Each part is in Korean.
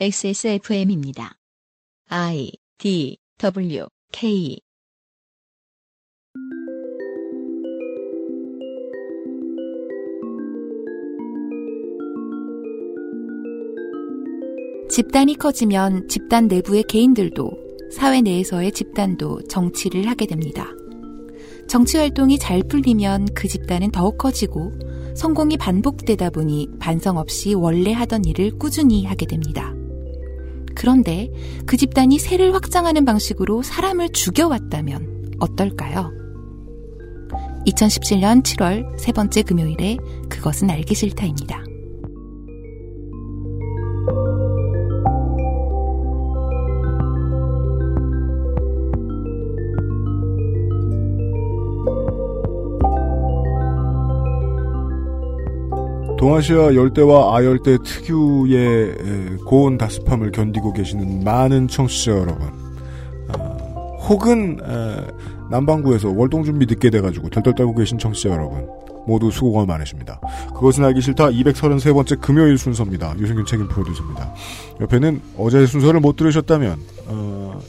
XSFM입니다. I D W K 집단이 커지면 집단 내부의 개인들도 사회 내에서의 집단도 정치를 하게 됩니다. 정치 활동이 잘 풀리면 그 집단은 더욱 커지고 성공이 반복되다 보니 반성 없이 원래 하던 일을 꾸준히 하게 됩니다. 그런데 그 집단이 세를 확장하는 방식으로 사람을 죽여왔다면 어떨까요? 2017년 7월 세 번째 금요일에 그것은 알기 싫다입니다. 동아시아 열대와 아열대 특유의 고온 다습함을 견디고 계시는 많은 청취자 여러분, 어, 혹은 에, 남반구에서 월동 준비 늦게 돼가지고 덜덜 떨고 계신 청취자 여러분, 모두 수고가 많으십니다. 그것은 알기 싫다 233번째 금요일 순서입니다. 유승균 책임 프로듀서입니다. 옆에는 어제 순서를 못 들으셨다면 어,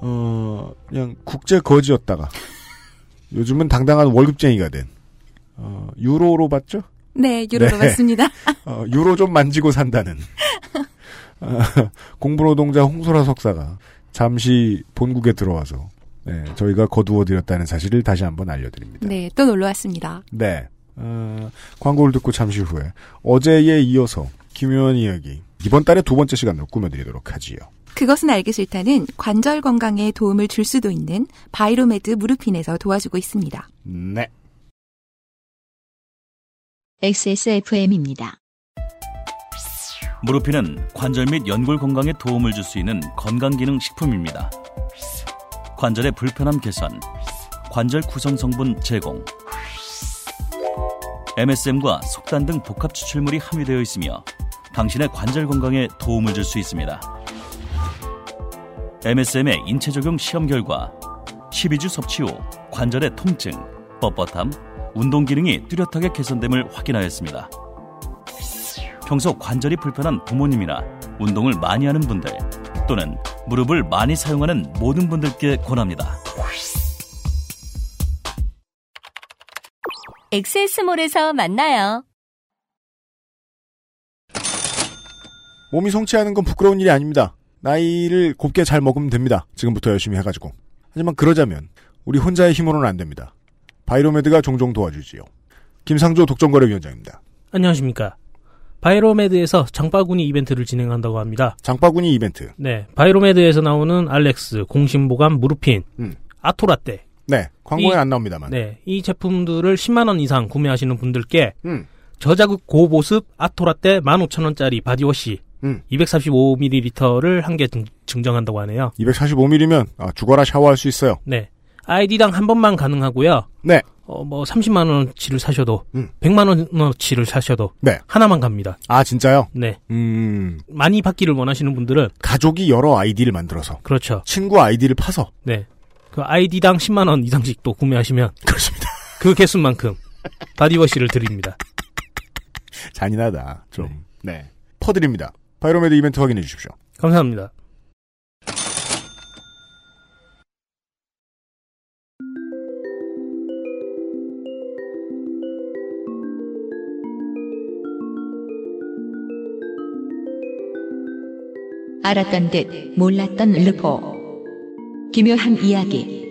어, 그냥 국제 거지였다가 요즘은 당당한 월급쟁이가 된 어, 유로로 봤죠? 네, 유로로 네. 맞습니다. 어, 유로 좀 만지고 산다는 어, 공부노동자 홍소라 석사가 잠시 본국에 들어와서 네, 저희가 거두어드렸다는 사실을 다시 한번 알려드립니다. 네, 또 놀러 왔습니다. 네. 어, 광고를 듣고 잠시 후에 어제에 이어서 김효원 이야기 이번 달에 두 번째 시간으로 꾸며드리도록 하지요. 그것은 알기 싫다는 관절 건강에 도움을 줄 수도 있는 바이로메드 무르핀에서 도와주고 있습니다. 네. XSFM입니다. 무르핀은 관절 및 연골 건강에 도움을 줄 수 있는 건강기능 식품입니다. 관절의 불편함 개선, 관절 구성 성분 제공, MSM과 속단 등 복합 추출물이 함유되어 있으며 당신의 관절 건강에 도움을 줄 수 있습니다. MSM의 인체 적용 시험 결과 12주 섭취 후 관절의 통증, 뻣뻣함, 운동 기능이 뚜렷하게 개선됨을 확인하였습니다. 평소 관절이 불편한 부모님이나 운동을 많이 하는 분들 또는 무릎을 많이 사용하는 모든 분들께 권합니다. 엑세스몰에서 만나요. 몸이 성치 않은 건 부끄러운 일이 아닙니다. 나이를 곱게 잘 먹으면 됩니다. 지금부터 열심히 해가지고. 하지만 그러자면 우리 혼자의 힘으로는 안 됩니다. 바이로메드가 종종 도와주지요. 김상조 독점거래위원장입니다. 안녕하십니까. 바이로메드에서 장바구니 이벤트를 진행한다고 합니다. 장바구니 이벤트. 네. 바이로메드에서 나오는 알렉스, 공심보감, 무르핀, 음. 아토라떼. 네. 광고에 이- 안 나옵니다만. 네. 이 제품들을 10만원 이상 구매하시는 분들께 음. 저자극 고보습 아토라떼 15,000원짜리 바디워시 음. 245ml를 한 개 증정한다고 하네요. 245mm면 아, 죽어라 샤워할 수 있어요. 네. 아이디당 한 번만 가능하고요. 네. 어, 뭐 30만 원어치를 사셔도 음. 100만 원어치를 사셔도 네. 하나만 갑니다. 아 진짜요? 네. 음. 많이 받기를 원하시는 분들은 가족이 여러 아이디를 만들어서 그렇죠. 친구 아이디를 파서 네. 그 아이디당 10만 원 이상씩 또 구매하시면 그렇습니다. 그 개수만큼 바디워시를 드립니다. 잔인하다. 좀. 네. 퍼드립니다. 바이로메드 이벤트 확인해 주십시오. 감사합니다. 알았던 듯 몰랐던 르포. 기묘한 이야기.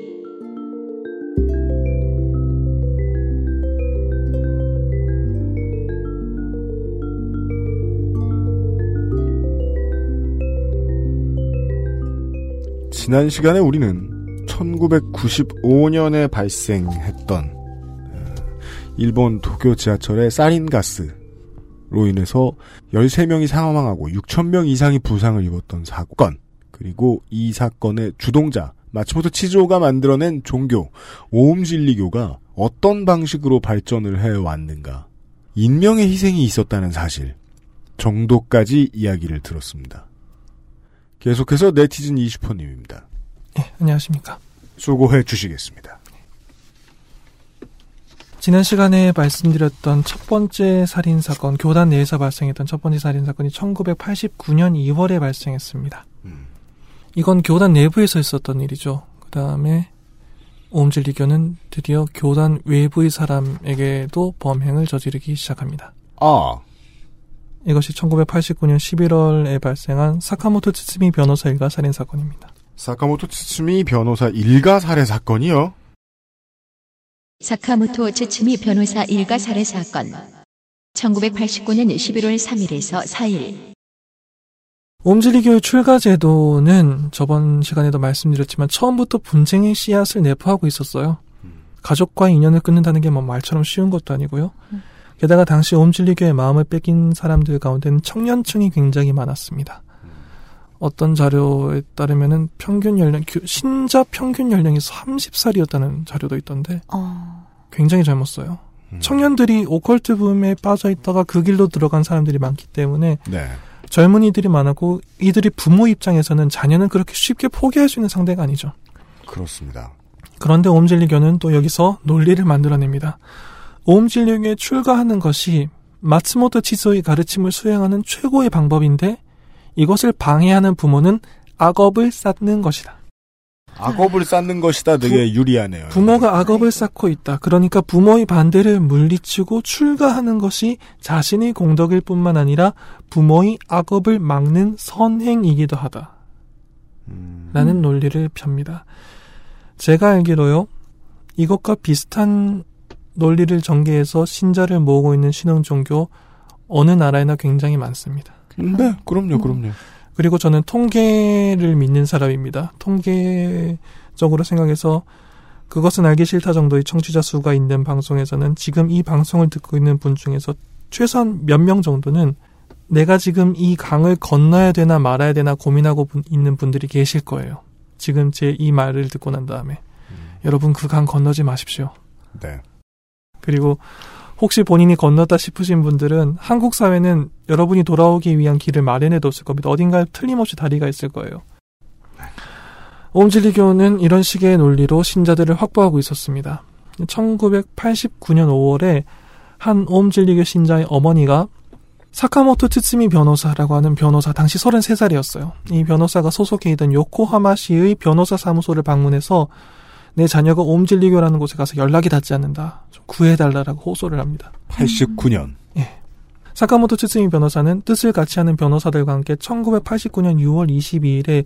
지난 시간에 우리는 1995년에 발생했던 어, 일본 도쿄 지하철의 사린가스 로 인해서 13명이 사망하고 6천명 이상이 부상을 입었던 사건 그리고 이 사건의 주동자 마츠모토 치즈오가 만들어낸 종교 오음진리교가 어떤 방식으로 발전을 해왔는가 인명의 희생이 있었다는 사실 정도까지 이야기를 들었습니다. 계속해서 네티즌 20호님입니다. 네, 안녕하십니까. 수고해 주시겠습니다. 지난 시간에 말씀드렸던 첫 번째 살인 사건, 교단 내에서 발생했던 첫 번째 살인 사건이 1989년 2월에 발생했습니다. 음. 이건 교단 내부에서 있었던 일이죠. 그 다음에 오음질리교는 드디어 교단 외부의 사람에게도 범행을 저지르기 시작합니다. 아, 이것이 1989년 11월에 발생한 사카모토 츠츠미 변호사 일가 살인 사건입니다. 사카모토 츠츠미 변호사 일가 살해 사건이요. 사카모토 츠츠미 변호사 일가 살해 사건. 1989년 11월 3일에서 4일. 옴질리교의 출가 제도는 저번 시간에도 말씀드렸지만 처음부터 분쟁의 씨앗을 내포하고 있었어요. 가족과 인연을 끊는다는 게 뭐 말처럼 쉬운 것도 아니고요. 게다가 당시 옴질리교의 마음을 뺏긴 사람들 가운데는 청년층이 굉장히 많았습니다. 어떤 자료에 따르면은 평균 연령, 교- 신자 평균 연령이 30살이었다는 자료도 있던데 어, 굉장히 젊었어요. 음. 청년들이 오컬트 붐에 빠져 있다가 그 길로 들어간 사람들이 많기 때문에 네. 젊은이들이 많았고 이들이 부모 입장에서는 자녀는 그렇게 쉽게 포기할 수 있는 상대가 아니죠. 그렇습니다. 그런데 옴질리교는 또 여기서 논리를 만들어냅니다. 옴질리교에 출가하는 것이 마츠모토 치소의 가르침을 수행하는 최고의 방법인데 이것을 방해하는 부모는 악업을 쌓는 것이다. 악업을 쌓는 것이다 되게 유리하네요. 부모가 악업을 쌓고 있다. 그러니까 부모의 반대를 물리치고 출가하는 것이 자신의 공덕일 뿐만 아니라 부모의 악업을 막는 선행이기도 하다. 음, 라는 논리를 펴니다. 제가 알기로요, 이것과 비슷한 논리를 전개해서 신자를 모으고 있는 신흥 종교 어느 나라에나 굉장히 많습니다. 네, 그럼요, 그럼요. 그리고 저는 통계를 믿는 사람입니다. 통계적으로 생각해서 그것은 알기 싫다 정도의 청취자 수가 있는 방송에서는 지금 이 방송을 듣고 있는 분 중에서 최소한 몇 명 정도는 내가 지금 이 강을 건너야 되나 말아야 되나 고민하고 분- 있는 분들이 계실 거예요. 지금 제 이 말을 듣고 난 다음에 여러분 그 강 건너지 마십시오. 네. 그리고 혹시 본인이 건넜다 싶으신 분들은 한국 사회는 여러분이 돌아오기 위한 길을 마련해 뒀을 겁니다. 어딘가에 틀림없이 다리가 있을 거예요. 옴질리교는 이런 식의 논리로 신자들을 확보하고 있었습니다. 1989년 5월에 한 옴질리교 신자의 어머니가 사카모토 츠츠미 변호사라고 하는 변호사, 당시 33살이었어요. 이 변호사가 소속해 있던 요코하마시의 변호사 사무소를 방문해서 내 자녀가 옴질리교라는 곳에 가서 연락이 닿지 않는다. 좀 구해달라라고 호소를 합니다. 89년. 사카모토 츠츠미 변호사는 뜻을 같이 하는 변호사들과 함께 1989년 6월 22일에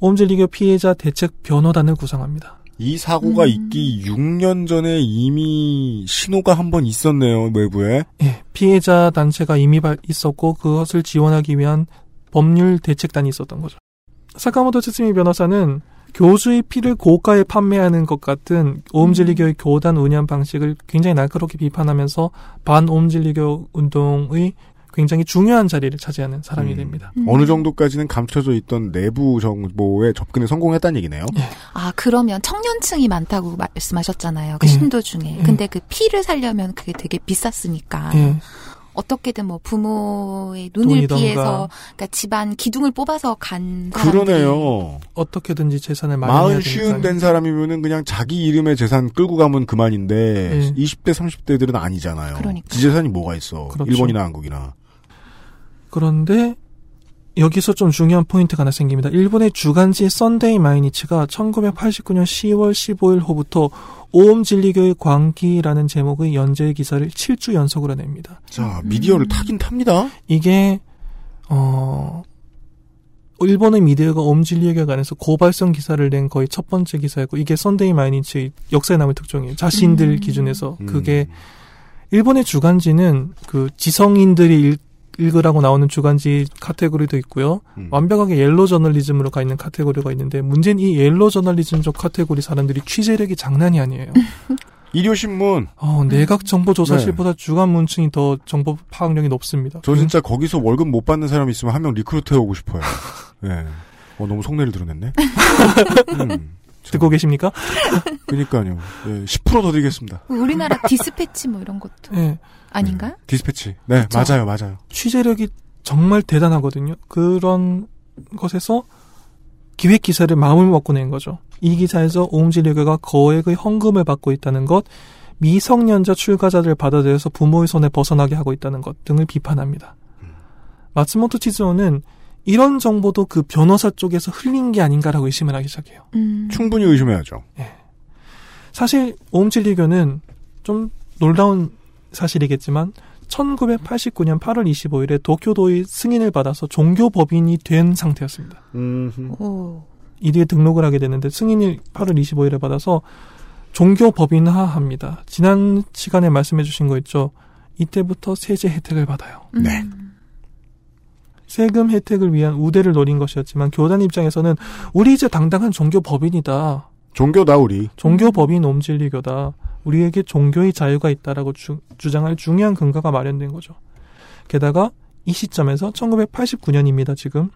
옴질리교 피해자 대책 변호단을 구성합니다. 이 사고가 음. 있기 6년 전에 이미 신호가 한 번 있었네요, 외부에. 예, 피해자 단체가 이미 발- 있었고 그것을 지원하기 위한 법률 대책단이 있었던 거죠. 사카모토 츠츠미 변호사는 교수의 피를 고가에 판매하는 것 같은 오음질리교의 교단 운영 방식을 굉장히 날카롭게 비판하면서 반오음질리교 운동의 굉장히 중요한 자리를 차지하는 사람이 음. 됩니다. 음. 어느 정도까지는 감춰져 있던 내부 정보에 접근에 성공했다는 얘기네요. 아, 그러면 청년층이 많다고 말씀하셨잖아요. 그 예. 신도 중에. 예. 근데 그 피를 살려면 그게 되게 비쌌으니까. 예, 어떻게든 뭐 부모의 눈을 돈이던가. 피해서 그러니까 집안 기둥을 뽑아서 간 사람들이 그러네요. 어떻게든지 재산을 마흔. 쉬운 된 사람이면은 그냥 자기 이름의 재산 끌고 가면 그만인데 예. 20대 30대들은 아니잖아요. 그러니까. 지 재산이 뭐가 있어. 그렇죠. 일본이나 한국이나. 그런데 여기서 좀 중요한 포인트가 하나 생깁니다. 일본의 주간지 썬데이 마이니치가 1989년 10월 15일 호부터 오음 진리교의 광기라는 제목의 연재 기사를 7주 연속으로 냅니다. 자, 미디어를 음. 타긴 탑니다. 이게 어 일본의 미디어가 오음 진리교에 관해서 고발성 기사를 낸 거의 첫 번째 기사였고 이게 썬데이 마이니치의 역사에 남을 특종이에요. 자신들 음. 기준에서 음. 그게 일본의 주간지는 그 지성인들이 읽, 읽으라고 나오는 주간지 카테고리도 있고요. 음. 완벽하게 옐로 저널리즘으로 가 있는 카테고리가 있는데 문제는 이 옐로 저널리즘적 카테고리 사람들이 취재력이 장난이 아니에요. 일요신문. 어, 내각 정보조사실보다 네. 주간 문춘이 더 정보 파악력이 높습니다. 저 진짜 거기서 월급 못 받는 사람 있으면 한 명 recruit 해오고 싶어요. 예. 어, 너무 속내를 드러냈네. 음, 저- 듣고 계십니까? 그니까요. 예, 10%더 드리겠습니다. 우리나라 디스패치 뭐 이런 것도 예. 아닌가? 디스패치. 네, 그쵸. 맞아요, 맞아요. 취재력이 정말 대단하거든요. 그런 것에서 기획 기사를 마음을 먹고 낸 거죠. 이 기사에서 오음진리교가 거액의 헌금을 받고 있다는 것, 미성년자 출가자들 받아들여서 부모의 손에 벗어나게 하고 있다는 것 등을 비판합니다. 마츠모토 치즈오는 이런 정보도 그 변호사 쪽에서 흘린 게 아닌가라고 의심을 하기 시작해요. 음. 충분히 의심해야죠. 사실 오음진리교는 좀 놀라운 사실이겠지만 1989년 8월 25일에 도쿄도의 승인을 받아서 종교법인이 된 상태였습니다. 이뒤에 등록을 하게 되는데 승인을 8월 25일에 받아서 종교법인화합니다. 지난 시간에 말씀해 주신 거 있죠. 이때부터 세제 혜택을 받아요. 음. 네. 세금 혜택을 위한 우대를 노린 것이었지만 교단 입장에서는 우리 이제 당당한 종교 법인이다. 종교다 우리. 종교 법인 옴진리교다. 우리에게 종교의 자유가 있다라고 주, 주장할 중요한 근거가 마련된 거죠. 게다가 이 시점에서 1989년입니다. 지금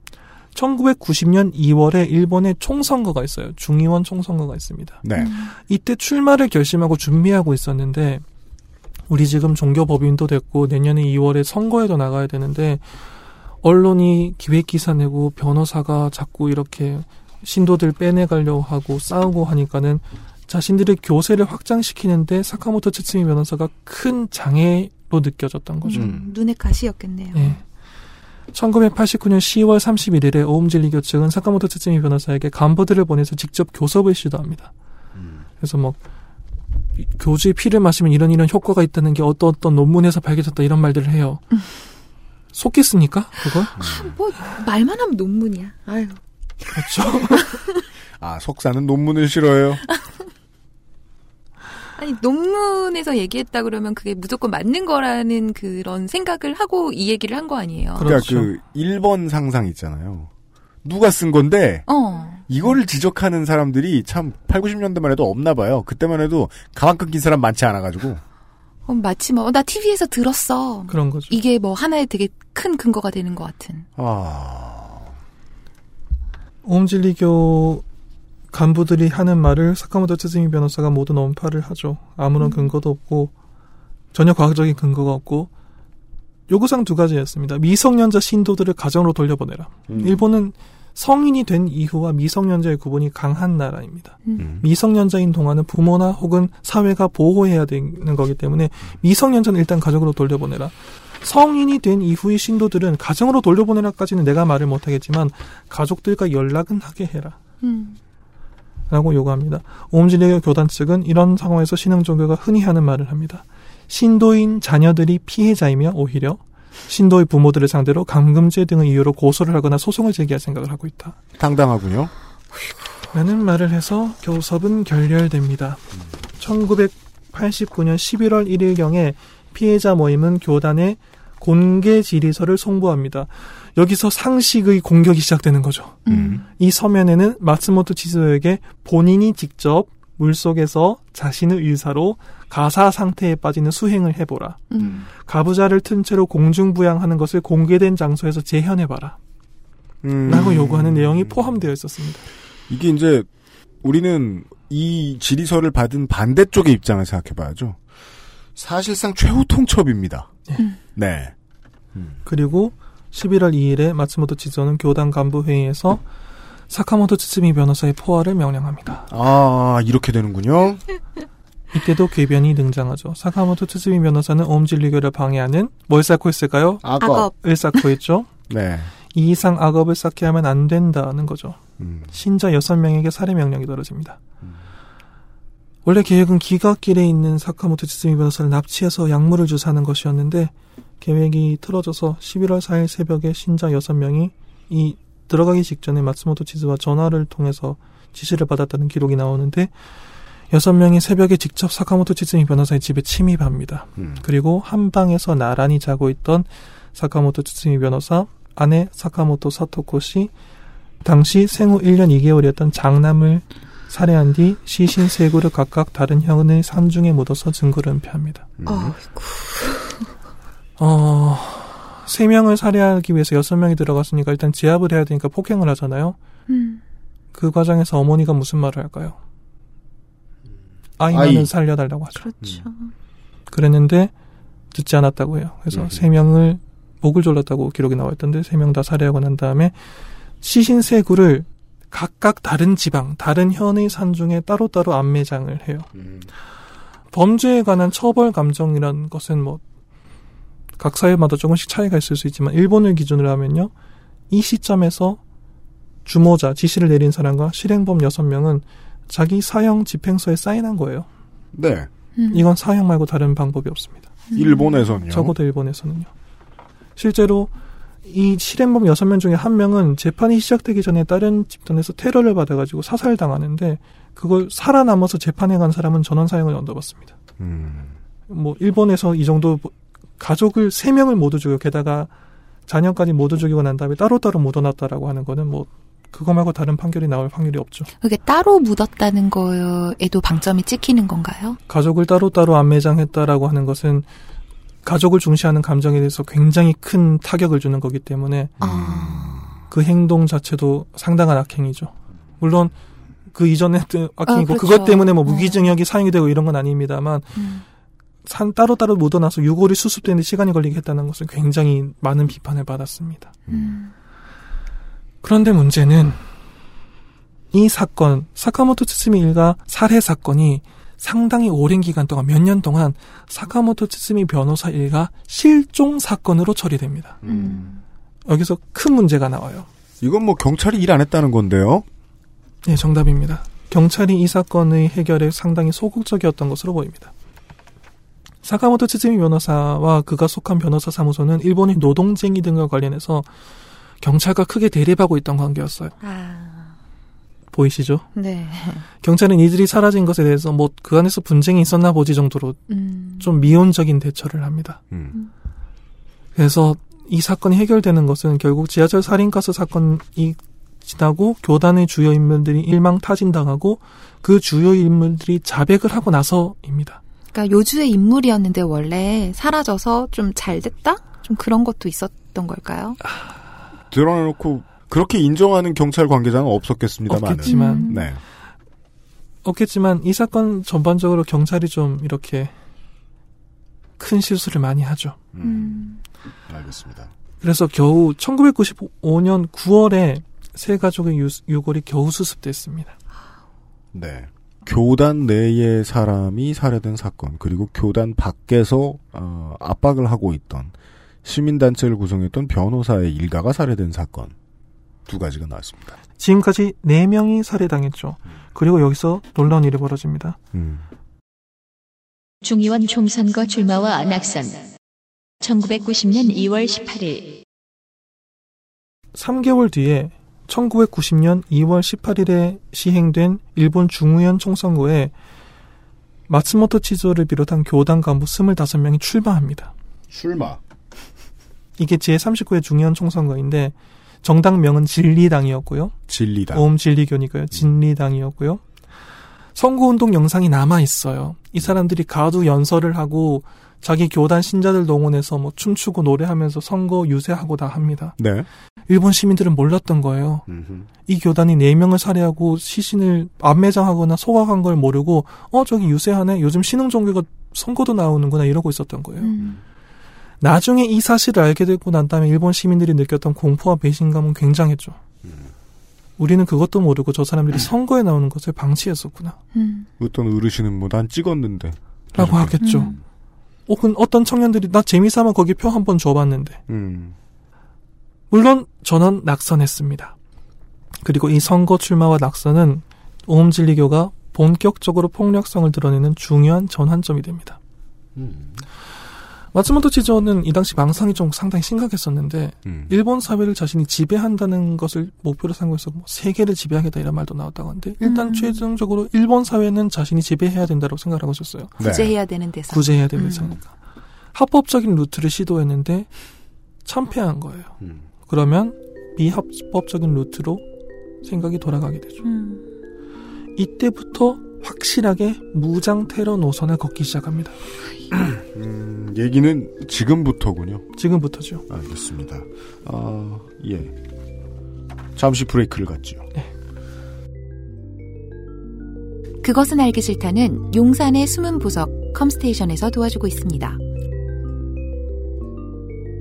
1990년 2월에 일본에 총선거가 있어요. 중의원 총선거가 있습니다. 네. 이때 출마를 결심하고 준비하고 있었는데 우리 지금 종교 법인도 됐고 내년에 2월에 선거에도 나가야 되는데 언론이 기획 기사 내고 변호사가 자꾸 이렇게 신도들 빼내가려고 하고 싸우고 하니까는 자신들의 교세를 확장시키는데 사카모토 츠츠미 변호사가 큰 장애로 느껴졌던 거죠. 음. 눈의 가시였겠네요. 네. 1989년 10월 31일에 오음진리교 측은 사카모토 츠츠미 변호사에게 간부들을 보내서 직접 교섭을 시도합니다. 그래서 뭐 이- 교주의 피를 마시면 이런 이런 효과가 있다는 게 어떤 어떤 논문에서 밝혀졌다 이런 말들을 해요. 속겠습니까? 그걸? 뭐 말만 하면 논문이야. 아유. 그렇죠. 아 석사는 논문을 싫어해요. 아니 논문에서 얘기했다 그러면 그게 무조건 맞는 거라는 그런 생각을 하고 이 얘기를 한 거 아니에요. 그러니까 그렇죠. 그 1번 상상 있잖아요. 누가 쓴 건데 어. 이거를 지적하는 사람들이 참 8, 90년대만 해도 없나 봐요. 그때만 해도 가방 끊긴 사람 많지 않아 가지고. 어, 마치 뭐 나 TV에서 들었어. 그런 거죠. 이게 뭐 하나의 되게 큰 근거가 되는 것 같은. 아. 오음진리교 간부들이 하는 말을 사카모토 츠즈미 변호사가 모두 논파를 하죠. 아무런 근거도 없고 전혀 과학적인 근거가 없고 요구사항 두 가지였습니다. 미성년자 신도들을 가정으로 돌려보내라. 음. 일본은 성인이 된 이후와 미성년자의 구분이 강한 나라입니다. 음. 미성년자인 동안은 부모나 혹은 사회가 보호해야 되는 거기 때문에 미성년자는 일단 가정으로 돌려보내라. 성인이 된 이후의 신도들은 가정으로 돌려보내라까지는 내가 말을 못하겠지만 가족들과 연락은 하게 해라. 음. 라고 요구합니다. 오음진리교 교단 측은 이런 상황에서 신흥 종교가 흔히 하는 말을 합니다. 신도인 자녀들이 피해자이며 오히려 신도의 부모들을 상대로 감금죄 등의 이유로 고소를 하거나 소송을 제기할 생각을 하고 있다. 당당하군요. 라는 말을 해서 교섭은 결렬됩니다. 1989년 11월 1일경에 피해자 모임은 교단에 공개 질의서를 송부합니다. 여기서 상식의 공격이 시작되는 거죠. 음. 이 서면에는 마츠모토 치즈오에게 본인이 직접 물속에서 자신의 의사로 가사 상태에 빠지는 수행을 해보라. 음. 가부자를 튼 채로 공중부양하는 것을 공개된 장소에서 재현해봐라. 음. 라고 요구하는 내용이 포함되어 있었습니다. 이게 이제 우리는 이 질의서를 받은 반대쪽의 입장을 생각해봐야죠. 사실상 최후 통첩입니다. 네. 그리고 11월 2일에 마츠모토 치즈오는 교단 간부 회의에서 사카모토 츠츠미 변호사의 포화를 명령합니다. 아 이렇게 되는군요. 이때도 궤변이 등장하죠. 사카모토 츠츠미 변호사는 오음진리교를 방해하는 뭘 쌓고 있을까요? 악업. 을 쌓고 있죠. 네. 이 이상 악업을 쌓게 하면 안 된다는 거죠. 음. 신자 6명에게 살해 명령이 떨어집니다. 원래 계획은 기각길에 있는 사카모토 츠츠미 변호사를 납치해서 약물을 주사하는 것이었는데 계획이 틀어져서 11월 4일 새벽에 신자 6명이 이 들어가기 직전에 마츠모토 치즈와 전화를 통해서 지시를 받았다는 기록이 나오는데 6명이 새벽에 직접 사카모토 치즈미 변호사의 집에 침입합니다. 음. 그리고 한 방에서 나란히 자고 있던 사카모토 츠츠미 변호사, 아내 사카모토 사토코 씨, 당시 생후 1년 2개월이었던 장남을 살해한 뒤 시신 세 구를 각각 다른 현의 산중에 묻어서 증거를 은폐합니다. 음. 어, 세 명을 살해하기 위해서 여섯 명이 들어갔으니까 일단 제압을 해야 되니까 폭행을 하잖아요. 음. 그 과정에서 어머니가 무슨 말을 할까요? 아이만은 아이. 살려달라고 하죠. 그렇죠. 그랬는데 듣지 않았다고 해요. 그래서 음. 세 명을 목을 졸랐다고 기록이 나와 있던데 세 명 다 살해하고 난 다음에 시신 세 구를 각각 다른 지방, 다른 현의 산중에 따로따로 안매장을 해요. 음. 범죄에 관한 처벌 감정이라는 것은 뭐 각 사회마다 조금씩 차이가 있을 수 있지만 일본을 기준으로 하면요. 이 시점에서 주모자 지시를 내린 사람과 실행범 6명은 자기 사형 집행서에 사인한 거예요. 네. 음. 이건 사형 말고 다른 방법이 없습니다. 일본에서는요. 적어도 일본에서는요. 실제로 이 실행범 6명 중에 한 명은 재판이 시작되기 전에 다른 집단에서 테러를 받아가지고 사살당하는데 그걸 살아남아서 재판에 간 사람은 전원 사형을 얻어봤습니다. 음. 뭐 일본에서 이 정도 가족을 세 명을 모두 죽여 게다가 자녀까지 모두 죽이고 난 다음에 따로따로 묻어놨다라고 하는 거는 뭐 그거 말고 다른 판결이 나올 확률이 없죠. 그게 따로 묻었다는 거에도 방점이 찍히는 건가요? 가족을 따로따로 안매장했다라고 하는 것은 가족을 중시하는 감정에 대해서 굉장히 큰 타격을 주는 거기 때문에 아. 그 행동 자체도 상당한 악행이죠. 물론 그 이전에 악행이고 아, 그 그렇죠. 것 때문에 뭐 네. 무기징역이 사용이 되고 이런 건 아닙니다만 음. 산 따로따로 묻어놔서 유골이 수습되는데 시간이 걸리게 했다는 것은 굉장히 많은 비판을 받았습니다. 음. 그런데 문제는 이 사건 사카모토 츠스미 일가 살해 사건이 상당히 오랜 기간 동안 몇 년 동안 사카모토 츠스미 변호사 일가 실종 사건으로 처리됩니다. 음. 여기서 큰 문제가 나와요. 이건 뭐 경찰이 일 안 했다는 건데요. 네, 정답입니다. 경찰이 이 사건의 해결에 상당히 소극적이었던 것으로 보입니다. 사카모토 츠즈미 변호사와 그가 속한 변호사 사무소는 일본의 노동쟁이 등과 관련해서 경찰과 크게 대립하고 있던 관계였어요. 아. 보이시죠? 네. 경찰은 이들이 사라진 것에 대해서 뭐 그 안에서 분쟁이 있었나 보지 정도로 음. 좀 미온적인 대처를 합니다. 음. 그래서 이 사건이 해결되는 것은 결국 지하철 살인가스 사건이 지나고 교단의 주요 인물들이 일망 타진당하고 그 주요 인물들이 자백을 하고 나서입니다. 그러니까 요주의 인물이었는데 원래 사라져서 좀 잘 됐다? 좀 그런 것도 있었던 걸까요? 드러내놓고 그렇게 인정하는 경찰 관계자는 없었겠습니다만. 없겠지만 음. 네. 없겠지만 이 사건 전반적으로 경찰이 좀 이렇게 큰 실수를 많이 하죠. 음. 알겠습니다. 그래서 겨우 1995년 9월에 세 가족의 유, 유골이 겨우 수습됐습니다. 네. 교단 내의 사람이 살해된 사건, 그리고 교단 밖에서 어, 압박을 하고 있던 시민단체를 구성했던 변호사의 일가가 살해된 사건 두 가지가 나왔습니다. 지금까지 4명이 살해당했죠. 그리고 여기서 놀라운 일이 벌어집니다. 음. 중의원 총선거 출마와 낙선. 1990년 2월 18일 3개월 뒤에 1990년 2월 18일에 시행된 일본 중의원 총선거에 마츠모토 치조를 비롯한 교단 간부 25명이 출마합니다. 출마. 이게 제39회 중의원 총선거인데 정당명은 진리당이었고요. 진리다. 오음 진리교니까요. 진리당이었고요. 선거운동 영상이 남아 있어요. 이 사람들이 가두 연설을 하고 자기 교단 신자들 동원해서 뭐 춤추고 노래하면서 선거 유세하고 다 합니다. 네. 일본 시민들은 몰랐던 거예요. 음흠. 이 교단이 네명을 살해하고 시신을 안매장하거나 소각한 걸 모르고 어 저기 유세하네 요즘 신흥 종교가 선거도 나오는구나 이러고 있었던 거예요. 음. 나중에 이 사실을 알게 되고 난 다음에 일본 시민들이 느꼈던 공포와 배신감은 굉장했죠. 우리는 그것도 모르고 저 사람들이 선거에 나오는 것을 방치했었구나. 음. 어떤 어르신은 뭐 난 찍었는데. 라고 하겠죠. 음. 혹은 어떤 청년들이 나 재미삼아 거기 표 한 번 줘봤는데. 음. 물론 저는 낙선했습니다. 그리고 이 선거 출마와 낙선은 오음진리교가 본격적으로 폭력성을 드러내는 중요한 전환점이 됩니다. 음. 마츠모토 치조는 이 당시 망상이 좀 상당히 심각했었는데 음. 일본 사회를 자신이 지배한다는 것을 목표로 삼고 있어 뭐 세계를 지배하겠다 이런 말도 나왔다고 하는데 일단 음. 최종적으로 일본 사회는 자신이 지배해야 된다고 생각하고 있었어요. 네. 구제해야 되는 대상. 구제해야 되는 음. 상이니까 합법적인 루트를 시도했는데 참패한 거예요. 음. 그러면 비합법적인 루트로 생각이 돌아가게 되죠. 음. 이때부터 확실하게 무장 테러 노선을 걷기 시작합니다. 음, 얘기는 지금부터군요. 지금부터죠. 알겠습니다. 아, 예. 잠시 브레이크를 갖지요. 그것은 알기 싫다는 용산의 숨은 보석 컴스테이션에서 도와주고 있습니다.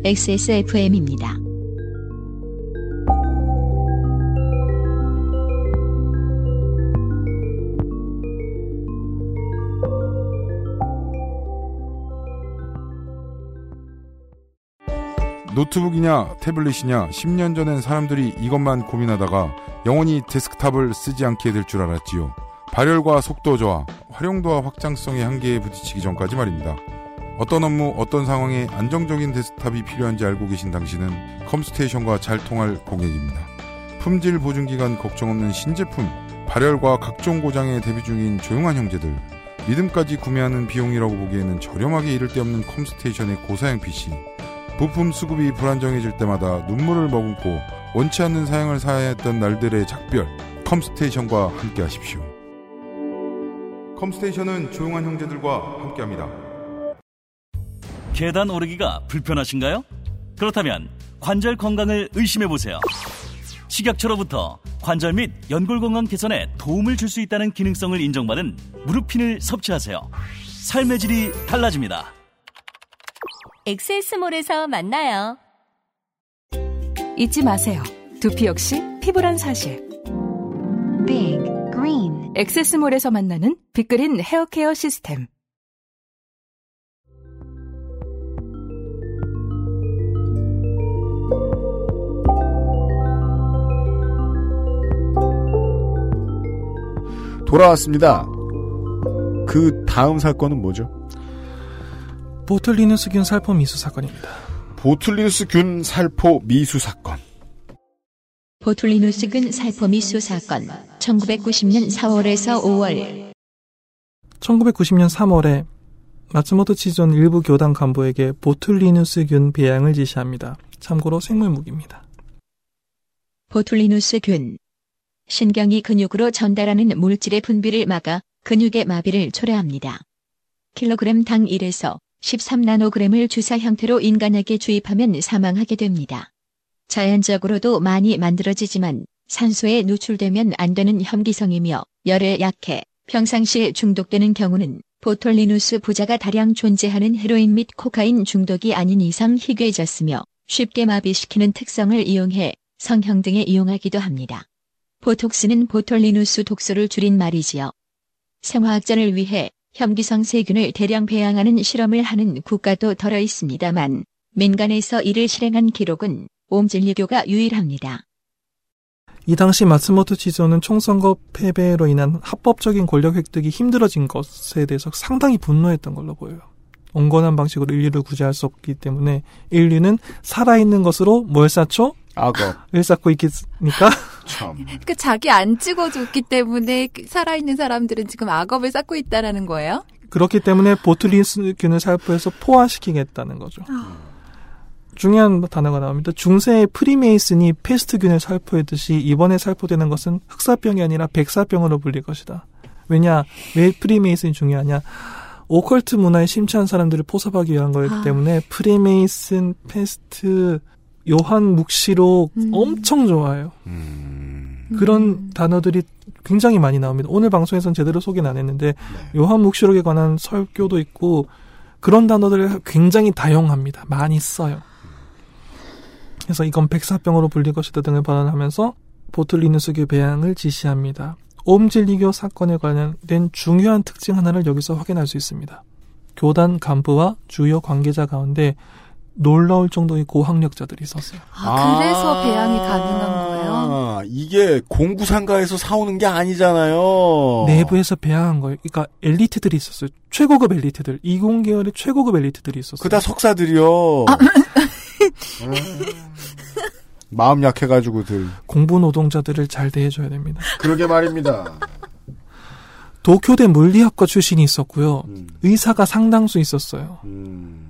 XSFM입니다. 노트북이냐 태블릿이냐 10년 전엔 사람들이 이것만 고민하다가 영원히 데스크탑을 쓰지 않게 될 줄 알았지요. 발열과 속도 저하, 활용도와 확장성의 한계에 부딪히기 전까지 말입니다. 어떤 업무, 어떤 상황에 안정적인 데스크탑이 필요한지 알고 계신 당신은 컴스테이션과 잘 통할 고객입니다. 품질 보증 기간 걱정 없는 신제품, 발열과 각종 고장에 대비 중인 조용한 형제들, 믿음까지 구매하는 비용이라고 보기에는 저렴하기 이를 데 없는 컴스테이션의 고사양 PC, 부품 수급이 불안정해질 때마다 눈물을 머금고 원치 않는 사양을 사야 했던 날들의 작별, 컴스테이션과 함께 하십시오. 컴스테이션은 조용한 형제들과 함께합니다. 계단 오르기가 불편하신가요? 그렇다면 관절 건강을 의심해 보세요. 식약처로부터 관절 및 연골 건강 개선에 도움을 줄 수 있다는 기능성을 인정받은 무릎핀을 섭취하세요. 삶의 질이 달라집니다. 엑세스몰에서 만나요. 잊지 마세요. 두피 역시 피부란 사실. Big Green 엑세스몰에서 만나는 빅그린 헤어케어 시스템. 돌아왔습니다. 그 다음 사건은 뭐죠? 보틀리누스균 살포 미수 사건입니다. 보툴리누스균 살포 미수 사건. 보툴리누스균 살포 미수 사건 1990년 4월에서 5월 1990년 3월에 마츠모토 치존 일부 교단 간부에게 보툴리누스균 배양을 지시합니다. 참고로 생물무기입니다. 보툴리누스균 신경이 근육으로 전달하는 물질의 분비를 막아 근육의 마비를 초래합니다. 킬로그램당 1에서 13나노그램을 주사 형태로 인간에게 주입하면 사망하게 됩니다. 자연적으로도 많이 만들어지지만 산소에 노출되면 안 되는 혐기성이며 열에 약해 평상시에 중독되는 경우는 보톨리누스 부자가 다량 존재하는 헤로인 및 코카인 중독이 아닌 이상 희귀해졌으며 쉽게 마비시키는 특성을 이용해 성형 등에 이용하기도 합니다. 보톡스는 보톨리누스 독소를 줄인 말이지요. 생화학전을 위해 혐기성 세균을 대량 배양하는 실험을 하는 국가도 덜어 있습니다만 민간에서 이를 실행한 기록은 옴진리교가 유일합니다. 이 당시 마츠모토 치조는 총선거 패배로 인한 합법적인 권력 획득이 힘들어진 것에 대해서 상당히 분노했던 걸로 보여요. 온건한 방식으로 인류를 구제할 수 없기 때문에 인류는 살아있는 것으로 뭘 쌓죠? 악어. 을 쌓고 있겠습니까? 참. 그 자기 안 찍어줬기 때문에 그 살아있는 사람들은 지금 악업을 쌓고 있다라는 거예요? 그렇기 때문에 보툴리스균을 살포해서 포아시키겠다는 거죠. 중요한 단어가 나옵니다. 중세의 프리메이슨이 페스트균을 살포했듯이 이번에 살포되는 것은 흑사병이 아니라 백사병으로 불릴 것이다. 왜냐? 왜 프리메이슨이 중요하냐? 오컬트 문화에 심취한 사람들을 포섭하기 위한 거기 아. 때문에 프리메이슨, 페스트, 요한 묵시록 음. 엄청 좋아해요. 음. 그런 단어들이 굉장히 많이 나옵니다. 오늘 방송에서는 제대로 소개는 안 했는데 네. 요한 묵시록에 관한 설교도 있고 그런 단어들을 굉장히 다용합니다. 많이 써요. 그래서 이건 백사병으로 불릴 것이다 등을 발언하면서 보툴리누스교 배양을 지시합니다. 옴질리교 사건에 관련된 중요한 특징 하나를 여기서 확인할 수 있습니다. 교단 간부와 주요 관계자 가운데 놀라울 정도의 고학력자들이 있었어요. 아, 그래서 배양이 가능한 거예요? 아, 이게 공구 상가에서 사오는 게 아니잖아요. 내부에서 배양한 거예요. 그러니까 엘리트들이 있었어요. 최고급 엘리트들. 이공계열의 최고급 엘리트들이 있었어요. 그다 석사들이요. 음. 마음 약해가지고 들. 공부 노동자들을 잘 대해줘야 됩니다. 그러게 말입니다. 도쿄대 물리학과 출신이 있었고요. 음. 의사가 상당수 있었어요. 음.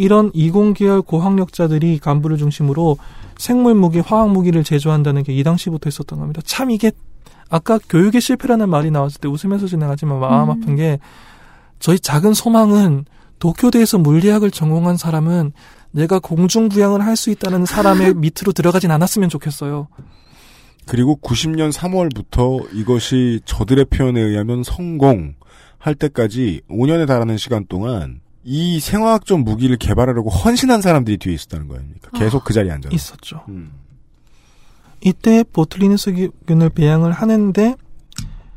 이런 이공계열 고학력자들이 간부를 중심으로 생물무기, 화학무기를 제조한다는 게 이 당시부터 있었던 겁니다. 참 이게 아까 교육의 실패라는 말이 나왔을 때 웃으면서 진행하지만 마음 음. 아픈 게 저희 작은 소망은 도쿄대에서 물리학을 전공한 사람은 내가 공중부양을 할 수 있다는 사람의 밑으로 들어가진 않았으면 좋겠어요. 그리고 90년 3월부터 이것이 저들의 표현에 의하면 성공 할 때까지 5년에 달하는 시간 동안 이 생화학적 무기를 개발하려고 헌신한 사람들이 뒤에 있었다는 거 아닙니까? 계속 그 자리에 앉아. 있었죠. 음. 이때 보툴리누스 균을 배양을 하는데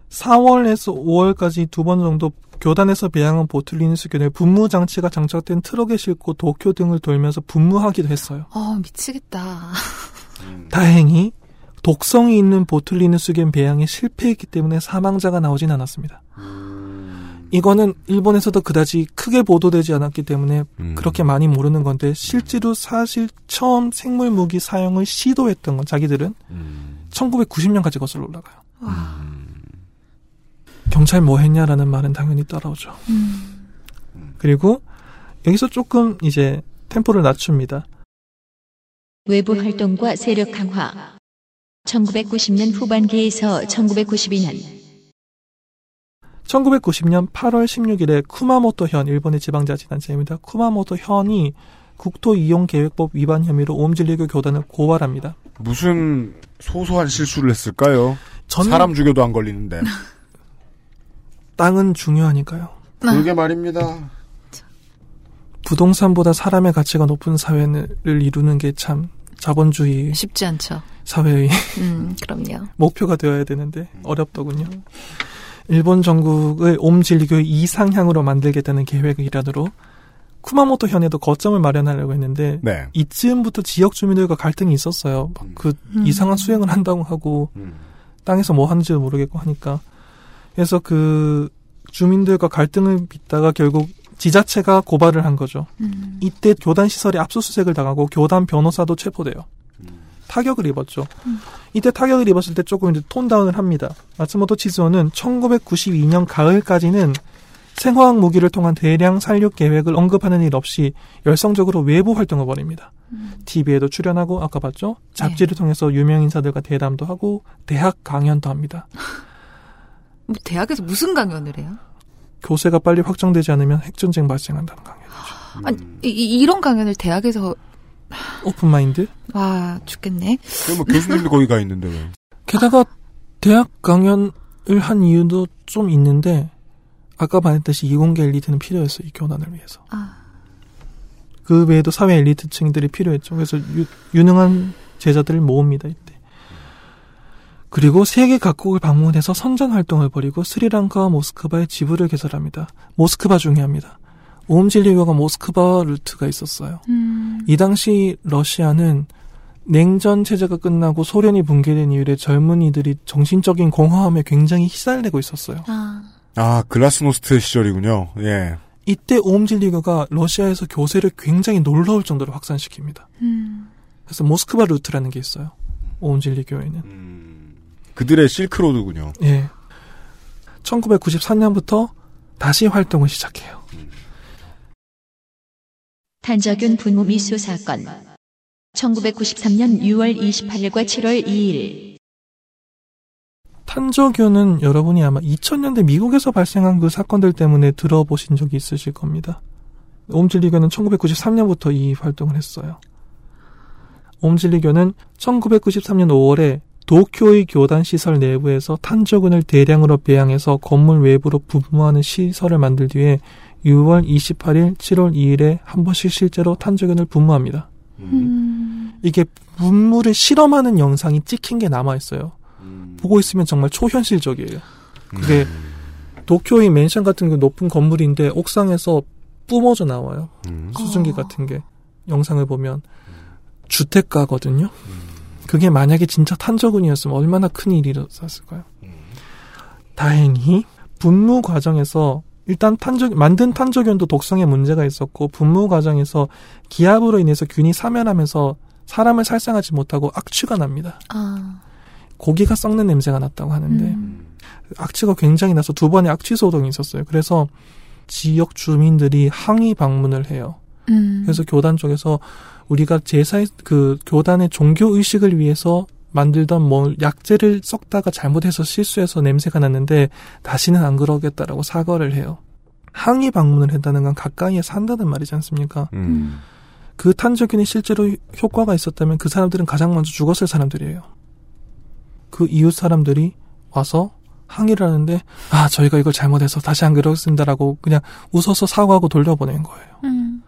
4월에서 5월까지 두 번 정도 교단에서 배양한 보툴리누스 균을 분무 장치가 장착된 트럭에 싣고 도쿄 등을 돌면서 분무하기도 했어요. 어, 미치겠다. 다행히 독성이 있는 보툴리누스균 배양에 실패했기 때문에 사망자가 나오진 않았습니다. 이거는 일본에서도 그다지 크게 보도되지 않았기 때문에 음. 그렇게 많이 모르는 건데 실제로 사실 처음 생물 무기 사용을 시도했던 건 자기들은 음. 1990년까지 거슬러 올라가요. 와. 경찰 뭐 했냐라는 말은 당연히 따라오죠. 음. 그리고 여기서 조금 이제 템포를 낮춥니다. 외부 활동과 세력 강화. 1990년 후반기에서 1992년 1990년 8월 16일에 쿠마모토 현 일본의 지방자치단체입니다. 쿠마모토 현이 국토 이용 계획법 위반 혐의로 옴질리교 교단을 고발합니다. 무슨 소소한 실수를 했을까요? 전 사람 죽여도 안 걸리는데. 땅은 중요하니까요. 그러게 말입니다. 부동산보다 사람의 가치가 높은 사회를 이루는 게 참 자본주의 쉽지 않죠. 사회의 음, 그럼요. 목표가 되어야 되는데 어렵더군요. 일본 전국을 옴질리교의 이상향으로 만들겠다는 일환으로 쿠마모토 현에도 거점을 마련하려고 했는데 네. 이쯤부터 지역 주민들과 갈등이 있었어요. 막그 음. 이상한 수행을 한다고 하고 음. 땅에서 뭐 하는지도 모르겠고 하니까 그래서 그 주민들과 갈등을 빚다가 결국 지자체가 고발을 한 거죠. 음. 이때 교단 시설에 압수수색을 당하고 교단 변호사도 체포돼요. 타격을 입었죠. 이때 타격을 입었을 때 조금 이제 톤다운을 합니다. 마츠모토 치즈오는 1992년 가을까지는 생화학 무기를 통한 대량 살육 계획을 언급하는 일 없이 열성적으로 외부 활동을 벌입니다. TV에도 출연하고 아까 봤죠? 잡지를 통해서 유명 인사들과 대담도 하고 대학 강연도 합니다. 뭐 대학에서 무슨 강연을 해요? 교세가 빨리 확정되지 않으면 핵전쟁 발생한다는 강연. 아니, 이, 이- 이런 강연을 대학에서 오픈 마인드? 와 죽겠네. 그럼 뭐 교수님도 거기 가 있는데 왜? 게다가 대학 강연을 한 이유도 좀 있는데 아까 말했듯이 이공계 엘리트는 필요했어요. 이 교단을 위해서. 아, 그 외에도 사회 엘리트층들이 필요했죠. 그래서 유, 유능한 제자들을 모읍니다. 이때. 그리고 세계 각국을 방문해서 선전 활동을 벌이고 스리랑카와 모스크바에 지부를 개설합니다. 모스크바 중요합니다. 오음질리교가 모스크바 루트가 있었어요. 음, 이 당시 러시아는 냉전 체제가 끝나고 소련이 붕괴된 이후에 젊은이들이 정신적인 공허함에 굉장히 휘살리고 있었어요. 아, 아, 글라스노스트 시절이군요. 예. 이때 오음질리교가 러시아에서 교세를 굉장히 놀라울 정도로 확산시킵니다. 음, 그래서 모스크바 루트라는 게 있어요. 오음질리교에는. 음, 그들의 실크로드군요. 예. 1994년부터 다시 활동을 시작해요. 탄저균 분무 미수 사건 1993년 6월 28일과 7월 2일 탄저교는 여러분이 아마 2000년대 미국에서 발생한 그 사건들 때문에 들어보신 적이 있으실 겁니다. 옴질리교는 1993년부터 이 활동을 했어요. 옴질리교는 1993년 5월에 도쿄의 교단 시설 내부에서 탄저군을 대량으로 배양해서 건물 외부로 분무하는 시설을 만들 뒤에 6월 28일, 7월 2일에 한 번씩 실제로 탄저균을 분무합니다. 음, 이게 분무를 실험하는 영상이 찍힌 게 남아 있어요. 보고 있으면 정말 초현실적이에요. 그게 도쿄의 맨션 같은 그 높은 건물인데 옥상에서 뿜어져 나와요. 음. 수증기 어. 같은 게 영상을 보면 주택가거든요. 그게 만약에 진짜 탄저군이었으면 얼마나 큰 일이 일어났을까요? 다행히 분무 과정에서 일단 탄저 만든 탄저균도 독성에 문제가 있었고 분무 과정에서 기압으로 인해서 균이 사면하면서 사람을 살상하지 못하고 악취가 납니다. 아, 고기가 썩는 냄새가 났다고 하는데 음. 악취가 굉장히 나서 두 번의 악취 소동이 있었어요. 그래서 지역 주민들이 항의 방문을 해요. 음, 그래서 교단 쪽에서 우리가 제사의 그 교단의 종교 의식을 위해서 만들던 뭐 약재를 썩다가 잘못해서 실수해서 냄새가 났는데 다시는 안 그러겠다라고 사과를 해요. 항의 방문을 했다는 건 가까이에 산다는 말이지 않습니까? 음. 그 탄저균이 실제로 효과가 있었다면 그 사람들은 가장 먼저 죽었을 사람들이에요. 그 이웃 사람들이 와서 항의를 하는데 아 저희가 이걸 잘못해서 다시 안 그러겠습니다라고 그냥 웃어서 사과하고 돌려보낸 거예요. 음,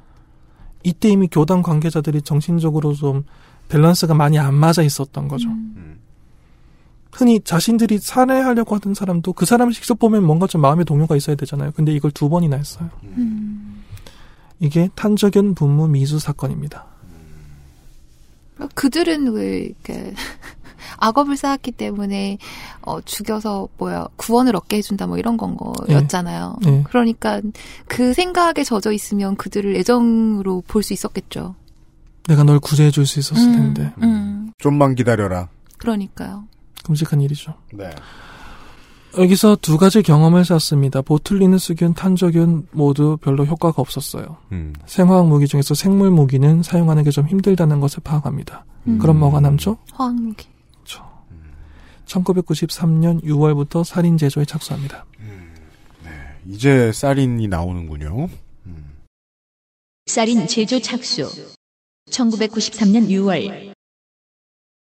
이때 이미 교단 관계자들이 정신적으로 좀 밸런스가 많이 안 맞아 있었던 거죠. 음. 흔히 자신들이 살해하려고 하던 사람도 그 사람을 직접 보면 뭔가 좀 마음의 동요가 있어야 되잖아요. 근데 이걸 두 번이나 했어요. 이게 탄저견 분무 미수 사건입니다. 그들은 왜 이렇게 악업을 쌓았기 때문에 어 죽여서 뭐야 구원을 얻게 해준다 뭐 이런 건 거였잖아요. 네. 그러니까 그 생각에 젖어 있으면 그들을 애정으로 볼 수 있었겠죠. 내가 널 구제해 줄 수 있었을 음, 텐데. 음, 좀만 기다려라. 그러니까요. 끔찍한 일이죠. 네. 여기서 두 가지 경험을 쌓습니다. 보툴리는 수균, 탄저균 모두 별로 효과가 없었어요. 음. 생화학 무기 중에서 생물 무기는 사용하는 게 좀 힘들다는 것을 파악합니다. 음. 그럼 뭐가 남죠? 화학 무기. 1993년 6월부터 살인 제조에 착수합니다. 이제 살인이 나오는군요. 살인 제조 착수. 1993년 6월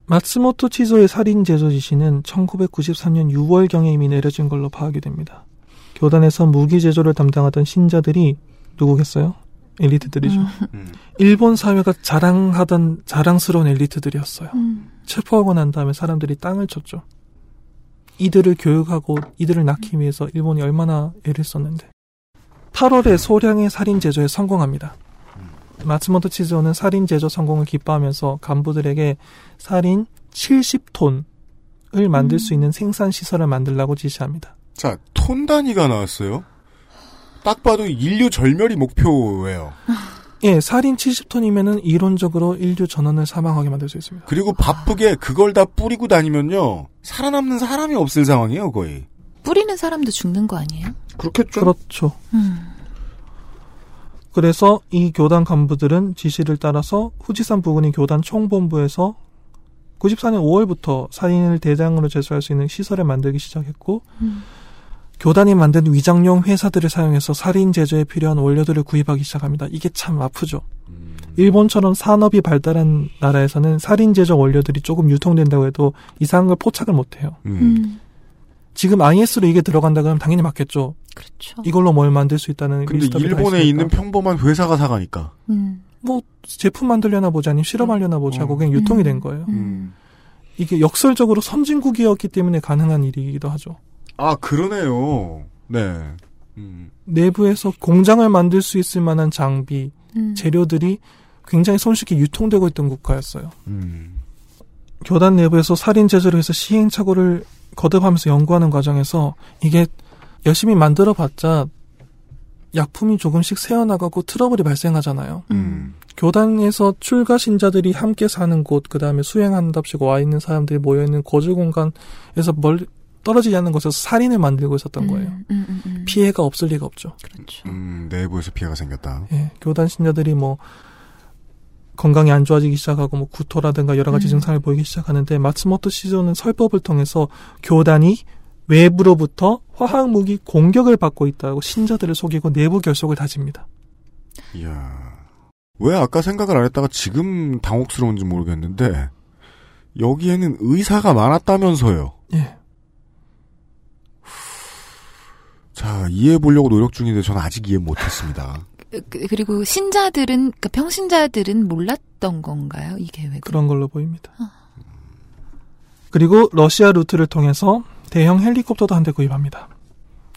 마츠모토 치조의 살인 제조 지시는 1993년 6월경에 이미 내려진 걸로 파악이 됩니다. 교단에서 무기 제조를 담당하던 신자들이 누구겠어요? 엘리트들이죠. 음. 일본 사회가 자랑하던 자랑스러운 엘리트들이었어요. 음. 체포하고 난 다음에 사람들이 땅을 쳤죠. 이들을 교육하고 이들을 낳기 위해서 일본이 얼마나 애를 썼는데. 8월에 소량의 살인 제조에 성공합니다. 마츠모토 치즈오는 살인 제조 성공을 기뻐하면서 간부들에게 살인 70톤을 만들 수 있는 생산 시설을 만들라고 지시합니다. 자, 톤 단위가 나왔어요. 딱 봐도 인류 절멸이 목표예요. 예, 살인 70톤이면은 이론적으로 인류 전원을 사망하게 만들 수 있습니다. 그리고 바쁘게 그걸 다 뿌리고 다니면요. 살아남는 사람이 없을 상황이에요, 거의. 뿌리는 사람도 죽는 거 아니에요? 그렇겠죠. 그렇죠. 음. 그래서 이 교단 간부들은 지시를 따라서 후지산 부근의 교단 총본부에서 94년 5월부터 살인을 대장으로 제소할 수 있는 시설을 만들기 시작했고 음. 교단이 만든 위장용 회사들을 사용해서 살인 제조에 필요한 원료들을 구입하기 시작합니다. 이게 참 아프죠. 일본처럼 산업이 발달한 나라에서는 살인 제조 원료들이 조금 유통된다고 해도 이상한 걸 포착을 못해요. 음. 지금 IS로 이게 들어간다 그러면 당연히 맞겠죠. 그렇죠. 이걸로 뭘 만들 수 있다는 근데 일본에 있으니까. 있는 평범한 회사가 사가니까. 음. 뭐 제품 만들려나 보지 아니면 실험하려나 보지 하고 그냥 유통이 된 거예요. 음. 이게 역설적으로 선진국이었기 때문에 가능한 일이기도 하죠. 아, 그러네요. 네. 음. 내부에서 공장을 만들 수 있을 만한 장비, 음. 재료들이 굉장히 손쉽게 유통되고 있던 국가였어요. 음. 교단 내부에서 살인 제조를 해서 시행착오를 거듭하면서 연구하는 과정에서 이게 열심히 만들어 봤자 약품이 조금씩 새어나가고 트러블이 발생하잖아요. 음. 교단에서 출가 신자들이 함께 사는 곳, 그 다음에 수행한답시고 와 있는 사람들이 모여 있는 거주 공간에서 멀리 떨어지지 않는 곳에서 살인을 만들고 있었던 거예요. 음, 음, 음. 피해가 없을 리가 없죠. 그렇죠. 음, 내부에서 피해가 생겼다. 예, 교단 신자들이 뭐 건강이 안 좋아지기 시작하고 뭐 구토라든가 여러 가지 음. 증상을 보이기 시작하는데 마츠모토 시조는 설법을 통해서 교단이 외부로부터 화학 무기 공격을 받고 있다고 신자들을 속이고 내부 결속을 다집니다. 이야. 왜 아까 생각을 안 했다가 지금 당혹스러운지 모르겠는데, 여기에는 의사가 많았다면서요. 예. 자, 이해해 보려고 노력 중인데 저는 아직 이해 못 했습니다. 그- 그리고 신자들은 그러니까 평신자들은 몰랐던 건가요? 이 계획을? 그런 걸로 보입니다. 그리고 러시아 루트를 통해서 대형 헬리콥터도 한 대 구입합니다.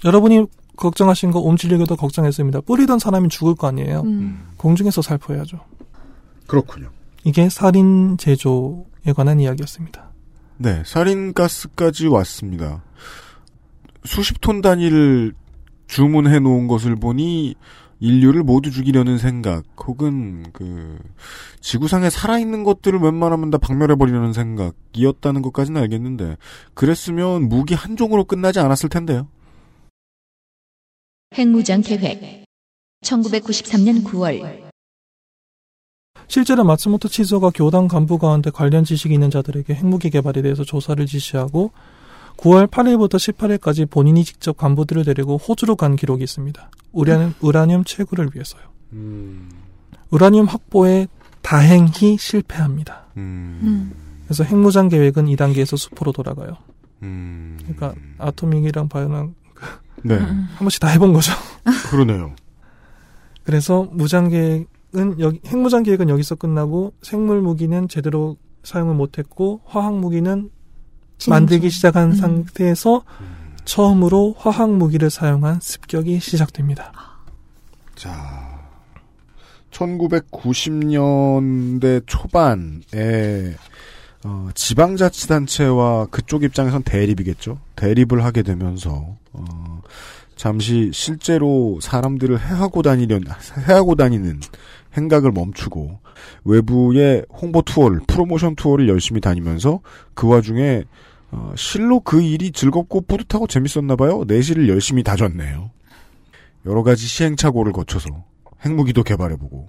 여러분이 걱정하신 거 옴질리교도 걱정했습니다. 뿌리던 사람이 죽을 거 아니에요. 음. 공중에서 살포해야죠. 그렇군요. 이게 살인 제조에 관한 이야기였습니다. 네, 살인가스까지 왔습니다. 수십 톤 단위를 주문해 놓은 것을 보니 인류를 모두 죽이려는 생각, 혹은 그 지구상에 살아있는 것들을 웬만하면 다 박멸해 버리려는 생각이었다는 것까지는 알겠는데 그랬으면 무기 한 종으로 끝나지 않았을 텐데요. 핵무장 계획 1993년 9월 실제로 마츠모토 치조가 교단 간부 가운데 관련 지식이 있는 자들에게 핵무기 개발에 대해서 조사를 지시하고 9월 8일부터 18일까지 본인이 직접 간부들을 데리고 호주로 간 기록이 있습니다. 우라늄, 우라늄 채굴을 위해서요. 우라늄 확보에 다행히 실패합니다. 음. 그래서 핵무장 계획은 2단계에서 수포로 돌아가요. 음, 그러니까 아토믹이랑 바이오랑 네, 음. 한 번씩 다 해본 거죠. 그러네요. 그래서 무장 계획은 여기 핵무장 계획은 여기서 끝나고 생물 무기는 제대로 사용을 못했고 화학 무기는 만들기 시작한 음. 상태에서 처음으로 화학 무기를 사용한 습격이 시작됩니다. 자, 1990년대 초반에 어, 지방자치단체와 그쪽 입장에선 대립이겠죠. 대립을 하게 되면서 어, 잠시 실제로 사람들을 해하고 다니려 해하고 다니는 행각을 멈추고 외부의 홍보 투어를 프로모션 투어를 열심히 다니면서 그 와중에 어, 실로 그 일이 즐겁고 뿌듯하고 재밌었나 봐요. 내실을 열심히 다졌네요. 여러 가지 시행착오를 거쳐서 핵무기도 개발해보고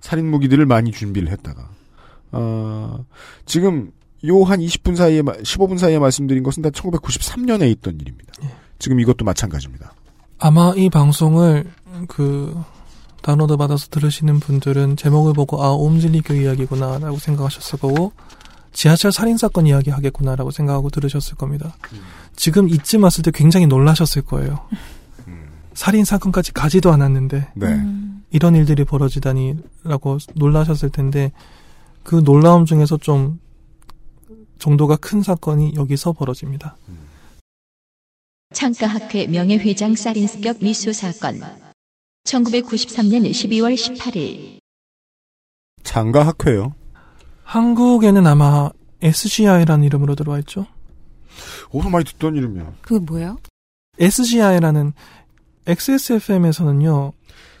살인 무기들을 많이 준비를 했다가 어, 지금 요 한 20분 사이에 15분 사이에 말씀드린 것은 다 1993년에 있던 일입니다. 지금 이것도 마찬가지입니다. 아마 이 방송을 그 다운로드 받아서 들으시는 분들은 제목을 보고 아 옴질리교 이야기구나라고 생각하셨을 거고 지하철 살인 사건 이야기 하겠구나라고 생각하고 들으셨을 겁니다. 지금 이쯤 왔을 때 굉장히 놀라셨을 거예요. 살인 사건까지 가지도 않았는데 네. 이런 일들이 벌어지다니라고 놀라셨을 텐데 그 놀라움 중에서 좀 정도가 큰 사건이 여기서 벌어집니다. 창가학회 명예회장 살인 습격 미수 사건. 1993년 12월 18일. 장가 학회요. 한국에는 아마 SGI라는 이름으로 들어와 있죠. 어디서 많이 듣던 이름이야. 그게 뭐예요? SGI라는 XSFM에서는요.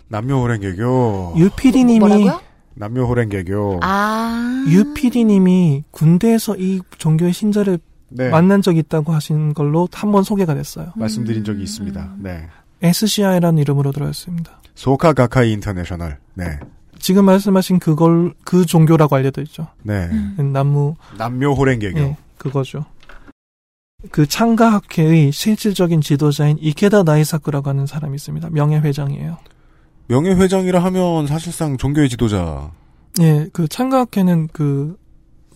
남녀 호랭개교. 유PD님이 뭐라고요? 남묘 호렌게쿄. 아. 유PD님이 군대에서 이 종교의 신자를 네. 만난 적이 있다고 하신 걸로 한 번 소개가 됐어요. 말씀드린 적이 있습니다. 네. SGI라는 이름으로 들어있습니다. 소카 가카이 International. 네. 지금 말씀하신 그걸 그 종교라고 알려져 있죠. 네. 남무 남묘 호렌게쿄. 예, 그거죠. 그 창가학회의 실질적인 지도자인 이케다 다이사쿠라고 하는 사람이 있습니다. 명예회장이에요. 명예회장이라 하면 사실상 종교의 지도자. 예, 그 창가학회는 그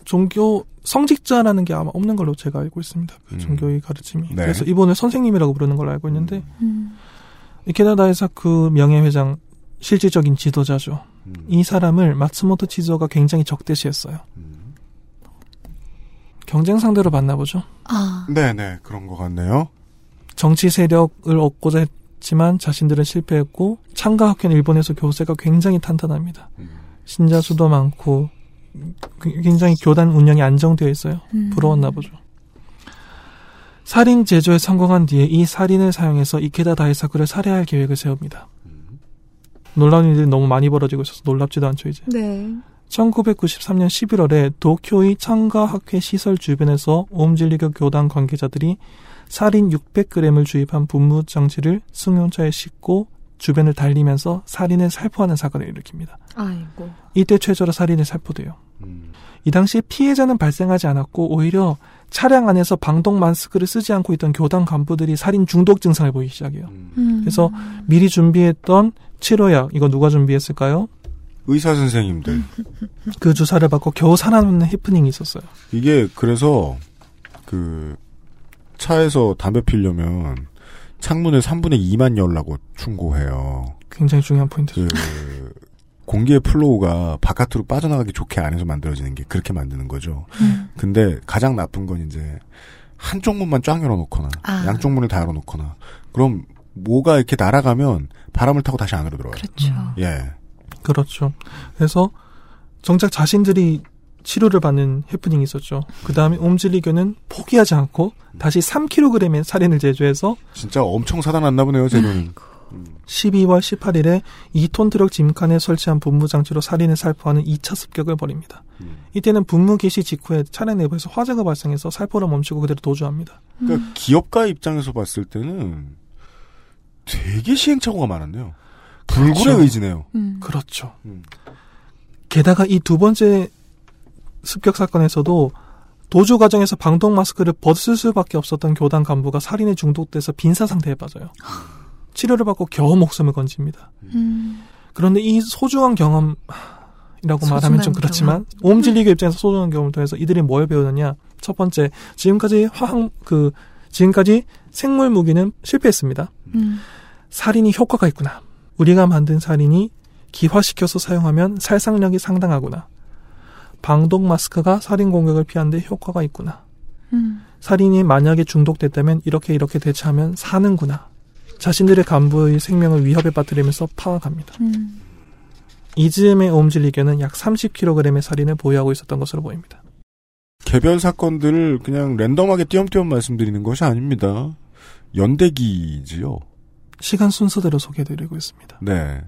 종교 성직자라는 게 아마 없는 걸로 제가 알고 있습니다. 그 음. 종교의 가르침이. 네. 그래서 이분을 선생님이라고 부르는 걸로 알고 있는데 음. 이케다 나이사쿠 명예회장 실질적인 지도자죠. 음. 이 사람을 마츠모토 치조가 굉장히 적대시했어요. 음. 경쟁 상대로 만나보죠. 아. 네네. 그런 것 같네요. 정치 세력을 얻고자 했지만 자신들은 실패했고 창가학회는 일본에서 교세가 굉장히 탄탄합니다. 음. 신자 수도 많고 그- 굉장히 교단 운영이 안정되어 있어요. 음. 부러웠나 보죠. 살인 제조에 성공한 뒤에 이 살인을 사용해서 이케다 다이사쿠를 살해할 계획을 세웁니다. 놀라운 일들이 너무 많이 벌어지고 있어서 놀랍지도 않죠 이제. 네. 1993년 11월에 도쿄의 창가학회 시설 주변에서 옴질리교 교단 관계자들이 살인 600g을 주입한 분무 장치를 승용차에 싣고 주변을 달리면서 살인을 살포하는 사건을 일으킵니다. 아이고. 이때 최초로 살인을 살포돼요. 음. 이 당시 피해자는 발생하지 않았고 오히려 차량 안에서 방독 마스크를 쓰지 않고 있던 교단 간부들이 살인 중독 증상을 보이기 시작해요. 음. 그래서 미리 준비했던 치료약 이거 누가 준비했을까요? 의사 선생님들. 그 주사를 받고 겨우 살아남는 해프닝이 있었어요. 이게 그래서 그 차에서 담배 피려면 창문을 3분의 2만 열라고 충고해요. 굉장히 중요한 포인트죠. 그 공기의 flow가 바깥으로 빠져나가기 좋게 안에서 만들어지는 게 그렇게 만드는 거죠. 음. 근데 가장 나쁜 건 이제 한쪽 문만 쫙 열어놓거나 아. 양쪽 문을 다 열어놓거나 그럼 뭐가 이렇게 날아가면 바람을 타고 다시 안으로 들어와요. 그렇죠. 예. 그렇죠. 그래서 정작 자신들이 치료를 받는 해프닝이 있었죠. 그 다음에 옴질리교는 포기하지 않고 다시 3kg의 살인을 제조해서 진짜 엄청 사단났나 보네요, 재료는. 12월 18일에 2톤 트럭 짐칸에 설치한 분무 장치로 살인을 살포하는 2차 습격을 벌입니다. 음. 이때는 분무 개시 직후에 차량 내부에서 화재가 발생해서 살포를 멈추고 그대로 도주합니다. 그러니까 기업가 입장에서 봤을 때는 되게 시행착오가 많았네요. 불굴의 그렇죠. 의지네요. 음. 그렇죠. 음. 게다가 이 두 번째 습격 사건에서도 도주 과정에서 방독 마스크를 벗을 수밖에 없었던 교단 간부가 살인에 중독돼서 빈사 상태에 빠져요. 치료를 받고 겨우 목숨을 건집니다. 음. 그런데 이 소중한 경험이라고 말하면 좀 그렇지만 옴질리교 입장에서 소중한 경험을 통해서 이들이 뭘 배우느냐? 첫 번째, 지금까지 화학 그 지금까지 생물 무기는 실패했습니다. 음. 살인이 효과가 있구나. 우리가 만든 살인이 기화시켜서 사용하면 살상력이 상당하구나. 방독 마스크가 살인 공격을 피하는데 효과가 있구나. 음. 살인이 만약에 중독됐다면 이렇게 이렇게 대처하면 사는구나. 자신들의 간부의 생명을 위협에 빠뜨리면서 파악합니다. 음. 이즈음의 옴질리교는 약 30kg의 살인을 보유하고 있었던 것으로 보입니다. 개별 사건들을 그냥 랜덤하게 띄엄띄엄 말씀드리는 것이 아닙니다. 연대기지요. 시간 순서대로 소개해드리고 있습니다. 네.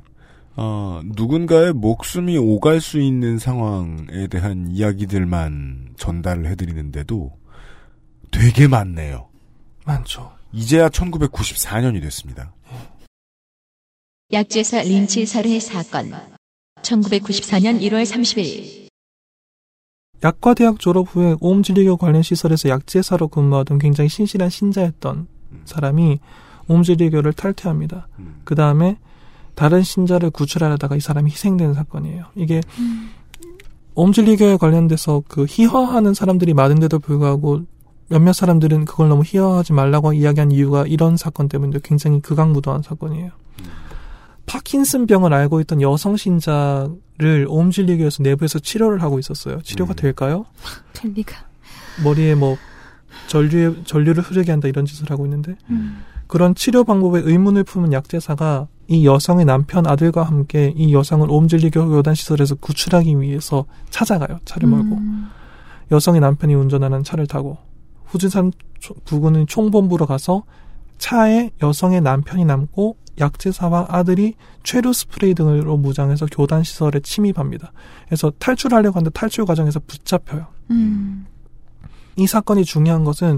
어, 누군가의 목숨이 오갈 수 있는 상황에 대한 이야기들만 전달을 해드리는데도 되게 많네요. 많죠. 이제야 1994년이 됐습니다. 약제사 린치 살해 사건. 1994년 1월 30일. 약과대학 졸업 후에 오음진리교 관련 시설에서 약제사로 근무하던 굉장히 신실한 신자였던 사람이 오음진리교를 탈퇴합니다. 음. 그 다음에 다른 신자를 구출하려다가 이 사람이 희생되는 사건이에요. 이게 오음진리교에 관련돼서 그 희화하는 사람들이 많은데도 불구하고 몇몇 사람들은 그걸 너무 희화하지 말라고 이야기한 이유가 이런 사건 때문인데 굉장히 극악무도한 사건이에요. 파킨슨 병을 앓고 있던 여성 신자를 오음진리교에서 내부에서 치료를 하고 있었어요. 치료가 음. 될까요? 될 리가. 머리에 뭐 전류 전류를 흐르게 한다 이런 짓을 하고 있는데 음. 그런 치료 방법에 의문을 품은 약제사가 이 여성의 남편 아들과 함께 이 여성을 옴질리교 교단 시설에서 구출하기 위해서 찾아가요. 차를 몰고 음. 여성의 남편이 운전하는 차를 타고 후진산 초- 부근의 총본부로 가서 차에 여성의 남편이 남고 약제사와 아들이 최루 스프레이 등으로 무장해서 교단 시설에 침입합니다. 그래서 탈출하려고 하는데 탈출 과정에서 붙잡혀요. 음. 이 사건이 중요한 것은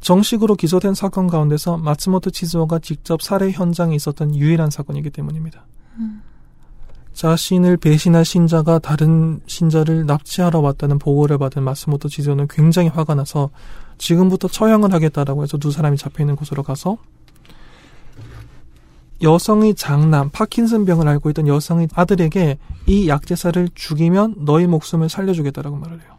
정식으로 기소된 사건 가운데서 마츠모토 치즈오가 직접 살해 현장에 있었던 유일한 사건이기 때문입니다. 음. 자신을 배신한 신자가 다른 신자를 납치하러 왔다는 보고를 받은 마츠모토 치즈오는 굉장히 화가 나서 지금부터 처형을 하겠다라고 해서 두 사람이 잡혀 있는 곳으로 가서 여성의 장남 파킨슨 병을 앓고 있던 여성의 아들에게 이 약제사를 죽이면 너의 목숨을 살려주겠다라고 말을 해요.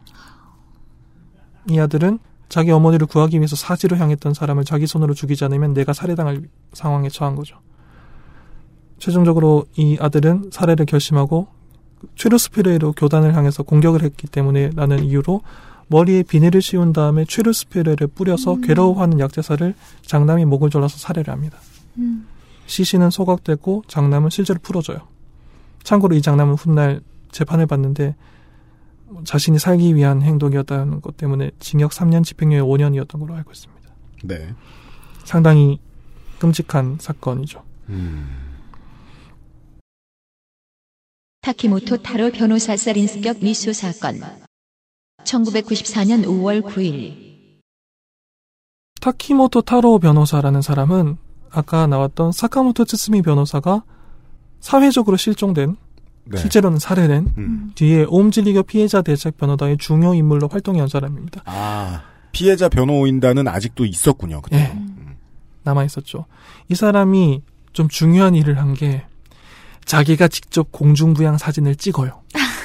이 아들은 자기 어머니를 구하기 위해서 사지로 향했던 사람을 자기 손으로 죽이지 않으면 내가 살해당할 상황에 처한 거죠. 최종적으로 이 아들은 살해를 결심하고 최루스피레로 교단을 향해서 공격을 했기 때문에 라는 이유로 머리에 비닐을 씌운 다음에 최루스피레를 뿌려서 괴로워하는 약제사를 장남이 목을 졸라서 살해를 합니다. 음. 시신은 소각되고 장남은 실제로 풀어져요. 참고로 이 장남은 훗날 재판을 받는데 자신이 살기 위한 행동이었다는 것 때문에 징역 3년 집행유예 5년이었던 걸로 알고 있습니다. 네. 상당히 끔찍한 사건이죠. 음. 타키모토 타로 변호사 살인 습격 미수 사건. 1994년 5월 9일. 타키모토 타로 변호사라는 사람은 아까 나왔던 사카모토 츠츠미 변호사가 사회적으로 실종된 네. 실제로는 살해된 음. 뒤에 옴진리교 피해자 대책 변호단의 중요 인물로 활동해온 사람입니다. 아, 피해자 변호인단은 아직도 있었군요. 그때. 예. 남아 있었죠. 이 사람이 좀 중요한 일을 한 게 자기가 직접 공중부양 사진을 찍어요.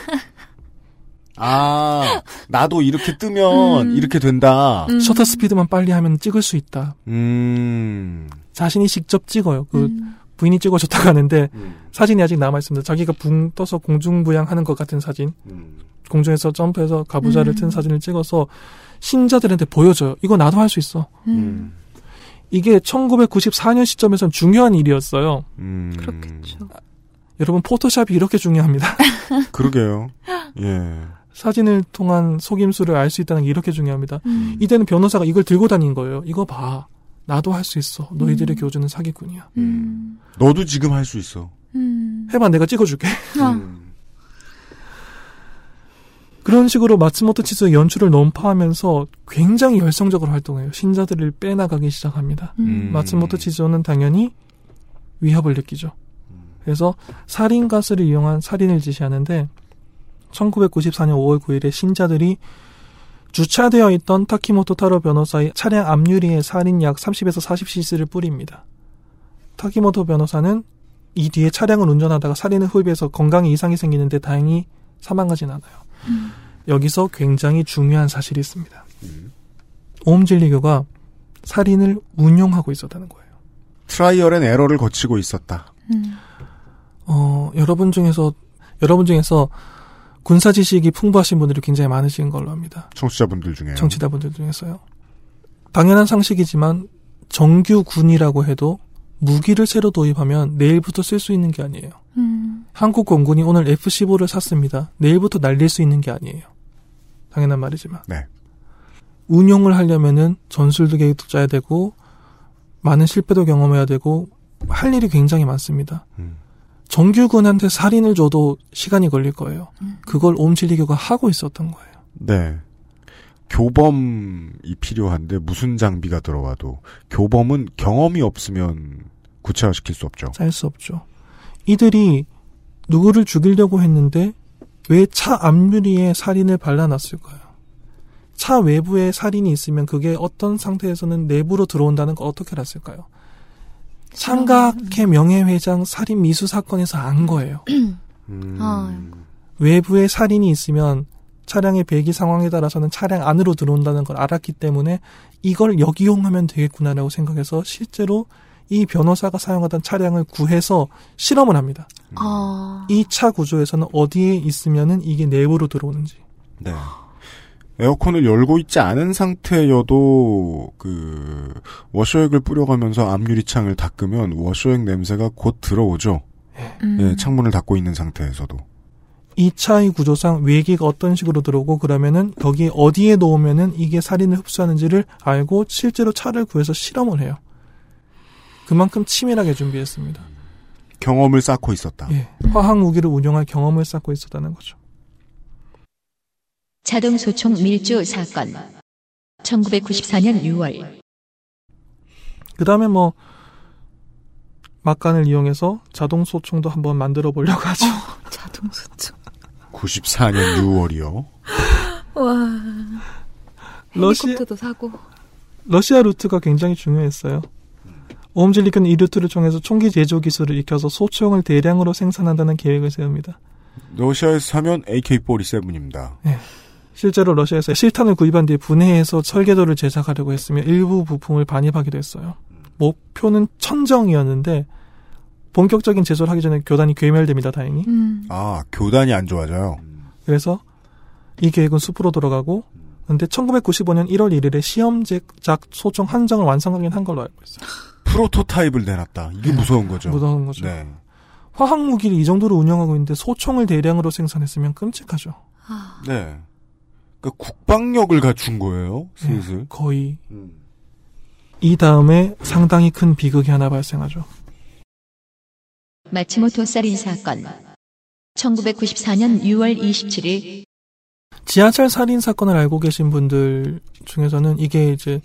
아, 나도 이렇게 뜨면 음. 이렇게 된다. 음. 셔터 스피드만 빨리 하면 찍을 수 있다. 음. 자신이 직접 찍어요. 그 음. 부인이 찍어줬다고 하는데 음. 사진이 아직 남아 있습니다. 자기가 붕 떠서 공중부양하는 것 같은 사진, 음. 공중에서 점프해서 가부좌를 음. 튼 사진을 찍어서 신자들한테 보여줘요. 이거 나도 할 수 있어. 음. 이게 1994년 시점에선 중요한 일이었어요. 음. 그렇겠죠. 여러분 포토샵이 이렇게 중요합니다. 그러게요. 예. 사진을 통한 속임수를 알 수 있다는 게 이렇게 중요합니다. 음. 이때는 변호사가 이걸 들고 다닌 거예요. 이거 봐. 나도 할 수 있어. 너희들의 음. 교주는 사기꾼이야. 음. 너도 지금 할 수 있어. 음. 해봐, 내가 찍어줄게. 아. 음. 그런 식으로 마츠모토 치즈의 연출을 논파하면서 굉장히 열성적으로 활동해요. 신자들을 빼나가기 시작합니다. 음. 마츠모토 치즈오는 당연히 위협을 느끼죠. 그래서 살인 가스를 이용한 살인을 지시하는데 1994년 5월 9일에 신자들이 주차되어 있던 타키모토 타로 변호사의 차량 앞유리에 살인 약 30에서 40cc를 뿌립니다. 타키모토 변호사는 이 뒤에 차량을 운전하다가 살인을 흡입해서 건강에 이상이 생기는데 다행히 사망하진 않아요. 여기서 굉장히 중요한 사실이 있습니다. 오음진리교가 살인을 운용하고 있었다는 거예요. trial and error를 거치고 있었다. 음. 어, 여러분 중에서, 여러분 중에서 군사 지식이 풍부하신 분들이 굉장히 많으신 걸로 압니다. 청취자분들 중에. 청취자분들 중에서요. 당연한 상식이지만 정규 군이라고 해도 무기를 새로 도입하면 내일부터 쓸 수 있는 게 아니에요. 음. 한국 공군이 오늘 F-15를 샀습니다. 내일부터 날릴 수 있는 게 아니에요. 당연한 말이지만. 네. 운용을 하려면은 전술도 계획도 짜야 되고 많은 실패도 경험해야 되고 할 일이 굉장히 많습니다. 음. 정규군한테 살인을 줘도 시간이 걸릴 거예요. 그걸 옴질리교가 하고 있었던 거예요. 네. 교범이 필요한데 무슨 장비가 들어와도 교범은 경험이 없으면 구체화시킬 수 없죠. 짤 수 없죠. 이들이 누구를 죽이려고 했는데 왜 차 앞유리에 살인을 발라놨을까요? 차 외부에 살인이 있으면 그게 어떤 상태에서는 내부로 들어온다는 걸 어떻게 알았을까요? 삼각회 명예회장 살인 미수 사건에서 안 거예요. 음. 아. 외부에 살인이 있으면 차량의 배기 상황에 따라서는 차량 안으로 들어온다는 걸 알았기 때문에 이걸 역이용하면 되겠구나라고 생각해서 실제로 이 변호사가 사용하던 차량을 구해서 실험을 합니다. 아. 이차 구조에서는 어디에 있으면은 이게 내부로 들어오는지. 네. 에어컨을 열고 있지 않은 상태여도 그 워셔액을 뿌려가면서 앞유리창을 닦으면 워셔액 냄새가 곧 들어오죠. 음. 예, 창문을 닫고 있는 상태에서도. 이 차의 구조상 외기가 어떤 식으로 들어오고 그러면은 여기 어디에 놓으면은 이게 살인을 흡수하는지를 알고 실제로 차를 구해서 실험을 해요. 그만큼 치밀하게 준비했습니다. 경험을 쌓고 있었다. 예. 화학 무기를 운용할 경험을 쌓고 있었다는 거죠. 자동 소총 밀주 사건. 1994년 6월. 그 다음에 뭐, 막간을 이용해서 자동 소총도 한번 만들어 보려고 하죠. 자동 소총. 94년 6월이요. 와. 러시, 헬리콥터도 사고. 러시아 루트가 굉장히 중요했어요. 옴진리교는 이 루트를 통해서 총기 제조 기술을 익혀서 소총을 대량으로 생산한다는 계획을 세웁니다. 러시아에서 사면 AK-47입니다. 실제로 러시아에서 실탄을 구입한 뒤에 분해해서 설계도를 제작하려고 했으며 일부 부품을 반입하기도 했어요. 목표는 천 정이었는데 본격적인 제조를 하기 전에 교단이 괴멸됩니다. 다행히. 음. 아, 교단이 안 좋아져요. 그래서 이 계획은 숲으로 돌아가고 근데 1995년 1월 1일에 시험 제작 소총 한정을 완성하긴 한 걸로 알고 있어요. 프로토타입을 내놨다. 이게 무서운 거죠. 무서운 거죠. 네. 화학 무기를 이 정도로 운영하고 있는데 소총을 대량으로 생산했으면 끔찍하죠. 아. 네. 그러니까 국방력을 갖춘 거예요. 슬슬. 거의 이 다음에 상당히 큰 비극이 하나 발생하죠. 마츠모토 살인 사건. 1994년 6월 27일 지하철 살인 사건을 알고 계신 분들 중에서는 이게 이제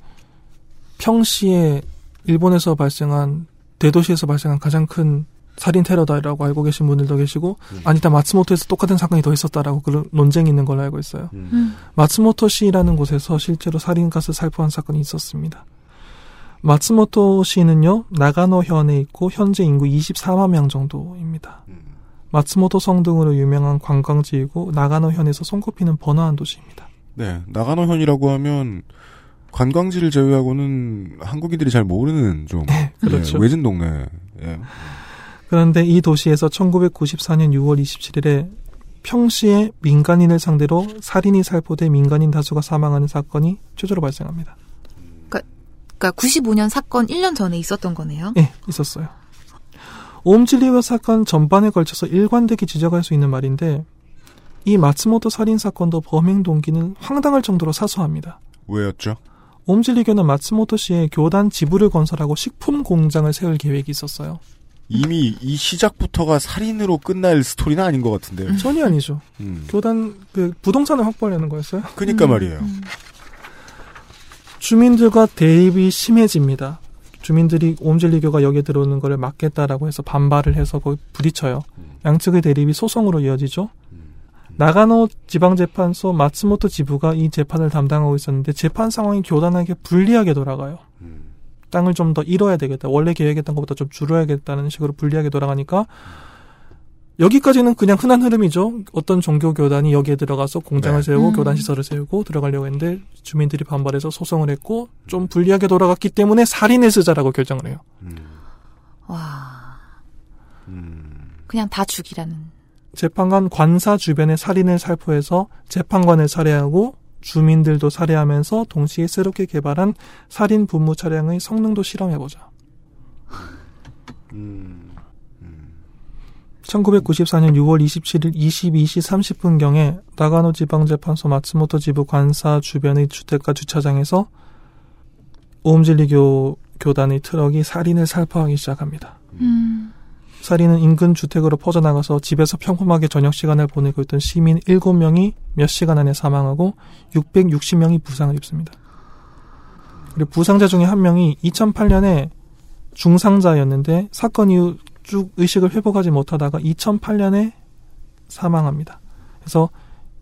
평시에 일본에서 발생한 대도시에서 발생한 가장 큰 살인 테러다라고 알고 계신 분들도 계시고 아니다 마츠모토에서 똑같은 사건이 더 있었다라고 그런 논쟁이 있는 걸로 알고 있어요. 음. 마츠모토시라는 곳에서 실제로 살인가스 살포한 사건이 있었습니다. 마츠모토시는요 나가노현에 있고 현재 인구 24만 명 정도입니다. 마츠모토 성 등으로 유명한 관광지이고 나가노현에서 손꼽히는 번화한 도시입니다. 네. 나가노현이라고 하면 관광지를 제외하고는 한국인들이 잘 모르는 좀 그렇죠. 예, 외진 동네. 예. 그런데 이 도시에서 1994년 6월 27일에 평시에 민간인을 상대로 살인이 살포돼 민간인 다수가 사망하는 사건이 최초로 발생합니다. 그러니까 95년 사건 1년 전에 있었던 거네요. 예, 있었어요. 옴질리거 사건 전반에 걸쳐서 일관되게 지적할 수 있는 말인데 이 마츠모토 살인 사건도 범행 동기는 황당할 정도로 사소합니다. 왜였죠? 옴질리교는 마츠모토 씨의 교단 지부를 건설하고 식품 공장을 세울 계획이 있었어요. 이미 이 시작부터가 살인으로 끝날 스토리는 아닌 것 같은데요. 전혀 아니죠. 음. 교단 그 부동산을 확보하려는 거였어요. 그니까 말이에요. 주민들과 대립이 심해집니다. 주민들이 옴질리교가 여기에 들어오는 것을 막겠다라고 해서 반발을 해서 거기 부딪혀요. 양측의 대립이 소송으로 이어지죠. 나가노 지방재판소 마츠모토 지부가 이 재판을 담당하고 있었는데 재판 상황이 교단에게 불리하게 돌아가요. 땅을 좀 더 잃어야 되겠다. 원래 계획했던 것보다 좀 줄여야겠다는 식으로 불리하게 돌아가니까 여기까지는 그냥 흔한 흐름이죠. 어떤 종교 교단이 여기에 들어가서 공장을 네. 세우고 음. 교단 시설을 세우고 들어가려고 했는데 주민들이 반발해서 소송을 했고 좀 불리하게 돌아갔기 때문에 살인을 쓰자라고 결정을 해요. 음. 와. 음. 그냥 다 죽이라는. 재판관 관사 주변에 살인을 살포해서 재판관을 살해하고 주민들도 살해하면서 동시에 새롭게 개발한 살인 분무 차량의 성능도 실험해보자. 음, 1994년 6월 27일 22시 30분경에 나가노 지방재판소 마츠모토 지부 관사 주변의 주택가 주차장에서 옴진리교 교단의 트럭이 살인을 살포하기 시작합니다. 음. 살인은 인근 주택으로 퍼져나가서 집에서 평범하게 저녁 시간을 보내고 있던 시민 7명이 몇 시간 안에 사망하고 660명이 부상을 입습니다. 그리고 부상자 중에 한 명이 2008년에 중상자였는데 사건 이후 쭉 의식을 회복하지 못하다가 2008년에 사망합니다. 그래서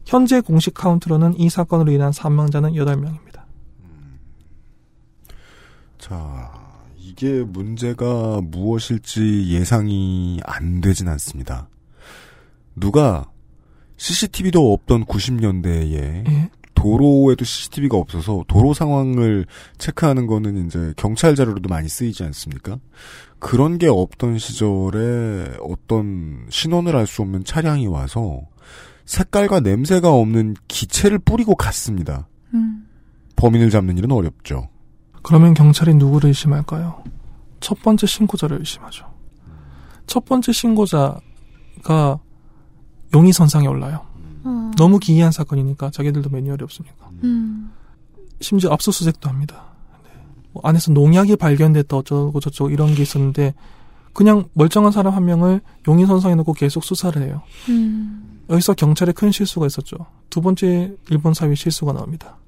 현재 공식 카운트로는 이 사건으로 인한 사망자는 8명입니다. 자, 이게 문제가 무엇일지 예상이 안 되진 않습니다. 누가 CCTV도 없던 90년대에 예. 도로에도 CCTV가 없어서 도로 상황을 체크하는 거는 이제 경찰 자료로도 많이 쓰이지 않습니까? 그런 게 없던 시절에 어떤 신원을 알 수 없는 차량이 와서 색깔과 냄새가 없는 기체를 뿌리고 갔습니다. 음. 범인을 잡는 일은 어렵죠. 그러면 경찰이 누구를 의심할까요? 첫 번째 신고자를 의심하죠. 첫 번째 신고자가 용의선상에 올라요. 어. 너무 기이한 사건이니까 자기들도 매뉴얼이 없으니까. 음. 심지어 압수수색도 합니다. 네. 뭐 안에서 농약이 발견됐다 어쩌고 저쩌고 이런 게 있었는데 그냥 멀쩡한 사람 한 명을 용의선상에 놓고 계속 수사를 해요. 음. 여기서 경찰의 큰 실수가 있었죠. 두 번째 일본 사회 실수가 나옵니다.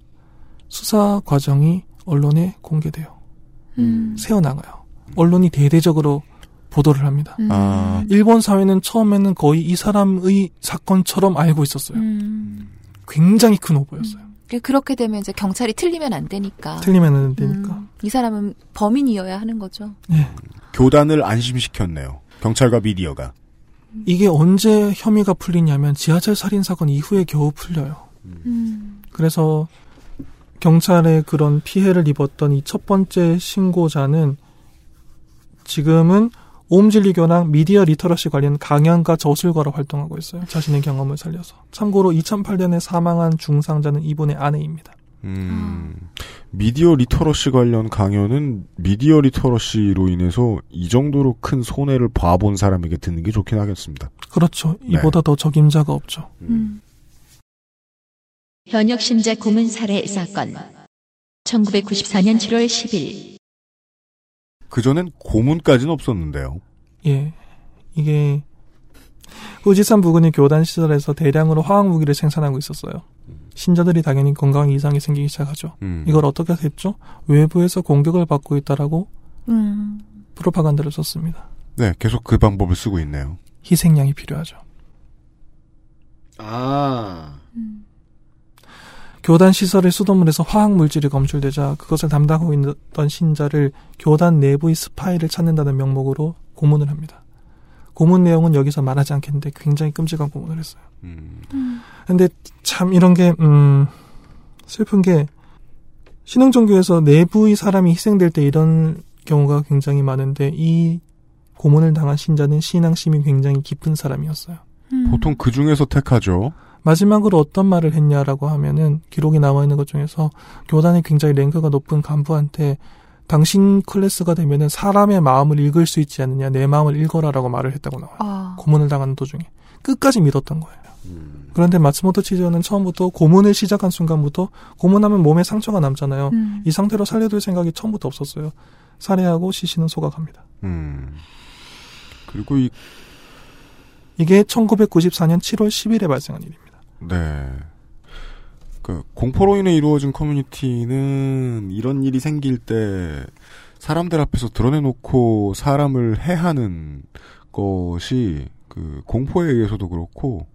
수사 과정이 언론에 공개돼요. 음. 새어나가요. 언론이 대대적으로 보도를 합니다. 음. 아. 일본 사회는 처음에는 거의 이 사람의 사건처럼 알고 있었어요. 음. 굉장히 큰 오보였어요. 그러니까 그렇게 되면 이제 경찰이 틀리면 안 되니까. 틀리면 안 되니까. 음, 이 사람은 범인이어야 하는 거죠. 예. 교단을 안심시켰네요. 경찰과 미디어가. 이게 언제 혐의가 풀리냐면 지하철 살인 사건 이후에 겨우 풀려요. 음. 그래서 경찰에 그런 피해를 입었던 이 첫 번째 신고자는 지금은 옴진리교랑 미디어 literacy 관련 강연과 저술가로 활동하고 있어요. 자신의 경험을 살려서. 참고로 2008년에 사망한 중상자는 이분의 아내입니다. 음, 미디어 literacy 관련 강연은 미디어 literacy로 인해서 이 정도로 큰 손해를 봐본 사람에게 듣는 게 좋긴 하겠습니다. 그렇죠. 네. 이보다 더 적임자가 없죠. 음. 현역 신자 고문 살해 사건. 1994년 7월 10일. 그전엔 고문까지는 없었는데요. 예. 이게 후지산 부근의 교단 시설에서 대량으로 화학 무기를 생산하고 있었어요. 신자들이 당연히 건강 이상이 생기기 시작하죠. 음. 이걸 어떻게 했죠? 외부에서 공격을 받고 있다라고 음. 프로파간다를 썼습니다. 네, 계속 그 방법을 쓰고 있네요. 희생양이 필요하죠. 아. 음. 교단 시설의 수돗물에서 화학 물질이 검출되자 그것을 담당하고 있던 신자를 교단 내부의 스파이를 찾는다는 명목으로 고문을 합니다. 고문 내용은 여기서 말하지 않겠는데 굉장히 끔찍한 고문을 했어요. 음. 근데 참 이런 게, 음, 슬픈 게, 신흥종교에서 내부의 사람이 희생될 때 이런 경우가 굉장히 많은데, 이 고문을 당한 신자는 신앙심이 굉장히 깊은 사람이었어요. 음. 보통 그 중에서 택하죠. 마지막으로 어떤 말을 했냐라고 하면은, 기록이 남아 있는 것 중에서, 교단이 굉장히 랭크가 높은 간부한테, 당신 클래스가 되면은 사람의 마음을 읽을 수 있지 않느냐, 내 마음을 읽어라라고 말을 했다고 나와요. 아. 고문을 당하는 도중에. 끝까지 믿었던 거예요. 음. 그런데 마츠모토 치즈는 처음부터 고문을 시작한 순간부터 고문하면 몸에 상처가 남잖아요. 음. 이 상태로 살려둘 생각이 처음부터 없었어요. 살해하고 시신은 소각합니다. 음. 그리고 이, 이게 1994년 7월 10일에 발생한 일입니다. 네. 그, 공포로 인해 이루어진 커뮤니티는 이런 일이 생길 때 사람들 앞에서 드러내놓고 사람을 해하는 것이 그 공포에 의해서도 그렇고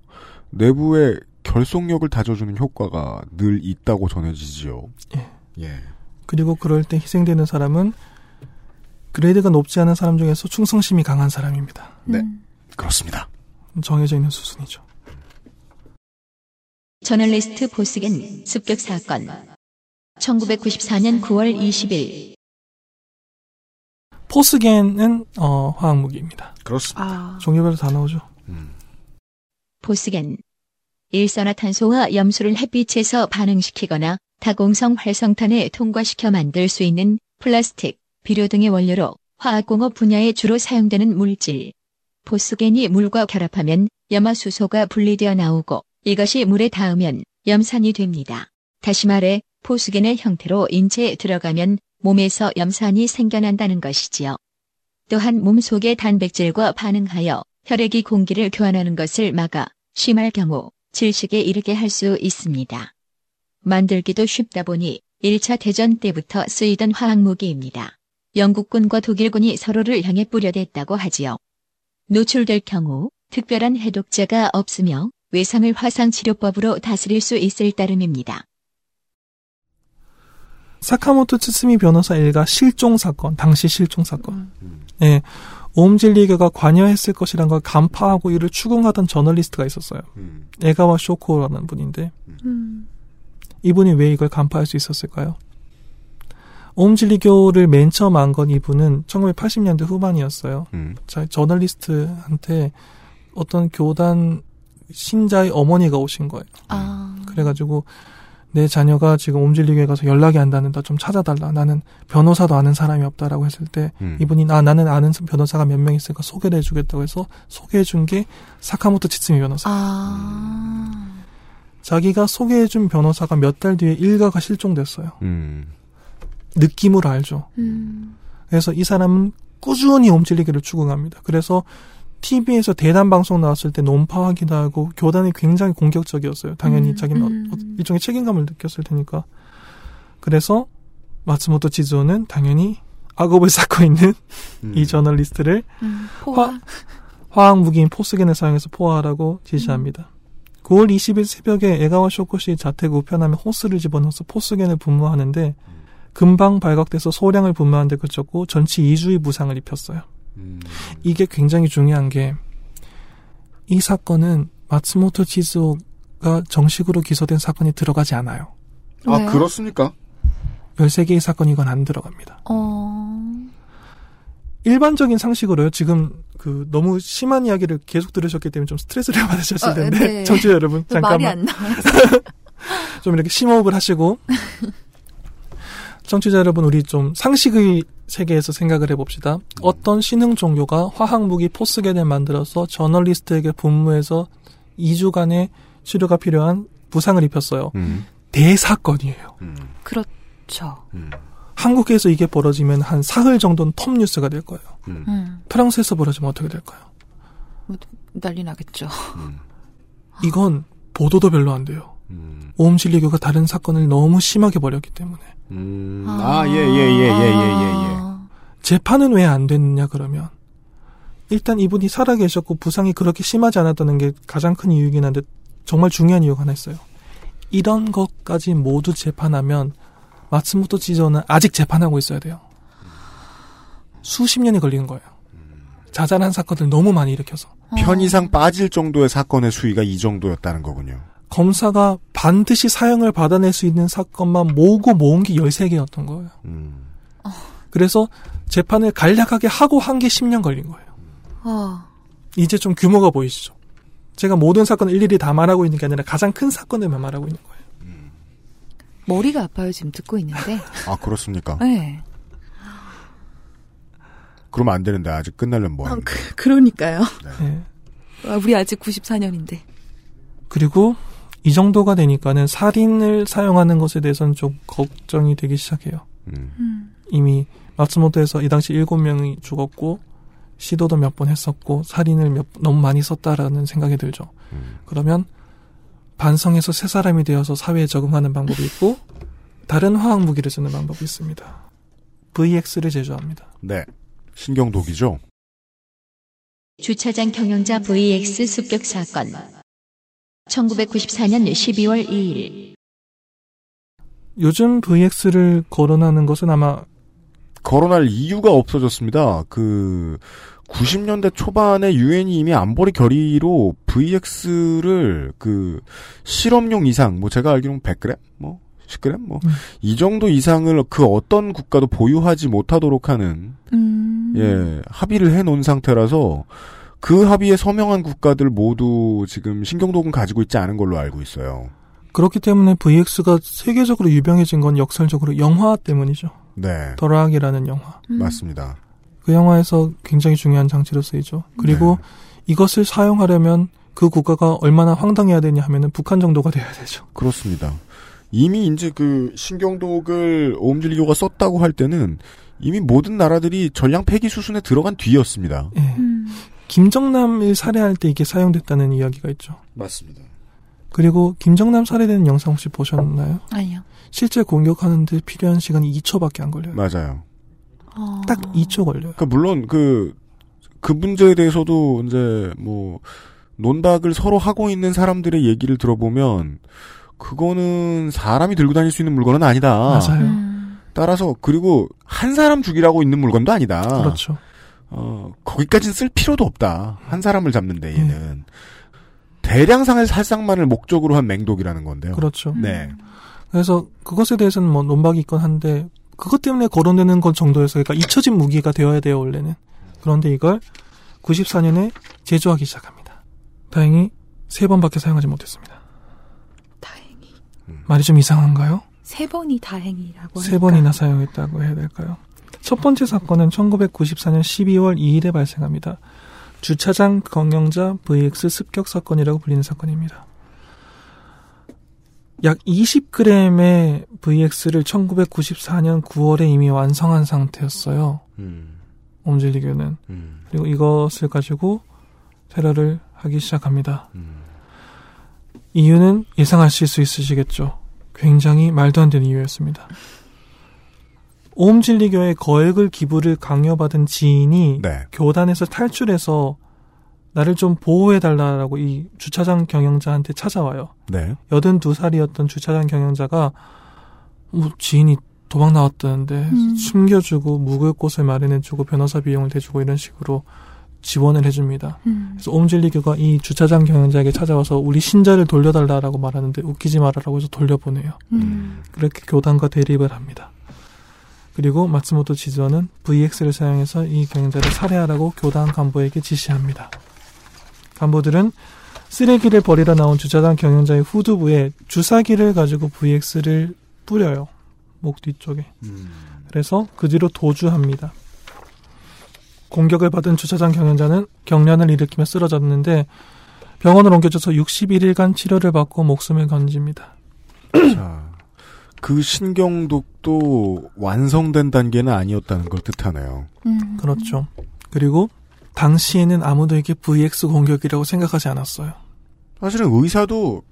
내부의 결속력을 다져주는 효과가 늘 있다고 전해지지요. 예. 예. 그리고 그럴 때 희생되는 사람은 그레이드가 높지 않은 사람 중에서 충성심이 강한 사람입니다. 네. 음. 그렇습니다. 정해져 있는 수순이죠. 저널리스트 보스겐 습격 사건. 1994년 9월 20일. 포스겐은 어, 화학무기입니다. 그렇습니다. 아. 종류별로 다 나오죠. 음. 보스겐. 일산화탄소와 염수를 햇빛에서 반응시키거나 다공성 활성탄에 통과시켜 만들 수 있는 플라스틱, 비료 등의 원료로 화학공업 분야에 주로 사용되는 물질. 포스겐이 물과 결합하면 염화수소가 분리되어 나오고 이것이 물에 닿으면 염산이 됩니다. 다시 말해 포스겐의 형태로 인체에 들어가면 몸에서 염산이 생겨난다는 것이지요. 또한 몸 속의 단백질과 반응하여 혈액이 공기를 교환하는 것을 막아 심할 경우 질식에 이르게 할 수 있습니다. 만들기도 쉽다 보니 1차 대전 때부터 쓰이던 화학무기입니다. 영국군과 독일군이 서로를 향해 뿌려댔다고 하지요. 노출될 경우 특별한 해독제가 없으며 외상을 화상치료법으로 다스릴 수 있을 따름입니다. 사카모토 츠스미 변호사 일가 실종 사건, 당시 실종 사건. 예. 옴질리게가 관여했을 것이란 걸 간파하고 이를 추궁하던 저널리스트가 있었어요. 음. 에가와 쇼코라는 분인데 음. 이분이 왜 이걸 간파할 수 있었을까요? 옴질리교를 맨 처음 안 건 이분은 1980년대 후반이었어요. 음. 자, 저널리스트한테 어떤 교단 신자의 어머니가 오신 거예요. 아. 그래가지고 내 자녀가 지금 옴질리교에 가서 연락이 안 닿는다 좀 찾아달라 나는 변호사도 아는 사람이 없다라고 했을 때 음. 이분이 아 나는 아는 변호사가 몇 명 있으니까 소개를 해주겠다고 해서 소개해준 게 사카모토 치츠미 변호사 아. 자기가 소개해준 변호사가 몇 달 뒤에 일가가 실종됐어요 음. 느낌으로 알죠 음. 그래서 이 사람은 꾸준히 옴질리기를 추궁합니다 그래서 TV에서 대담 방송 나왔을 때 논파하기도 하고 교단이 굉장히 공격적이었어요. 당연히 음, 자기는 음. 어- 일종의 책임감을 느꼈을 테니까. 그래서 마츠모토 지즈오는 당연히 악업을 쌓고 있는 음. 이 저널리스트를 음. 포화. 화, 화학 무기인 포스겐을 사용해서 포화하라고 지시합니다. 9월 20일 새벽에 에가와 쇼코시 자택 우편함에 호스를 집어넣어서 포스겐을 분무하는데 금방 발각돼서 소량을 분무하는데 그쳤고 전치 2주의 부상을 입혔어요. 음. 이게 굉장히 중요한 게 이 사건은 마츠모토 지즈오가 정식으로 기소된 사건이 들어가지 않아요. 아 왜요? 그렇습니까? 13개의 사건이 이건 안 들어갑니다. 어. 일반적인 상식으로요. 지금 그 너무 심한 이야기를 계속 들으셨기 때문에 좀 스트레스를 받으셨을 어, 텐데 네. 청취자 여러분 잠깐만. 좀 이렇게 심호흡을 하시고 청취자 여러분 우리 좀 상식의 세계에서 생각을 해봅시다. 어떤 신흥 종교가 화학 무기 포스겐을 만들어서 저널리스트에게 분무해서 2주간의 치료가 필요한 부상을 입혔어요. 음. 대사건이에요. 음. 그렇죠. 음. 한국에서 이게 벌어지면 한 사흘 정도는 톱 뉴스가 될 거예요. 음. 음. 프랑스에서 벌어지면 어떻게 될까요? 난리 나겠죠. 음. 이건 보도도 별로 안 돼요. 음. 오음진리교가 다른 사건을 너무 심하게 벌였기 때문에. 음. 아, 예, 예, 예, 예, 예, 예, 예. 아. 재판은 왜 안 됐느냐 그러면 일단 이분이 살아계셨고 부상이 그렇게 심하지 않았다는 게 가장 큰 이유이긴 한데 정말 중요한 이유가 하나 있어요. 이런 것까지 모두 재판하면 마츠모토 지저는 아직 재판하고 있어야 돼요. 수십 년이 걸리는 거예요. 자잘한 사건들 너무 많이 일으켜서 편의상 빠질 정도의 사건의 수위가 이 정도였다는 거군요. 검사가 반드시 사형을 받아낼 수 있는 사건만 모으고 모은 게 13개였던 거예요. 음. 그래서 재판을 간략하게 하고 한 게 10년 걸린 거예요. 아. 이제 좀 규모가 보이시죠? 제가 모든 사건을 일일이 다 말하고 있는 게 아니라 가장 큰 사건들만 말하고 있는 거예요. 머리가 아파요, 지금 듣고 있는데. 아, 그렇습니까? 네. 그러면 안 되는데, 아직 끝나려면 뭐 아? 그, 그러니까요. 예. 아, 우리 아직 94년인데. 그리고 이 정도가 되니까는 살인을 사용하는 것에 대해서는 좀 걱정이 되기 시작해요. 음. 이미 마츠모토에서 이 당시 7명이 죽었고 시도도 몇 번 했었고 살인을 몇, 너무 많이 썼다라는 생각이 들죠. 음. 그러면 반성해서 새 사람이 되어서 사회에 적응하는 방법이 있고 다른 화학 무기를 쓰는 방법이 있습니다. VX를 제조합니다. 네. 신경독이죠? 주차장 경영자 VX 습격 사건. 1994년 12월 2일. 요즘 VX를 거론하는 것은 아마 거론할 이유가 없어졌습니다. 그 90년대 초반에 유엔이 이미 안보리 결의로 VX를 그 실험용 이상 뭐 제가 알기로는 100g 뭐 10g 뭐이 음. 정도 이상을 그 어떤 국가도 보유하지 못하도록 하는 음. 예 합의를 해 놓은 상태라서 그 합의에 서명한 국가들 모두 지금 신경독은 가지고 있지 않은 걸로 알고 있어요. 그렇기 때문에 VX가 세계적으로 유명해진 건 역설적으로 영화 때문이죠. 네, 더락이라는 영화. 맞습니다. 그 영화에서 굉장히 중요한 장치로 쓰이죠. 그리고 이것을 사용하려면 그 국가가 얼마나 황당해야 되냐 하면은 북한 정도가 돼야 되죠. 그렇습니다. 이미 이제 그 신경독을 오음질리교가 썼다고 할 때는 이미 모든 나라들이 전량 폐기 수순에 들어간 뒤였습니다. 예. 김정남을 살해할 때 이게 사용됐다는 이야기가 있죠. 맞습니다. 그리고 김정남 살해되는 영상 혹시 보셨나요? 아니요. 실제 공격하는데 필요한 시간이 2초밖에 안 걸려요. 맞아요. 어. 딱 2초 걸려요. 그러니까 물론 그, 그 문제에 대해서도 이제 뭐 논박을 서로 하고 있는 사람들의 얘기를 들어보면 그거는 사람이 들고 다닐 수 있는 물건은 아니다. 맞아요. 음. 따라서 그리고 한 사람 죽이라고 있는 물건도 아니다. 그렇죠. 어, 거기까지는 쓸 필요도 없다. 한 사람을 잡는데 얘는 대량상의 살상만을 목적으로 한 맹독이라는 건데요. 그렇죠. 네. 그래서 그것에 대해서는 뭐 논박이 있건 한데 그것 때문에 거론되는 것 정도에서 그러니까 잊혀진 무기가 되어야 돼요 원래는. 그런데 이걸 94년에 제조하기 시작합니다. 다행히 세 번밖에 사용하지 못했습니다. 다행히. 말이 좀 이상한가요? 세 번이 다행이라고 세. 번이나 사용했다고 해야 될까요? 첫 번째 사건은 1994년 12월 2일에 발생합니다. 주차장 경영자 VX 습격 사건이라고 불리는 사건입니다. 약 20g의 VX를 1994년 9월에 이미 완성한 상태였어요. 음, 옴질리교는. 음, 그리고 이것을 가지고 테러를 하기 시작합니다. 음. 이유는 예상하실 수 있으시겠죠. 굉장히 말도 안 되는 이유였습니다. 오음진리교에 거액을 기부를 강요받은 지인이 네. 교단에서 탈출해서 나를 좀 보호해달라고 이 주차장 경영자한테 찾아와요. 네. 82살이었던 주차장 경영자가 뭐 지인이 도망 나왔다는데 음. 숨겨주고 묵을 곳을 마련해주고 변호사 비용을 대주고 이런 식으로 지원을 해줍니다. 음. 그래서 옴질리교가 이 주차장 경영자에게 찾아와서 우리 신자를 돌려달라고 말하는데 웃기지 말아라고 해서 돌려보내요. 음. 그렇게 교단과 대립을 합니다. 그리고 마츠모토 지주어는 VX를 사용해서 이 경영자를 살해하라고 교단 간부에게 지시합니다. 간부들은 쓰레기를 버리러 나온 주차장 경영자의 후두부에 주사기를 가지고 VX를 뿌려요. 목 뒤쪽에. 음. 그래서 그 뒤로 도주합니다. 공격을 받은 주차장 경영자는 경련을 일으키며 쓰러졌는데 병원으로 옮겨져서 61일간 치료를 받고 목숨을 건집니다. 자, 그 신경독도 완성된 단계는 아니었다는 걸 뜻하네요. 음. 그렇죠. 그리고 당시에는 아무도 이게 VX 공격이라고 생각하지 않았어요. 사실은 의사도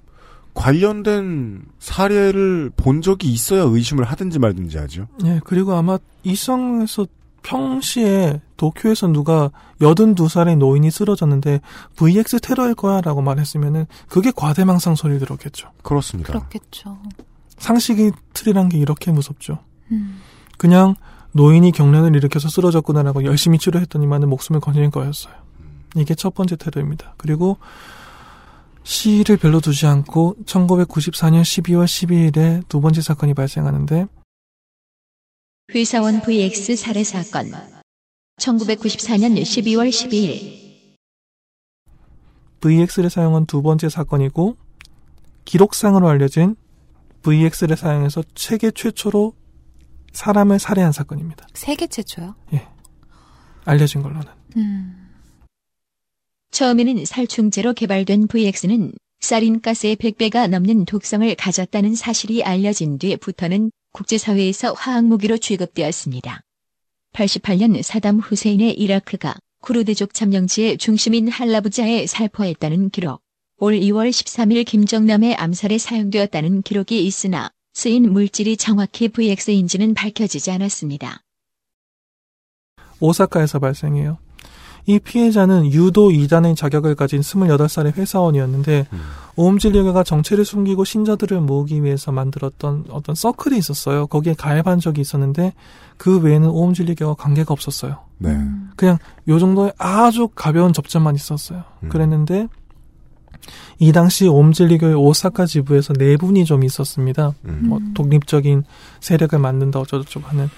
관련된 사례를 본 적이 있어야 의심을 하든지 말든지 하죠. 예, 그리고 아마 이성에서 평시에 도쿄에서 누가 82살의 노인이 쓰러졌는데 VX 테러일 거야 라고 말했으면은 그게 과대망상 소리 들었겠죠. 그렇습니다. 그렇겠죠. 상식이 틀이란 게 이렇게 무섭죠. 음. 그냥 노인이 경련을 일으켜서 쓰러졌구나라고 열심히 치료했더니만은 목숨을 건진 거였어요. 이게 첫 번째 테러입니다. 그리고 시일을 별로 두지 않고 1994년 12월 12일에 두 번째 사건이 발생하는데 회사원 VX 살해 사건. 1994년 12월 12일. VX를 사용한 두 번째 사건이고 기록상으로 알려진 VX를 사용해서 세계 최초로 사람을 살해한 사건입니다. 세계 최초요? 알려진 걸로는. 음. 처음에는 살충제로 개발된 VX는 사린가스의 100배가 넘는 독성을 가졌다는 사실이 알려진 뒤부터는 국제사회에서 화학무기로 취급되었습니다. 88년 사담 후세인의 이라크가 쿠르드족 점령지의 중심인 할라부자에 살포했다는 기록, 올 2월 13일 김정남의 암살에 사용되었다는 기록이 있으나 쓰인 물질이 정확히 VX인지는 밝혀지지 않았습니다. 오사카에서 발생해요. 이 피해자는 유도 2단의 자격을 가진 28살의 회사원이었는데 음. 오음질리가가 정체를 숨기고 신자들을 모으기 위해서 만들었던 어떤 서클이 있었어요. 거기에 가입한 적이 있었는데 그 외에는 오음질리가와 관계가 없었어요. 네. 음. 그냥 요 정도의 아주 가벼운 접점만 있었어요. 음. 그랬는데 이 당시 옴질리교의 오사카 지부에서 내분이 좀 있었습니다. 음. 뭐 독립적인 세력을 만든다 어쩌고저쩌고 하는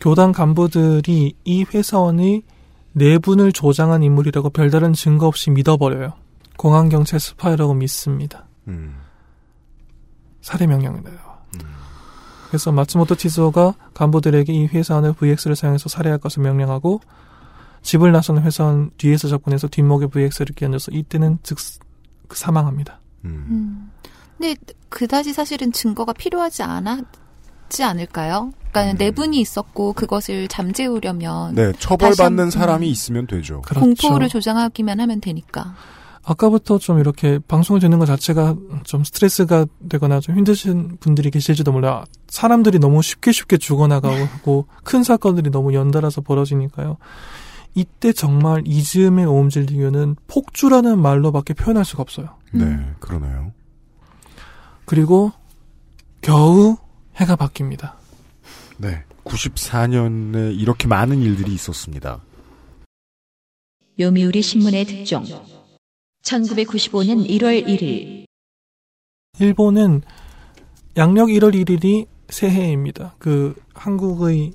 교단 간부들이 이 회사원의 내분을 조장한 인물이라고 별다른 증거 없이 믿어버려요. 공안경찰 스파이라고 믿습니다. 음. 살해 명령을 내요. 그래서 마츠모토 치즈오가 간부들에게 이 회사원을 VX를 사용해서 살해할 것을 명령하고 집을 나서는 회사원 뒤에서 접근해서 뒷목에 VX를 끼얹어서 이때는 즉 사망합니다. 음. 음. 근데 그다지 사실은 증거가 필요하지 않았지 않을까요? 그러니까 음. 내분이 있었고 그것을 잠재우려면 네, 처벌받는 사람이 음. 있으면 되죠. 그렇죠. 공포를 조장하기만 하면 되니까. 아까부터 좀 이렇게 방송을 듣는 것 자체가 좀 스트레스가 되거나 좀 힘드신 분들이 계실지도 몰라요. 사람들이 너무 쉽게 쉽게 죽어나가고 큰 사건들이 너무 연달아서 벌어지니까요. 이때 정말 이즈음의 오음질리교는 폭주라는 말로밖에 표현할 수가 없어요. 네, 음. 그러네요. 그리고 겨우 해가 바뀝니다. 네. 94년에 이렇게 많은 일들이 있었습니다. 요미우리 신문의 특종. 1995년 1월 1일. 일본은 양력 1월 1일이 새해입니다. 그 한국의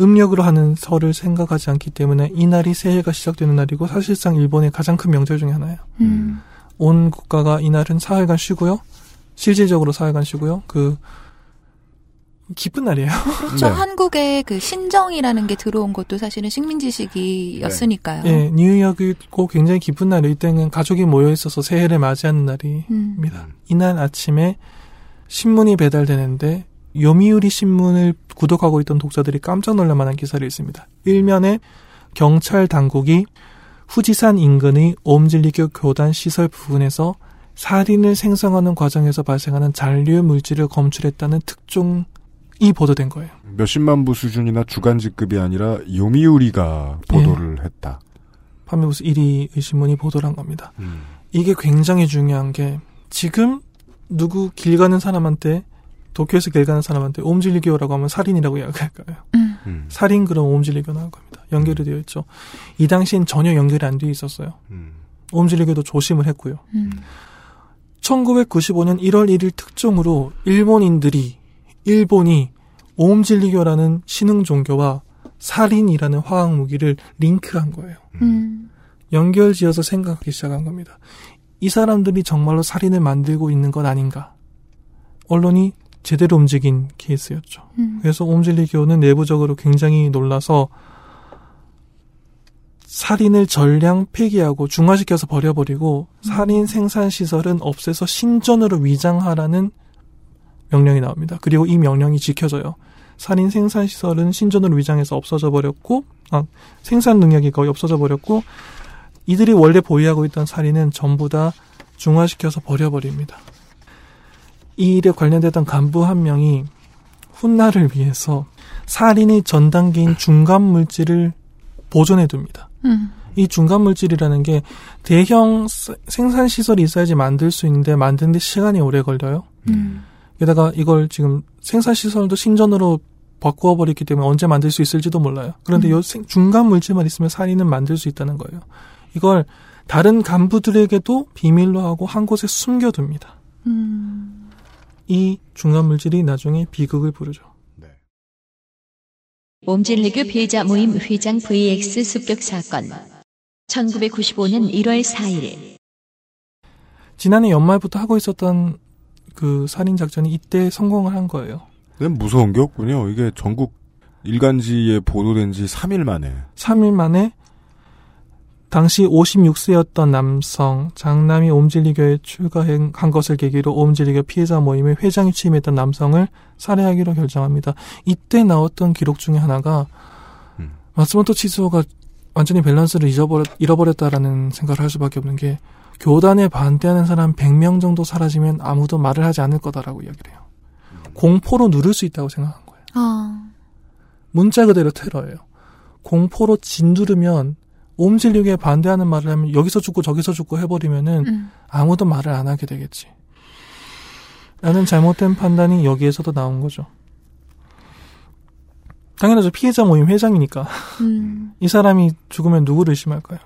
음력으로 하는 설을 생각하지 않기 때문에 이날이 새해가 시작되는 날이고 사실상 일본의 가장 큰 명절 중에 하나예요. 음. 온 국가가 이날은 사흘간 쉬고요. 실질적으로 사흘간 쉬고요. 그 기쁜 날이에요. 그렇죠. 네. 한국에 그 신정이라는 게 들어온 것도 사실은 식민지식이었으니까요. 예, 뉴욕이고 굉장히 기쁜 날이에요. 이때는 가족이 모여 있어서 새해를 맞이하는 날이 음. 입니다. 이날 아침에 신문이 배달되는데 요미우리 신문을 구독하고 있던 독자들이 깜짝 놀랄 만한 기사를 읽습니다. 일면에 경찰 당국이 후지산 인근의 옴질리교 교단 시설 부근에서 살인을 생성하는 과정에서 발생하는 잔류 물질을 검출했다는 특종이 보도된 거예요. 몇십만 부 수준이나 주간지급이 아니라 요미우리가 보도를 했다. 파미부스 1위의 신문이 보도를 한 겁니다. 음. 이게 굉장히 중요한 게 지금 누구 길 가는 사람한테 도쿄에서 길 가는 사람한테 옴질리교라고 하면 살인이라고 이야기할까요? 음. 음. 살인 그럼 옴질리교 나올 겁니다. 연결이 되어 있죠. 이 당시엔 전혀 연결이 안돼 있었어요. 음. 옴질리교도 조심을 했고요. 음. 1995년 1월 1일 특종으로 일본인들이 일본이 옴질리교라는 신흥 종교와 살인이라는 화학 무기를 링크한 거예요. 음. 연결지어서 생각하기 시작한 겁니다. 이 사람들이 정말로 살인을 만들고 있는 것 아닌가? 언론이 제대로 움직인 케이스였죠. 음. 그래서 옴질리 교는 내부적으로 굉장히 놀라서 살인을 전량 폐기하고 중화시켜서 버려버리고 살인 생산 시설은 없애서 신전으로 위장하라는 명령이 나옵니다. 그리고 이 명령이 지켜져요. 살인 생산 시설은 신전으로 위장해서 없어져 버렸고, 아, 생산 능력이 거의 없어져 버렸고, 이들이 원래 보유하고 있던 살인은 전부 다 중화시켜서 버려버립니다. 이 일에 관련됐던 간부 한 명이 훗날을 위해서 살인의 전 단계인 중간 물질을 보존해 둡니다. 음. 이 중간 물질이라는 게 대형 사- 생산 시설이 있어야지 만들 수 있는데 만드는데 시간이 오래 걸려요. 음. 게다가 이걸 지금 생산 시설도 신전으로 바꾸어 버렸기 때문에 언제 만들 수 있을지도 몰라요. 그런데 요 생- 중간 물질만 있으면 살인은 만들 수 있다는 거예요. 이걸 다른 간부들에게도 비밀로 하고 한 곳에 숨겨둡니다. 음. 이 중간 물질이 나중에 비극을 부르죠. 옴질리교 피해자 모임 회장 VX 습격 사건. 1995년 1월 4일. 지난해 연말부터 하고 있었던 그 살인 작전이 이때 성공을 한 거예요. 근데 무서운 게 없군요. 이게 전국 일간지에 보도된 지 3일 만에. 3일 만에 당시 56세였던 남성 장남이 옴질리교에 출가한 것을 계기로 옴질리교 피해자 모임에 회장이 취임했던 남성을 살해하기로 결정합니다. 이때 나왔던 기록 중에 하나가 음. 마츠모토 치즈오가 완전히 밸런스를 잊어버렸, 잃어버렸다라는 생각을 할 수밖에 없는 게 교단에 반대하는 사람 100명 정도 사라지면 아무도 말을 하지 않을 거다라고 이야기를 해요. 공포로 누를 수 있다고 생각한 거예요. 아. 문자 그대로 테러예요. 공포로 진두르면 옴질리교에 반대하는 말을 하면 여기서 죽고 저기서 죽고 해버리면은 음. 아무도 말을 안 하게 되겠지. 라는 잘못된 판단이 여기에서도 나온 거죠. 당연하죠. 피해자 모임 회장이니까. 음. 이 사람이 죽으면 누구를 의심할까요?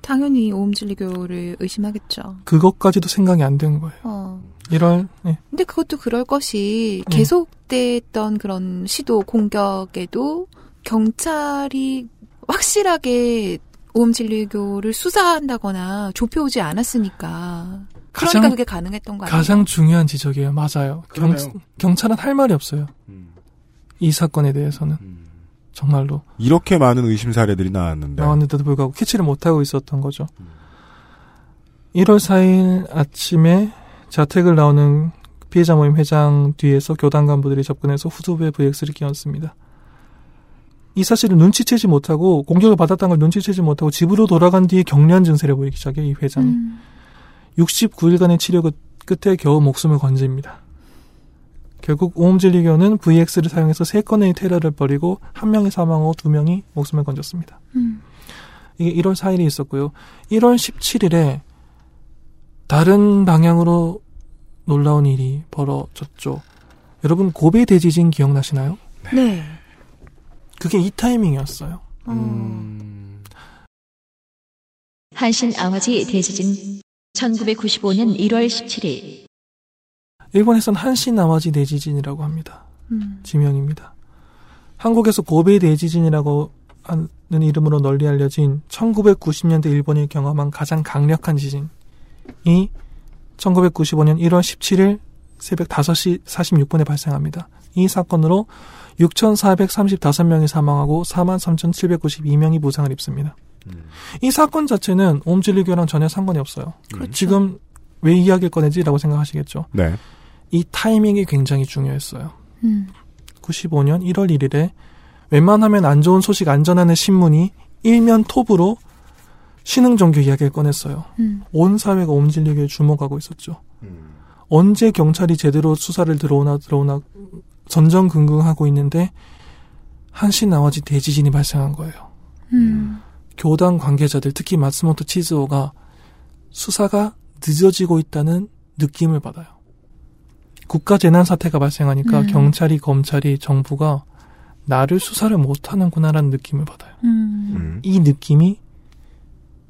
당연히 오음진리교를 의심하겠죠. 그것까지도 생각이 안 된 거예요. 어. 1월, 네. 근데 그것도 그럴 것이 네. 계속됐던 그런 시도 공격에도 경찰이 확실하게 오음진리교를 수사한다거나 좁혀오지 않았으니까 그러니까 가장- 그게 가능했던 거 아니에요? 가장 중요한 지적이에요. 맞아요. 경, 그러네요. 경찰은 할 말이 없어요. 음. 이 사건에 대해서는 정말로 이렇게 많은 의심 사례들이 나왔는데 나왔는데도 불구하고 캐치를 못하고 있었던 거죠. 1월 4일 아침에 자택을 나오는 피해자 모임 회장 뒤에서 교단 간부들이 접근해서 후두부에 VX를 끼얹습니다. 이 사실을 눈치채지 못하고 공격을 받았다는 걸 눈치채지 못하고 집으로 돌아간 뒤에 격리한 증세를 보이기 시작해요. 이 회장이. 음. 69일간의 치료 끝- 끝에 겨우 목숨을 건집니다. 결국 오음진리교는 VX를 사용해서 세 건의 테러를 벌이고 한 명이 사망하고 두 명이 목숨을 건졌습니다. 음. 이게 1월 4일이 있었고요. 1월 17일에 다른 방향으로 놀라운 일이 벌어졌죠. 여러분 고베 대지진 기억나시나요? 네. 그게 이 타이밍이었어요. 음. 한신 아화지 대지진 1995년 1월 17일 일본에선 한시 나와지 대지진이라고 합니다. 음. 지명입니다. 한국에서 고베 대지진이라고 하는 이름으로 널리 알려진 1990년대 일본이 경험한 가장 강력한 지진이 1995년 1월 17일 새벽 5시 46분에 발생합니다. 이 사건으로 6,435명이 사망하고 43,792명이 부상을 입습니다. 이 사건 자체는 옴질리교랑 전혀 상관이 없어요. 그렇죠. 지금 왜 이야기를 꺼내지라고 생각하시겠죠. 네. 이 타이밍이 굉장히 중요했어요. 음. 95년 1월 1일에 웬만하면 안 좋은 소식 안 전하는 신문이 일면 톱으로 신흥 종교 이야기를 꺼냈어요. 음. 온 사회가 옴질리교에 주목하고 있었죠. 언제 경찰이 제대로 수사를 들어오나 들어오나 전전긍긍하고 있는데 한신 나와지 대지진이 발생한 거예요. 음. 교단 관계자들 특히 마스모토 치즈오가 수사가 늦어지고 있다는 느낌을 받아요. 국가 재난 사태가 발생하니까 음. 경찰이 검찰이 정부가 나를 수사를 못하는구나라는 느낌을 받아요. 음. 음. 이 느낌이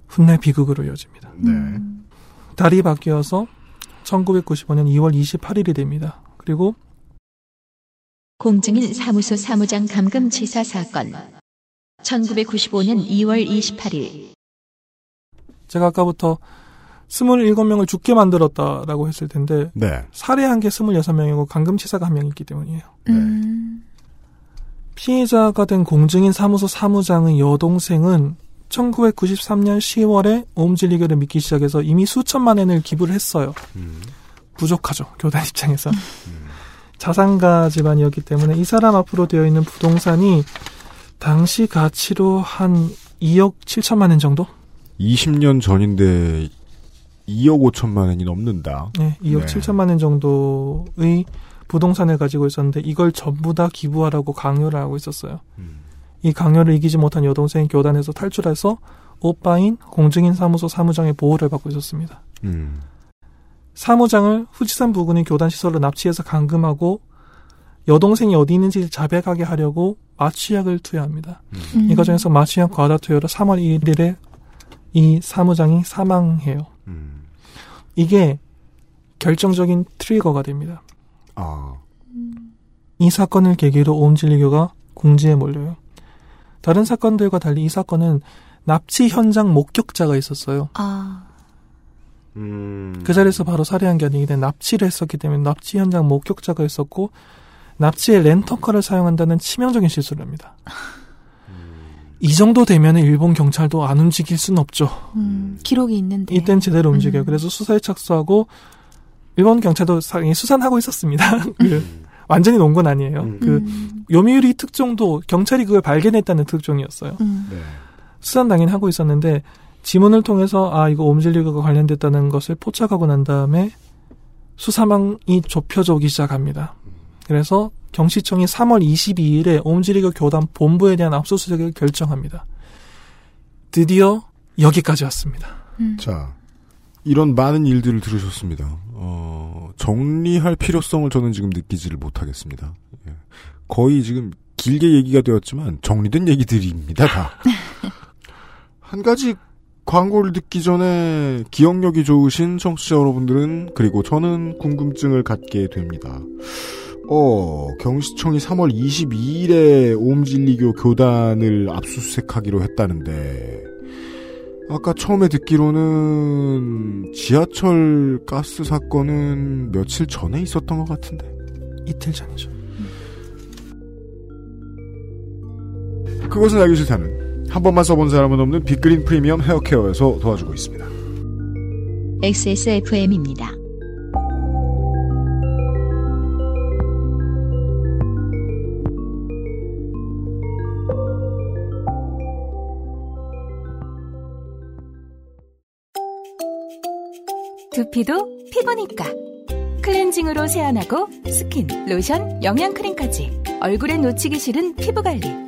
훗날 비극으로 이어집니다. 네. 달이 바뀌어서 1995년 2월 28일이 됩니다. 그리고 공증인 사무소 사무장 감금치사 사건 1995년 2월 28일 제가 아까부터 27명을 죽게 만들었다라고 했을 텐데 네. 살해한 게 26명이고 감금치사가 한 명 있기 때문이에요. 음. 피해자가 된 공증인 사무소 사무장의 여동생은 1993년 10월에 오음진리교를 믿기 시작해서 이미 수천만 엔을 기부를 했어요. 음. 부족하죠. 교단 입장에서. 자산가 집안이었기 때문에 이 사람 앞으로 되어 있는 부동산이 당시 가치로 한 2억 7천만 엔 정도? 20년 전인데 2억 5천만 원이 넘는다. 네, 2억 네. 7천만 엔 정도의 부동산을 가지고 있었는데 이걸 전부 다 기부하라고 강요를 하고 있었어요. 음. 이 강요를 이기지 못한 여동생이 교단에서 탈출해서 오빠인 공증인 사무소 사무장의 보호를 받고 있었습니다. 음. 사무장을 후지산 부근의 교단 시설로 납치해서 감금하고 여동생이 어디 있는지 자백하게 하려고 마취약을 투여합니다. 음. 이 과정에서 마취약 과다 투여로 3월 1일에 이 사무장이 사망해요. 음. 이게 결정적인 트리거가 됩니다. 아. 이 사건을 계기로 오음진리교가 궁지에 몰려요. 다른 사건들과 달리 이 사건은 납치 현장 목격자가 있었어요. 아. 음. 그 자리에서 바로 살해한 게 아니기 때문에 납치를 했었기 때문에 납치 현장 목격자가 있었고 납치에 렌터카를 사용한다는 치명적인 실수를 합니다. 이 정도 되면 일본 경찰도 안 움직일 수는 없죠. 음. 기록이 있는데. 이땐 제대로 움직여요. 음. 그래서 수사에 착수하고 일본 경찰도 사- 수산하고 있었습니다. 그 완전히 논 건 아니에요. 음. 그 음. 요미우리 특종도 경찰이 그걸 발견했다는 특종이었어요. 음. 네. 수산 당연히 하고 있었는데 지문을 통해서 아 이거 옴질리그가 관련됐다는 것을 포착하고 난 다음에 수사망이 좁혀져 오기 시작합니다. 그래서 경시청이 3월 22일에 옴질리그 교단 본부에 대한 압수수색을 결정합니다. 드디어 여기까지 왔습니다. 음. 자, 이런 많은 일들을 들으셨습니다. 어, 정리할 필요성을 저는 지금 느끼지를 못하겠습니다. 예. 거의 지금 길게 얘기가 되었지만 정리된 얘기들입니다, 다. 한 가지 광고를 듣기 전에 기억력이 좋으신 청취자 여러분들은 그리고 저는 궁금증을 갖게 됩니다. 어, 경시청이 3월 22일에 오음진리교 교단을 압수수색하기로 했다는데 아까 처음에 듣기로는 지하철 가스 사건은 며칠 전에 있었던 것 같은데. 이틀 전이죠. 그것은 알기 싫다는 한 번만 써본 사람은 없는 빅그린 프리미엄 헤어케어에서 도와주고 있습니다. XSFM입니다. 두피도 피부니까. 클렌징으로 세안하고 스킨, 로션, 영양크림까지. 얼굴에 놓치기 싫은 피부관리.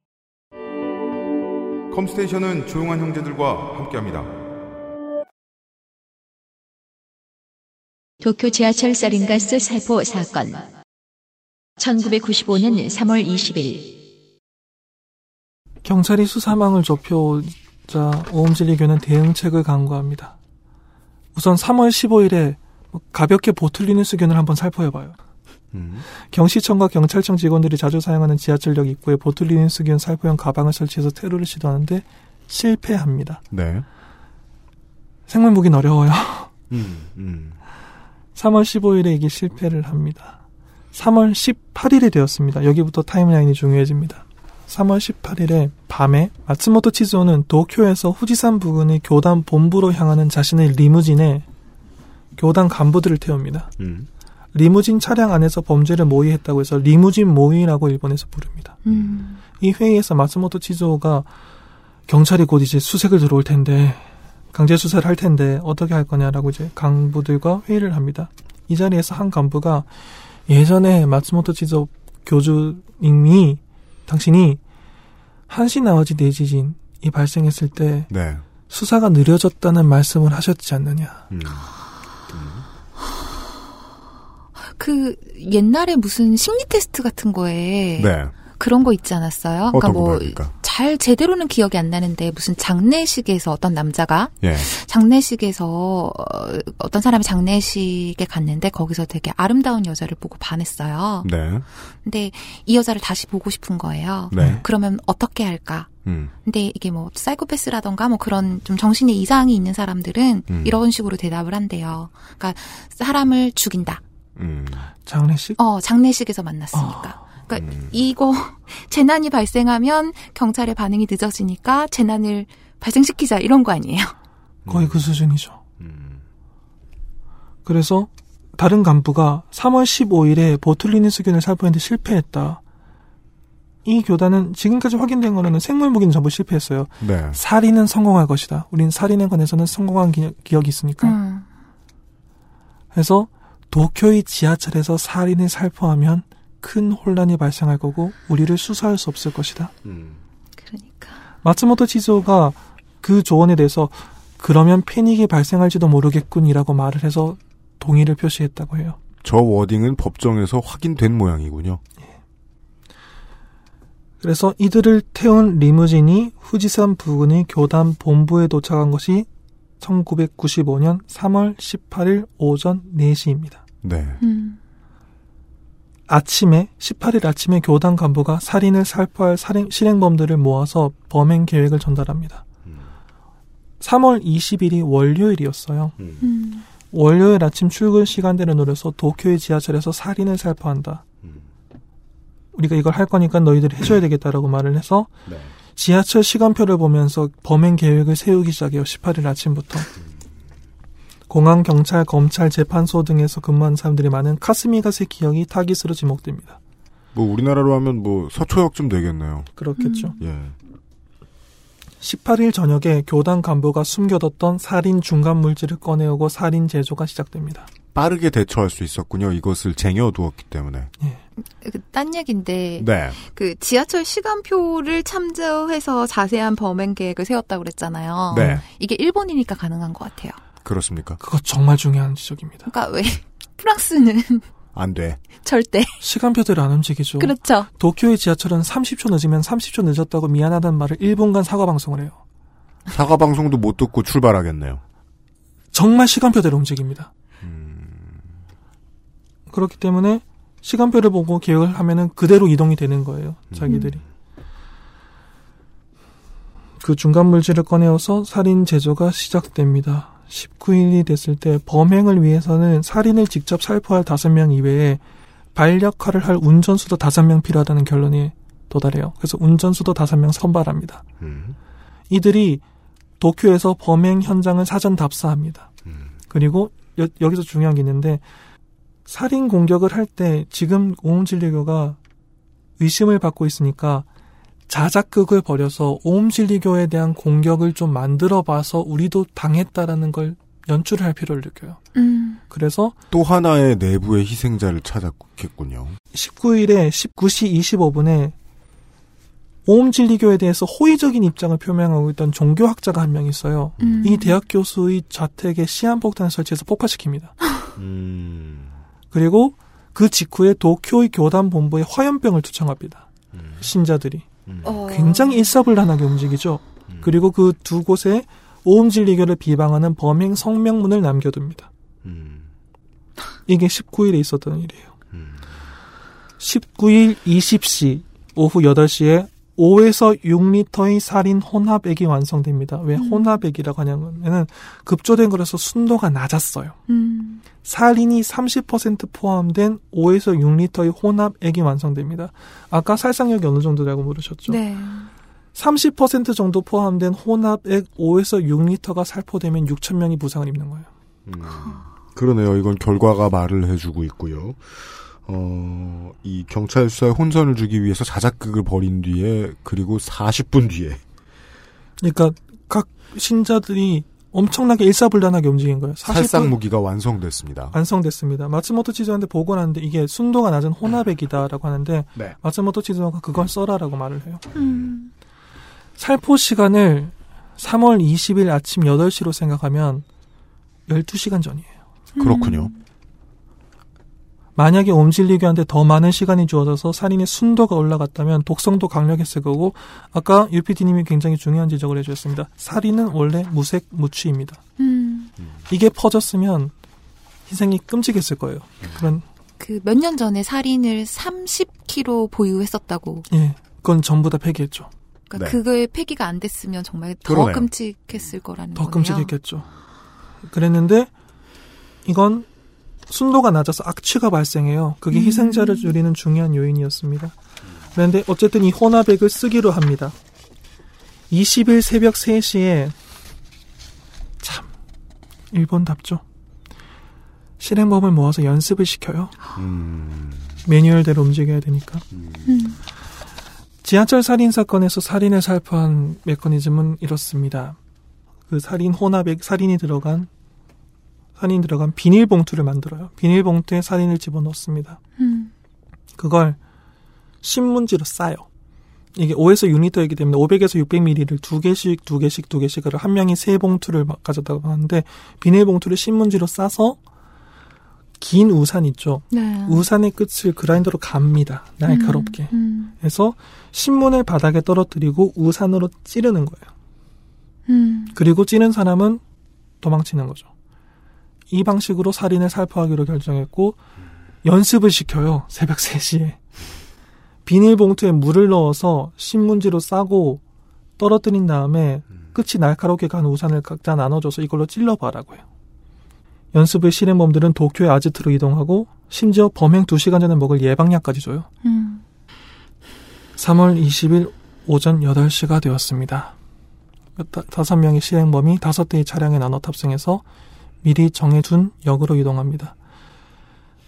컴스테이션은 조용한 형제들과 함께합니다. 도쿄 지하철 살인가스 살포 사건 1995년 3월 20일 경찰이 수사망을 좁혀오자 오음진리교는 대응책을 강구합니다. 우선 3월 15일에 가볍게 보틀리는 수견을 한번 살펴봐요. 경시청과 경찰청 직원들이 자주 사용하는 지하철역 입구에 보틀리는 수견 살포형 가방을 설치해서 테러를 시도하는데 실패합니다. 네. 생물 보긴 어려워요. 음, 음. 3월 15일에 이게 실패를 합니다. 3월 18일이 되었습니다. 여기부터 타임라인이 중요해집니다. 3월 18일에 밤에 마츠모토 치즈오는 도쿄에서 후지산 부근의 교단 본부로 향하는 자신의 리무진에 교단 간부들을 태웁니다. 음. 리무진 차량 안에서 범죄를 모의했다고 해서 리무진 모의라고 일본에서 부릅니다. 음. 이 회의에서 마츠모토 치즈오가 경찰이 곧 이제 수색을 들어올 텐데 강제 수사를 할 텐데 어떻게 할 거냐라고 이제 간부들과 회의를 합니다. 이 자리에서 한 간부가 예전에 마츠모토 치즈오 교주님이 당신이 한시 나와지 내지진이 발생했을 때 네. 수사가 느려졌다는 말씀을 하셨지 않느냐. 음. 그 옛날에 무슨 심리 테스트 같은 거에 네. 그런 거 있지 않았어요? 어떤 뭐? 잘 제대로는 기억이 안 나는데 무슨 장례식에서 어떤 남자가 예. 장례식에서 어, 어떤 사람이 장례식에 갔는데 거기서 되게 아름다운 여자를 보고 반했어요. 네. 근데 이 여자를 다시 보고 싶은 거예요. 네. 그러면 어떻게 할까? 음. 근데 이게 뭐 사이코패스라던가 뭐 그런 좀 정신에 이상이 있는 사람들은 음. 이런 식으로 대답을 한대요. 그러니까 사람을 죽인다. 음. 장례식? 어, 장례식에서 만났으니까. 그러니까 이거 재난이 발생하면 경찰의 반응이 늦어지니까 재난을 발생시키자 이런 거 아니에요. 거의 그 수준이죠. 음. 그래서 다른 간부가 3월 15일에 보틀리는 수균을 살포했는데 실패했다. 이 교단은 지금까지 확인된 거로는 생물 무기는 전부 실패했어요. 네. 살인은 성공할 것이다. 우린 살인에 관해서는 성공한 기, 기억이 있으니까. 음. 그래서 도쿄의 지하철에서 살인을 살포하면 큰 혼란이 발생할 거고 우리를 수사할 수 없을 것이다. 음. 그러니까. 마츠모토 치조가 그 조언에 대해서 그러면 패닉이 발생할지도 모르겠군이라고 말을 해서 동의를 표시했다고 해요. 저 워딩은 법정에서 확인된 모양이군요. 그래서 이들을 태운 리무진이 후지산 부근의 교단 본부에 도착한 것이 1995년 3월 18일 오전 4시입니다. 네. 음. 아침에 18일 아침에 교단 간부가 살인을 살포할 살인, 실행범들을 모아서 범행 계획을 전달합니다. 3월 20일이 월요일이었어요. 음. 월요일 아침 출근 시간대를 노려서 도쿄의 지하철에서 살인을 살포한다. 우리가 이걸 할 거니까 너희들이 해줘야 되겠다라고 말을 해서 네. 지하철 시간표를 보면서 범행 계획을 세우기 시작해요. 18일 아침부터. 공항, 경찰, 검찰, 재판소 등에서 근무하는 사람들이 많은 카스미가세 기억이 타깃으로 지목됩니다. 뭐 우리나라로 하면 뭐 서초역쯤 되겠네요. 그렇겠죠. 예. 18일 저녁에 교단 간부가 숨겨뒀던 살인 중간 물질을 꺼내오고 살인 제조가 시작됩니다. 빠르게 대처할 수 있었군요. 이것을 쟁여두었기 때문에. 그, 딴 얘기인데 네. 그 지하철 시간표를 참조해서 자세한 범행 계획을 세웠다고 그랬잖아요. 네. 이게 일본이니까 가능한 것 같아요. 그렇습니까? 그거 정말 중요한 지적입니다. 그러니까 왜 프랑스는 안 돼. 절대 시간표대로 안 움직이죠. 그렇죠. 도쿄의 지하철은 30초 늦으면 30초 늦었다고 미안하다는 말을 1분간 사과 방송을 해요. 사과 방송도 못 듣고 출발하겠네요. 정말 시간표대로 움직입니다. 그렇기 때문에 시간표를 보고 계획을 하면은 그대로 이동이 되는 거예요. 자기들이. 그 중간 물질을 꺼내어서 살인 제조가 시작됩니다. 19일이 됐을 때 범행을 위해서는 살인을 직접 살포할 5명 이외에 반력화를 할 운전수도 5명 필요하다는 결론에 도달해요. 그래서 운전수도 5명 선발합니다. 음. 이들이 도쿄에서 범행 현장을 사전 답사합니다. 그리고 여, 기서 중요한 게 있는데 살인 공격을 할 때 지금 오음진리교가 의심을 받고 있으니까 자작극을 벌여서 오음진리교에 대한 공격을 좀 만들어 봐서 우리도 당했다라는 걸 연출을 할 필요를 느껴요. 음. 그래서 또 하나의 내부의 희생자를 찾았겠군요. 19일에 19시 25분에 오음진리교에 대해서 호의적인 입장을 표명하고 있던 종교학자가 한 명 있어요. 음. 이 대학 교수의 자택에 시한폭탄을 설치해서 폭파시킵니다. 음. 그리고 그 직후에 도쿄의 교단 본부에 화염병을 투청합니다. 신자들이. 어. 굉장히 일사불란하게 움직이죠. 그리고 그 두 곳에 오음진리교를 비방하는 범행 성명문을 남겨둡니다. 이게 19일에 있었던 일이에요. 19일 20시 오후 8시에 5에서 6리터의 살인 혼합액이 완성됩니다. 왜 혼합액이라고 하냐면은 급조된 거라서 순도가 낮았어요. 음. 살인이 30% 포함된 5에서 6리터의 혼합액이 완성됩니다. 아까 살상력이 어느 정도라고 물으셨죠? 네. 30% 정도 포함된 혼합액 5에서 6리터가 살포되면 6천 명이 부상을 입는 거예요. 그러네요. 이건 결과가 말을 해주고 있고요. 어, 이 경찰 수사에 혼선을 주기 위해서 자작극을 벌인 뒤에 그리고 40분 뒤에 그러니까 각 신자들이 엄청나게 일사불란하게 움직인 거예요. 40분 살상 무기가 완성됐습니다. 완성됐습니다. 마츠모토 치즈한테 보고하는데 이게 순도가 낮은 혼합액이다라고 하는데 네. 마츠모토 치즈가 그걸 써라라고 말을 해요. 음. 살포 시간을 3월 20일 아침 8시로 생각하면 12시간 전이에요. 그렇군요. 만약에 옴질리교한테 더 많은 시간이 주어져서 살인의 순도가 올라갔다면 독성도 강력했을 거고 아까 UPD님이 굉장히 중요한 지적을 해주셨습니다. 살인은 원래 무색 무취입니다. 음. 이게 퍼졌으면 희생이 끔찍했을 거예요. 그런 그 몇 년 전에 살인을 30kg 보유했었다고. 예, 그건 전부 다 폐기했죠. 그러니까 네. 그거의 폐기가 안 됐으면 정말 더 그러네요. 끔찍했을 거라는 더 거네요. 끔찍했겠죠. 그랬는데 이건 순도가 낮아서 악취가 발생해요. 그게 음. 희생자를 줄이는 중요한 요인이었습니다. 그런데 어쨌든 이 혼합액을 쓰기로 합니다. 20일 새벽 3시에 참 일본답죠. 실행범을 모아서 연습을 시켜요. 음, 매뉴얼대로 움직여야 되니까. 음. 지하철 살인 사건에서 살인을 살포한 메커니즘은 이렇습니다. 그 살인 혼합액 살인이 들어간 살인 들어간 비닐봉투를 만들어요. 비닐봉투에 살인을 집어넣습니다. 음. 그걸 신문지로 싸요. 이게 5에서 6리터이기 때문에 500에서 600ml를 두 개씩 두 개씩 두 개씩을 한 명이 세 봉투를 막 가져다가 하는데 비닐봉투를 신문지로 싸서 긴 우산 있죠. 네. 우산의 끝을 그라인더로 갑니다. 날카롭게. 음. 해서 신문을 바닥에 떨어뜨리고 우산으로 찌르는 거예요. 음. 그리고 찌른 사람은 도망치는 거죠. 이 방식으로 살인을 살포하기로 결정했고 연습을 시켜요. 새벽 3시에. 비닐봉투에 물을 넣어서 신문지로 싸고 떨어뜨린 다음에 끝이 날카롭게 간 우산을 각자 나눠줘서 이걸로 찔러봐라고 해요. 연습을 실행범들은 도쿄의 아지트로 이동하고 심지어 범행 2시간 전에 먹을 예방약까지 줘요. 음. 3월 20일 오전 8시가 되었습니다. 다- 다섯 명의 실행범이 다섯 대의 차량에 나눠 탑승해서 미리 정해둔 역으로 이동합니다.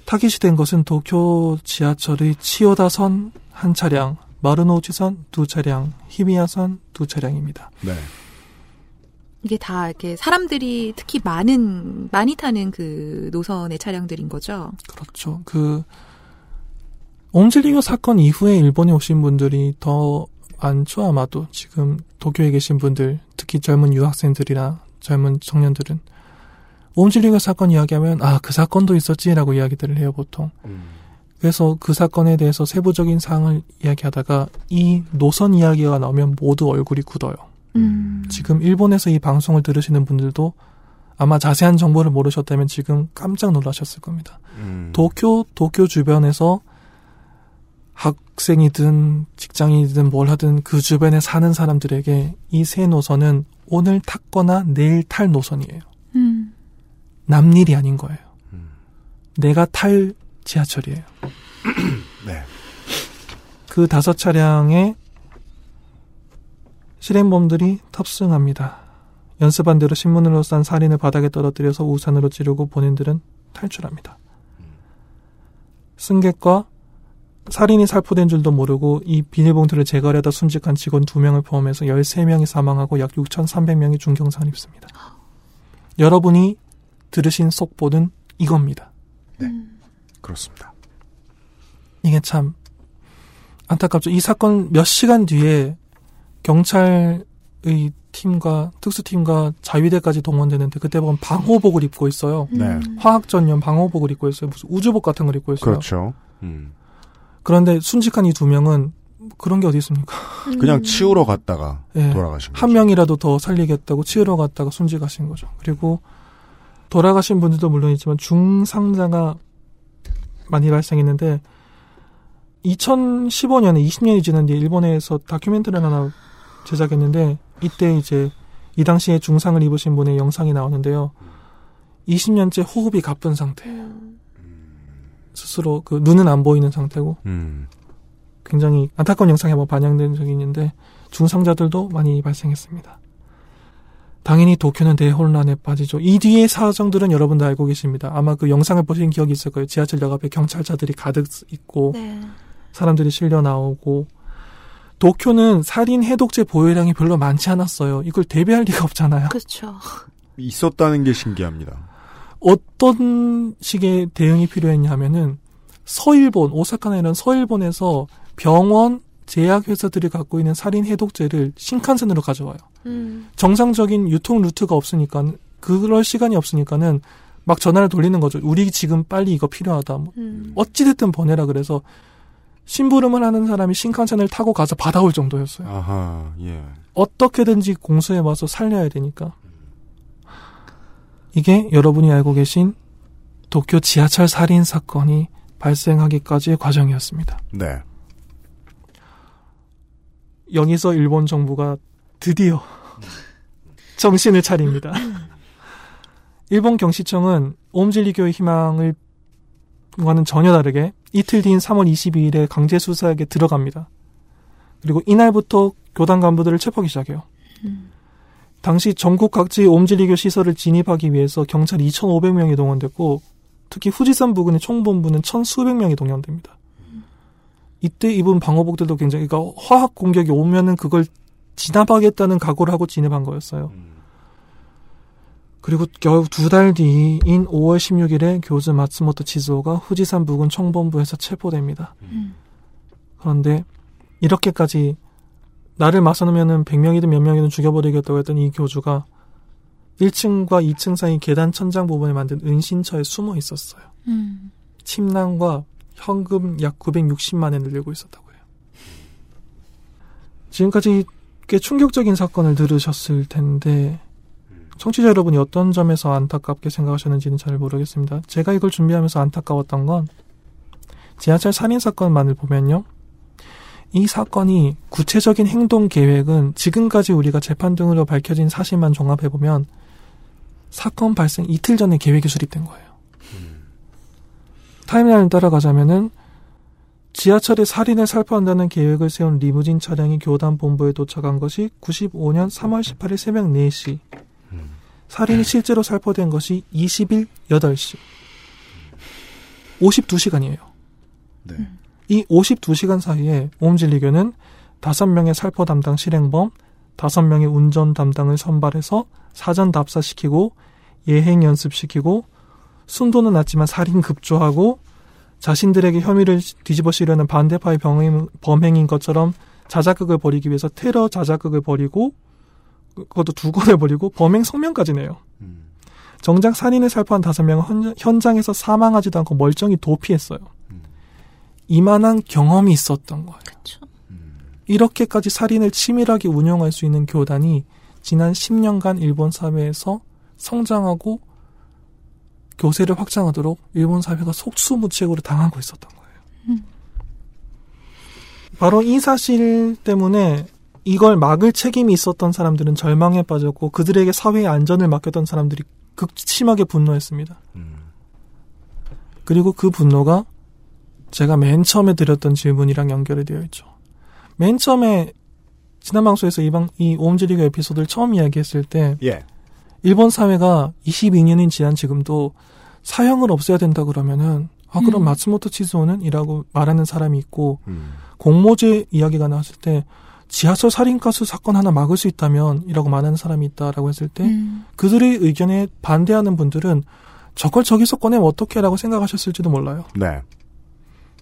타깃이 된 것은 도쿄 지하철의 치요다선 한 차량, 마르노우치선 두 차량, 히미야선 두 차량입니다. 네. 이게 다 이렇게 사람들이 특히 많은 많이 타는 그 노선의 차량들인 거죠. 그렇죠. 그 옴질리교 사건 이후에 일본에 오신 분들이 더 많죠 아마도 지금 도쿄에 계신 분들 특히 젊은 유학생들이나 젊은 청년들은 옴질리교 사건 이야기하면 아 그 사건도 있었지라고 이야기들을 해요 보통. 그래서 그 사건에 대해서 세부적인 사항을 이야기하다가 이 노선 이야기가 나오면 모두 얼굴이 굳어요. 음. 지금 일본에서 이 방송을 들으시는 분들도 아마 자세한 정보를 모르셨다면 지금 깜짝 놀라셨을 겁니다. 음. 도쿄, 도쿄 주변에서 학생이든 직장인이든 뭘 하든 그 주변에 사는 사람들에게 이 세 노선은 오늘 탔거나 내일 탈 노선이에요. 음. 남일이 아닌 거예요. 음. 내가 탈 지하철이에요. 네. 그 다섯 차량에 실행범들이 탑승합니다. 연습한 대로 신문으로 싼 살인을 바닥에 떨어뜨려서 우산으로 찌르고 본인들은 탈출합니다. 승객과 살인이 살포된 줄도 모르고 이 비닐봉투를 제거하려다 순직한 직원 2명을 포함해서 13명이 사망하고 약 6,300명이 중경상을 입습니다. 여러분이 들으신 속보는 이겁니다. 그렇습니다. 이게 참 안타깝죠. 이 사건 몇 시간 뒤에 경찰의 팀과 특수팀과 자위대까지 동원되는데 그때 보면 방호복을 입고 있어요. 네. 화학 전염 방호복을 입고 있어요. 무슨 우주복 같은 걸 입고 있어요. 그렇죠. 음. 그런데 순직한 이 두 명은 그런 게 어디 있습니까? 그냥 치우러 갔다가 예. 돌아가신 거죠. 한 명이라도 더 살리겠다고 치우러 갔다가 순직하신 거죠. 그리고 돌아가신 분들도 물론이지만 중상자가 많이 발생했는데 2015년에 20년이 지난 뒤에 일본에서 다큐멘터리를 하나 제작했는데 이때 이제 이 당시에 중상을 입으신 분의 영상이 나오는데요. 20년째 호흡이 가쁜 상태예요. 스스로 그 눈은 안 보이는 상태고 음. 굉장히 안타까운 영상이 한번 반영된 적이 있는데 중상자들도 많이 발생했습니다. 당연히 도쿄는 대혼란에 빠지죠. 이 뒤의 사정들은 여러분도 알고 계십니다. 아마 그 영상을 보신 기억이 있을 거예요. 지하철역 앞에 경찰차들이 가득 있고 네. 사람들이 실려 나오고 도쿄는 살인 해독제 보유량이 별로 많지 않았어요. 이걸 대비할 리가 없잖아요. 그렇죠. 있었다는 게 신기합니다. 어떤 식의 대응이 필요했냐면은 서일본, 오사카나 이런 서일본에서 병원, 제약회사들이 갖고 있는 살인 해독제를 신칸센으로 가져와요. 음. 정상적인 유통 루트가 없으니까 그럴 시간이 없으니까는 막 전화를 돌리는 거죠. 우리 지금 빨리 이거 필요하다. 뭐 음. 어찌됐든 보내라 그래서 심부름을 하는 사람이 신칸센을 타고 가서 받아올 정도였어요. 아하, 예. 어떻게든지 공수해 와서 살려야 되니까. 이게 여러분이 알고 계신 도쿄 지하철 살인 사건이 발생하기까지의 과정이었습니다. 네. 여기서 일본 정부가 드디어 정신을 차립니다. 일본 경시청은 옴질리교의 희망을 과는 전혀 다르게 이틀 뒤인 3월 22일에 강제 수사에 들어갑니다. 그리고 이날부터 교단 간부들을 체포하기 시작해요. 당시 전국 각지 옴질리교 시설을 진입하기 위해서 경찰 2,500명이 동원됐고 특히 후지산 부근의 총본부는 천 수백 명이 동원됩니다. 이때 입은 방호복들도 굉장히 그러니까 화학 공격이 오면은 그걸 진압하겠다는 각오를 하고 진입한 거였어요. 그리고 겨우 두 달 뒤인 5월 16일에 교즈 마츠모토 치즈오가 후지산 부근 총본부에서 체포됩니다. 그런데 이렇게까지 나를 맞서놓으면은 100명이든 몇 명이든 죽여버리겠다고 했던 이 교주가 1층과 2층 사이 계단 천장 부분에 만든 은신처에 숨어 있었어요. 음. 침낭과 현금 약 960만 엔을 들고 있었다고 해요. 지금까지 꽤 충격적인 사건을 들으셨을 텐데 청취자 여러분이 어떤 점에서 안타깝게 생각하셨는지는 잘 모르겠습니다. 제가 이걸 준비하면서 안타까웠던 건 지하철 살인 사건만을 보면요. 이 사건이 구체적인 행동 계획은 지금까지 우리가 재판 등으로 밝혀진 사실만 종합해보면 사건 발생 이틀 전에 계획이 수립된 거예요. 타임라인을 따라가자면은 지하철에 살인을 살포한다는 계획을 세운 리무진 차량이 교단 본부에 도착한 것이 95년 3월 18일 새벽 4시. 살인이 실제로 살포된 것이 20일 8시. 52시간이에요. 네. 이 52시간 사이에 옴질리교는 5명의 살포 담당 실행범, 다섯 명의 운전 담당을 선발해서 사전 답사시키고 예행 연습시키고 순도는 낮지만 살인 급조하고 자신들에게 혐의를 뒤집어 씌우려는 반대파의 병행, 범행인 것처럼 자작극을 벌이기 위해서 테러 자작극을 벌이고 그것도 두 건을 벌이고 범행 성명까지 내요. 정작 살인을 살포한 다섯 명은 현장에서 사망하지도 않고 멀쩡히 도피했어요. 이만한 경험이 있었던 거예요. 그쵸. 이렇게까지 살인을 치밀하게 운영할 수 있는 교단이 지난 10년간 일본 사회에서 성장하고 교세를 확장하도록 일본 사회가 속수무책으로 당하고 있었던 거예요. 음. 바로 이 사실 때문에 이걸 막을 책임이 있었던 사람들은 절망에 빠졌고 그들에게 사회의 안전을 맡겼던 사람들이 극심하게 분노했습니다. 그리고 그 분노가 제가 맨 처음에 드렸던 질문이랑 연결이 되어 있죠. 맨 처음에 지난 방송에서 이, 방, 이 오음지리그 에피소드를 처음 이야기했을 때 예. 일본 사회가 22년이 지난 지금도 사형을 없애야 된다 그러면은 아 그럼 음. 마츠모토 치즈오는 이라고 말하는 사람이 있고 음. 공모제 이야기가 나왔을 때 지하철 살인가수 사건 하나 막을 수 있다면 이라고 말하는 사람이 있다라고 했을 때 음. 그들의 의견에 반대하는 분들은 저걸 저기서 꺼내면 어떻게라고 생각하셨을지도 몰라요. 네.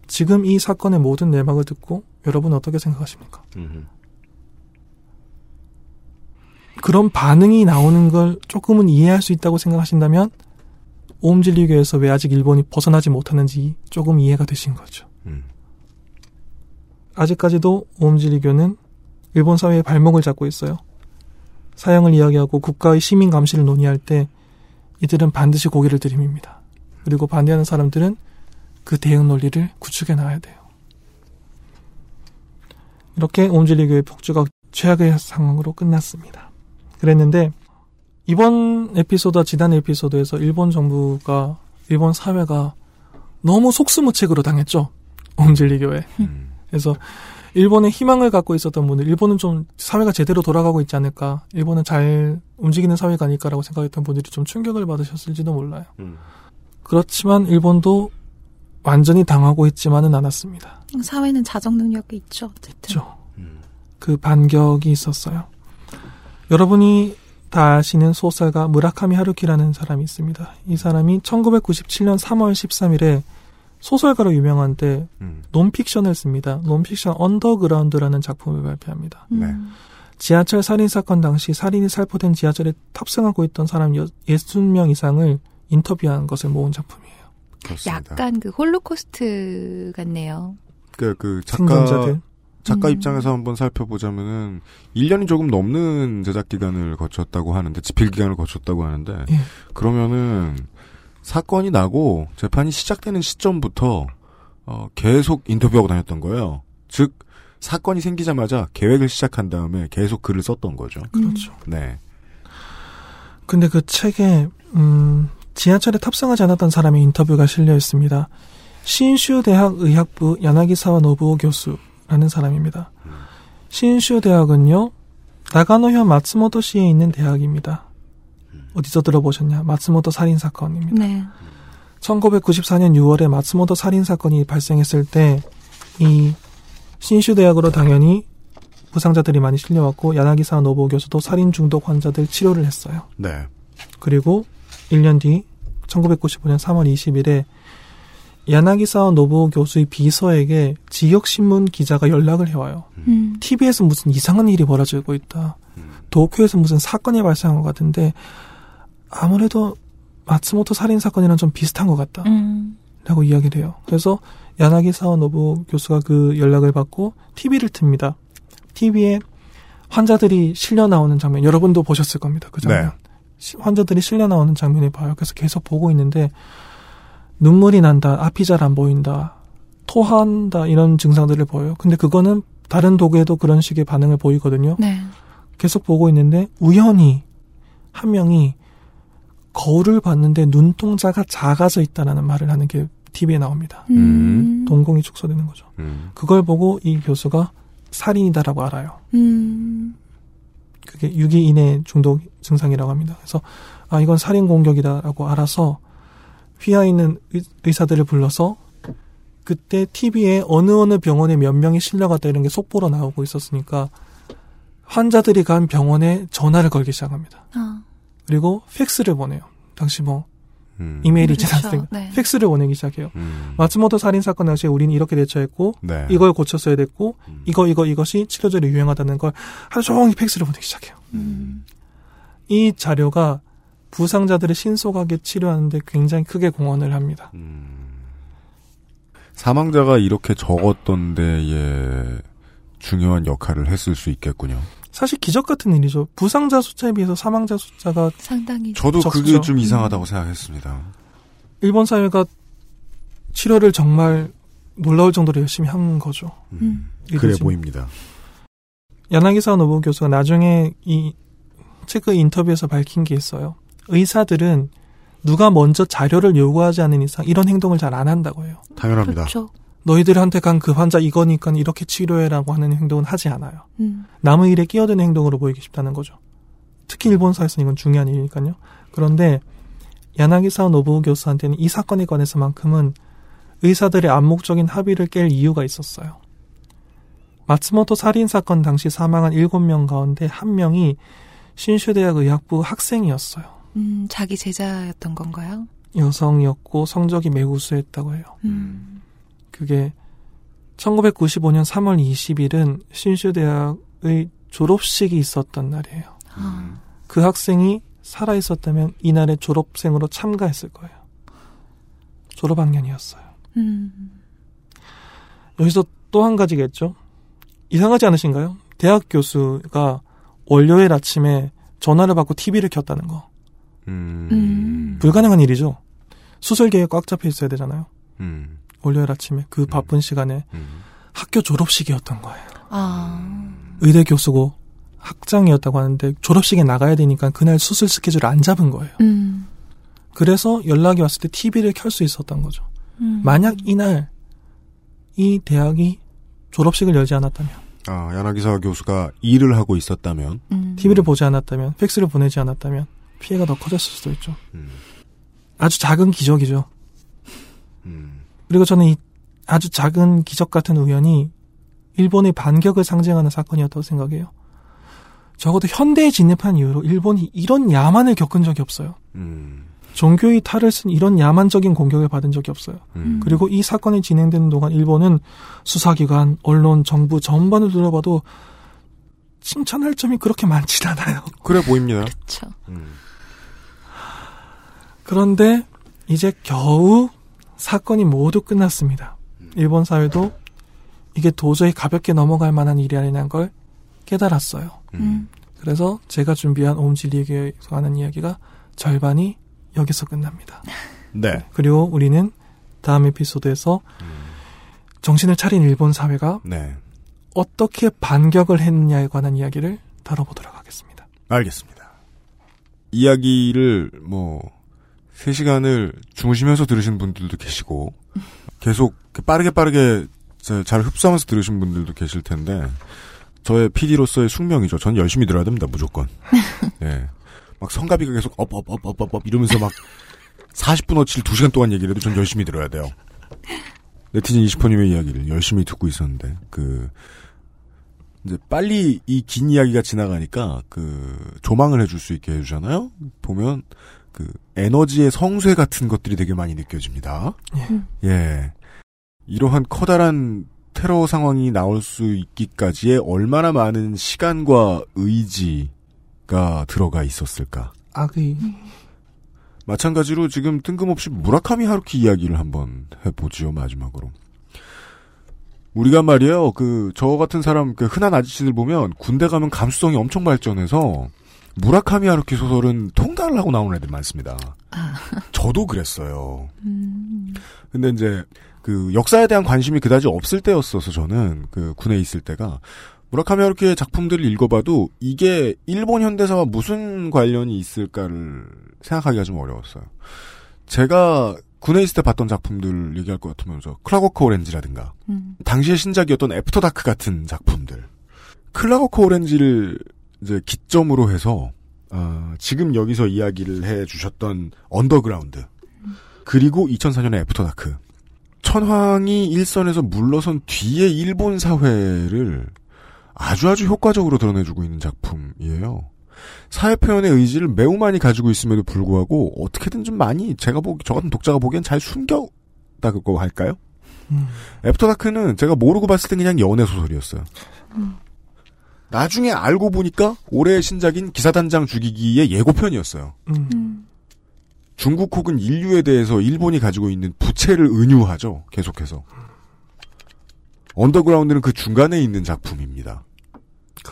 지금 이 사건의 모든 내막을 듣고 여러분 어떻게 생각하십니까? 음흠. 그런 반응이 나오는 걸 조금은 이해할 수 있다고 생각하신다면 오음진리교에서 왜 아직 일본이 벗어나지 못하는지 조금 이해가 되신 거죠. 음. 아직까지도 오음진리교는 일본 사회의 발목을 잡고 있어요. 사형을 이야기하고 국가의 시민 감시를 논의할 때 이들은 반드시 고개를 들이밉니다. 그리고 반대하는 사람들은 그 대응 논리를 구축해 나가야 돼요. 이렇게 오음진리교의 폭주가 최악의 상황으로 끝났습니다. 그랬는데 이번 에피소드와 지난 에피소드에서 일본 정부가 일본 사회가 너무 속수무책으로 당했죠. 옴질리교에. 그래서 일본의 희망을 갖고 있었던 분들, 일본은 좀 사회가 제대로 돌아가고 있지 않을까, 일본은 잘 움직이는 사회가 아닐까라고 생각했던 분들이 좀 충격을 받으셨을지도 몰라요. 음. 그렇지만 일본도 완전히 당하고 있지만은 않았습니다. 사회는 자정 능력이 있죠. 어쨌든. 그렇죠. 그 반격이 있었어요. 여러분이 다 아시는 소설가 무라카미 하루키라는 사람이 있습니다. 이 사람이 1997년 3월 13일에 소설가로 유명한데 음. 논픽션을 씁니다. 논픽션 언더그라운드라는 작품을 발표합니다. 음. 네. 지하철 살인 사건 당시 살인이 살포된 지하철에 탑승하고 있던 사람 60명 이상을 인터뷰한 것을 모은 작품이에요. 그렇습니다. 약간 그 홀로코스트 같네요. 그, 그 작가 생존자들. 작가 음. 입장에서 한번 살펴보자면은 1년이 조금 넘는 제작 기간을 거쳤다고 하는데 집필 기간을 거쳤다고 하는데 예. 그러면은 사건이 나고 재판이 시작되는 시점부터 어, 계속 인터뷰하고 다녔던 거예요. 즉 사건이 생기자마자 계획을 시작한 다음에 계속 글을 썼던 거죠. 그렇죠. 네. 근데 그 책에 음, 지하철에 탑승하지 않았던 사람의 인터뷰가 실려 있습니다. 신슈 대학 의학부 야나기사와 노부오 교수 라는 사람입니다. 신슈 대학은요 나가노현 마츠모토시에 있는 대학입니다. 어디서 들어보셨냐? 마츠모토 살인 사건입니다. 네. 1994년 6월에 마츠모토 살인 사건이 발생했을 때 이 신슈 대학으로 당연히 부상자들이 많이 실려왔고 야나기사 노부 교수도 살인 중독 환자들 치료를 했어요. 네. 그리고 1년 뒤 1995년 3월 20일에 야나기사 노부 교수의 비서에게 지역 신문 기자가 연락을 해와요. 음. TV에서 무슨 이상한 일이 벌어지고 있다. 도쿄에서 무슨 사건이 발생한 것 같은데 아무래도 마츠모토 살인 사건이랑 좀 비슷한 것 같다. 음. 라고 이야기를 해요. 그래서 야나기사와 노부 교수가 그 연락을 받고 TV를 틉니다. TV에 환자들이 실려 나오는 장면, 여러분도 보셨을 겁니다. 그 장면. 네. 시- 환자들이 실려 나오는 장면을 봐요. 그래서 계속 보고 있는데 눈물이 난다, 앞이 잘 안 보인다, 토한다 이런 증상들을 보여요. 근데 그거는 다른 도구에도 그런 식의 반응을 보이거든요. 네. 계속 보고 있는데 우연히 한 명이 거울을 봤는데 눈동자가 작아져 있다라는 말을 하는 게 TV에 나옵니다. 음. 동공이 축소되는 거죠. 음. 그걸 보고 이 교수가 살인이다라고 알아요. 음. 그게 유기인의 중독 증상이라고 합니다. 그래서 아 이건 살인 공격이다라고 알아서 휘하 있는 의, 의사들을 불러서 그때 TV에 어느 어느 병원에 몇 명이 실려갔다 이런 게 속보로 나오고 있었으니까 환자들이 간 병원에 전화를 걸기 시작합니다. 아, 그리고 팩스를 보내요. 당시 뭐 음. 이메일이 있지. 않습니까? 네. 팩스를 보내기 시작해요. 음. 마츠모토 살인 사건 당시에 우리는 이렇게 대처했고 네. 이걸 고쳤어야 됐고 음. 이거 이거 이것이 치료제로 유용하다는 걸 하루 종일 팩스를 보내기 시작해요. 음. 이 자료가 부상자들을 신속하게 치료하는데 굉장히 크게 공헌을 합니다. 음. 사망자가 이렇게 적었던 데에 중요한 역할을 했을 수 있겠군요. 사실 기적 같은 일이죠. 부상자 숫자에 비해서 사망자 숫자가 상당히 저도 적죠. 그게 좀 이상하다고 생각했습니다. 일본 사회가 치료를 정말 놀라울 정도로 열심히 한 거죠. 음. 그래 이거지. 보입니다. 야나기사 노부 교수가 나중에 이 체크 인터뷰에서 밝힌 게 있어요. 의사들은 누가 먼저 자료를 요구하지 않는 이상 이런 행동을 잘 안 한다고 해요. 당연합니다. 그렇죠. 너희들한테 간 그 환자 이거니까 이렇게 치료해라고 하는 행동은 하지 않아요. 음. 남의 일에 끼어드는 행동으로 보이기 쉽다는 거죠. 특히 일본 사회에서는 이건 중요한 일이니까요. 그런데 야나기사 노부 교수한테는 이 사건에 관해서만큼은 의사들의 암묵적인 합의를 깰 이유가 있었어요. 마츠모토 살인 사건 당시 사망한 7명 가운데 한 명이 신슈대학 의학부 학생이었어요. 음, 자기 제자였던 건가요? 여성이었고 성적이 매우 우수했다고 해요. 음. 그게 1995년 3월 20일은 신슈 대학의 졸업식이 있었던 날이에요. 아, 그 학생이 살아 있었다면 이날의 졸업생으로 참가했을 거예요. 졸업학년이었어요. 음. 여기서 또 한 가지겠죠. 이상하지 않으신가요? 대학 교수가 월요일 아침에 전화를 받고 TV를 켰다는 거. 음. 음. 불가능한 일이죠. 수술 계획 꽉 잡혀 있어야 되잖아요. 음. 월요일 아침에 그 바쁜 시간에 음. 학교 졸업식이었던 거예요. 아, 의대 교수고 학장이었다고 하는데 졸업식에 나가야 되니까 그날 수술 스케줄을 안 잡은 거예요. 음. 그래서 연락이 왔을 때 TV를 켤 수 있었던 거죠. 음. 만약 이날 이 대학이 졸업식을 열지 않았다면, 아, 야나기사 교수가 일을 하고 있었다면, 음. TV를 보지 않았다면, 팩스를 보내지 않았다면 피해가 더 커졌을 수도 있죠. 음. 아주 작은 기적이죠. 음. 그리고 저는 이 아주 작은 기적 같은 우연이 일본의 반격을 상징하는 사건이었다고 생각해요. 적어도 현대에 진입한 이후로 일본이 이런 야만을 겪은 적이 없어요. 음. 종교의 탈을 쓴 이런 야만적인 공격을 받은 적이 없어요. 음. 그리고 이 사건이 진행되는 동안 일본은 수사기관, 언론, 정부 전반을 둘러봐도 칭찬할 점이 그렇게 많진 않아요. 그래 보입니다. 그렇죠. 음. 그런데 이제 겨우 사건이 모두 끝났습니다. 일본 사회도 이게 도저히 가볍게 넘어갈 만한 일이 아니라는 걸 깨달았어요. 음. 그래서 제가 준비한 옴질리에서 하는 이야기가 절반이 여기서 끝납니다. 네. 그리고 우리는 다음 에피소드에서 정신을 차린 일본 사회가 네. 어떻게 반격을 했느냐에 관한 이야기를 다뤄보도록 하겠습니다. 알겠습니다. 이야기를 뭐 3시간을 주무시면서 들으신 분들도 계시고 계속 빠르게 빠르게 자- 잘 흡수하면서 들으신 분들도 계실 텐데 저의 PD로서의 숙명이죠. 전 열심히 들어야 됩니다. 무조건. 예. 막 성가비가 계속 업업업업업 이러면서 막 40분 어치를 2시간 동안 얘기를 해도 전 열심히 들어야 돼요. 네티즌 20호님의 이야기를 열심히 듣고 있었는데 그 이제 빨리 이 긴 이야기가 지나가니까 그 조망을 해줄 수 있게 해주잖아요. 보면 그 에너지의 성쇠 같은 것들이 되게 많이 느껴집니다. 예. 예. 이러한 커다란 테러 상황이 나올 수 있기까지의 얼마나 많은 시간과 의지가 들어가 있었을까. 악의 마찬가지로 지금 뜬금없이 무라카미 하루키 이야기를 한번 해보지요, 마지막으로. 우리가 말이에요, 그, 저 같은 사람, 그, 흔한 아저씨들 보면 군대 가면 감수성이 엄청 발전해서 무라카미 하루키 소설은 통달을 하고 나오는 애들 많습니다. 저도 그랬어요. 음. 근데 이제 그 역사에 대한 관심이 그다지 없을 때였어서 저는 그 군에 있을 때가 무라카미 하루키의 작품들을 읽어봐도 이게 일본 현대사와 무슨 관련이 있을까를 생각하기가 좀 어려웠어요. 제가 군에 있을 때 봤던 작품들 얘기할 것 같으면 저 Clockwork Orange라든가 음. 당시의 신작이었던 After Dark 같은 작품들 Clockwork Orange를 이제 기점으로 해서 어, 지금 여기서 이야기를 해주셨던 언더그라운드 그리고 2004년의 After Dark 천황이 일선에서 물러선 뒤에 일본 사회를 아주 아주 효과적으로 드러내주고 있는 작품이에요. 사회 표현의 의지를 매우 많이 가지고 있음에도 불구하고 어떻게든 좀 많이 제가 보기 저 같은 독자가 보기엔 잘 숨겼다고 할까요? 음. 애프터 다크는 제가 모르고 봤을 땐 그냥 연애 소설이었어요. 나중에 알고 보니까 올해의 신작인 기사단장 죽이기의 예고편이었어요. 음. 중국 혹은 인류에 대해서 일본이 가지고 있는 부채를 은유하죠. 계속해서. 언더그라운드는 그 중간에 있는 작품입니다.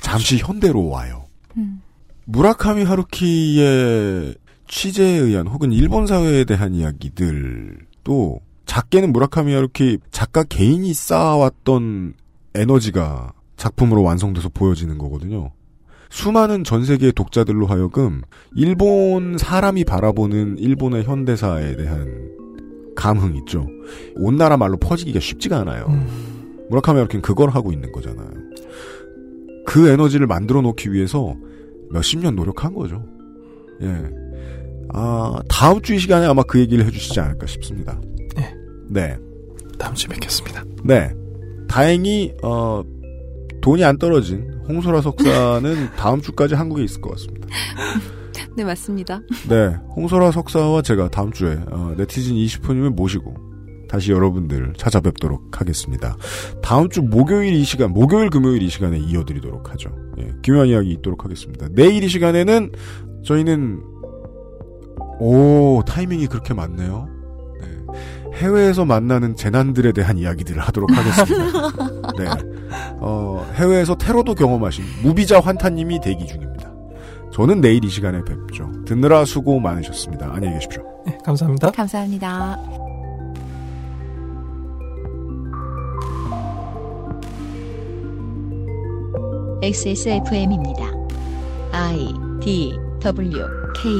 잠시 현대로 와요. 음. 무라카미 하루키의 취재에 의한 혹은 일본 사회에 대한 이야기들도 작게는 무라카미 하루키 작가 개인이 쌓아왔던 에너지가 작품으로 완성돼서 보여지는 거거든요. 수많은 전 세계의 독자들로 하여금 일본 사람이 바라보는 일본의 현대사에 대한 감흥 있죠. 온 나라 말로 퍼지기가 쉽지가 않아요. 음. 무라카미 하루키는 그걸 하고 있는 거잖아요. 그 에너지를 만들어 놓기 위해서 몇십 년 노력한 거죠. 예. 아, 다음 주 이 시간에 아마 그 얘기를 해주시지 않을까 싶습니다. 네. 네. 다음 주에 뵙겠습니다. 네. 다행히, 어, 돈이 안 떨어진 홍소라 석사는 다음 주까지 한국에 있을 것 같습니다. 네, 맞습니다. 네. 홍소라 석사와 제가 다음 주에, 어, 네티즌 20분님을 모시고 다시 여러분들 찾아뵙도록 하겠습니다. 다음 주 목요일 이 시간, 목요일 금요일 이 시간에 이어드리도록 하죠. 예, 기묘한 이야기 있도록 하겠습니다. 내일 이 시간에는 저희는 오 타이밍이 그렇게 맞네요. 네, 해외에서 만나는 재난들에 대한 이야기들을 하도록 하겠습니다. 네, 어, 해외에서 테러도 경험하신 무비자 환타님이 대기 중입니다. 저는 내일 이 시간에 뵙죠. 듣느라 수고 많으셨습니다. 안녕히 계십시오. 네, 감사합니다. 감사합니다. XSFM입니다. I D W K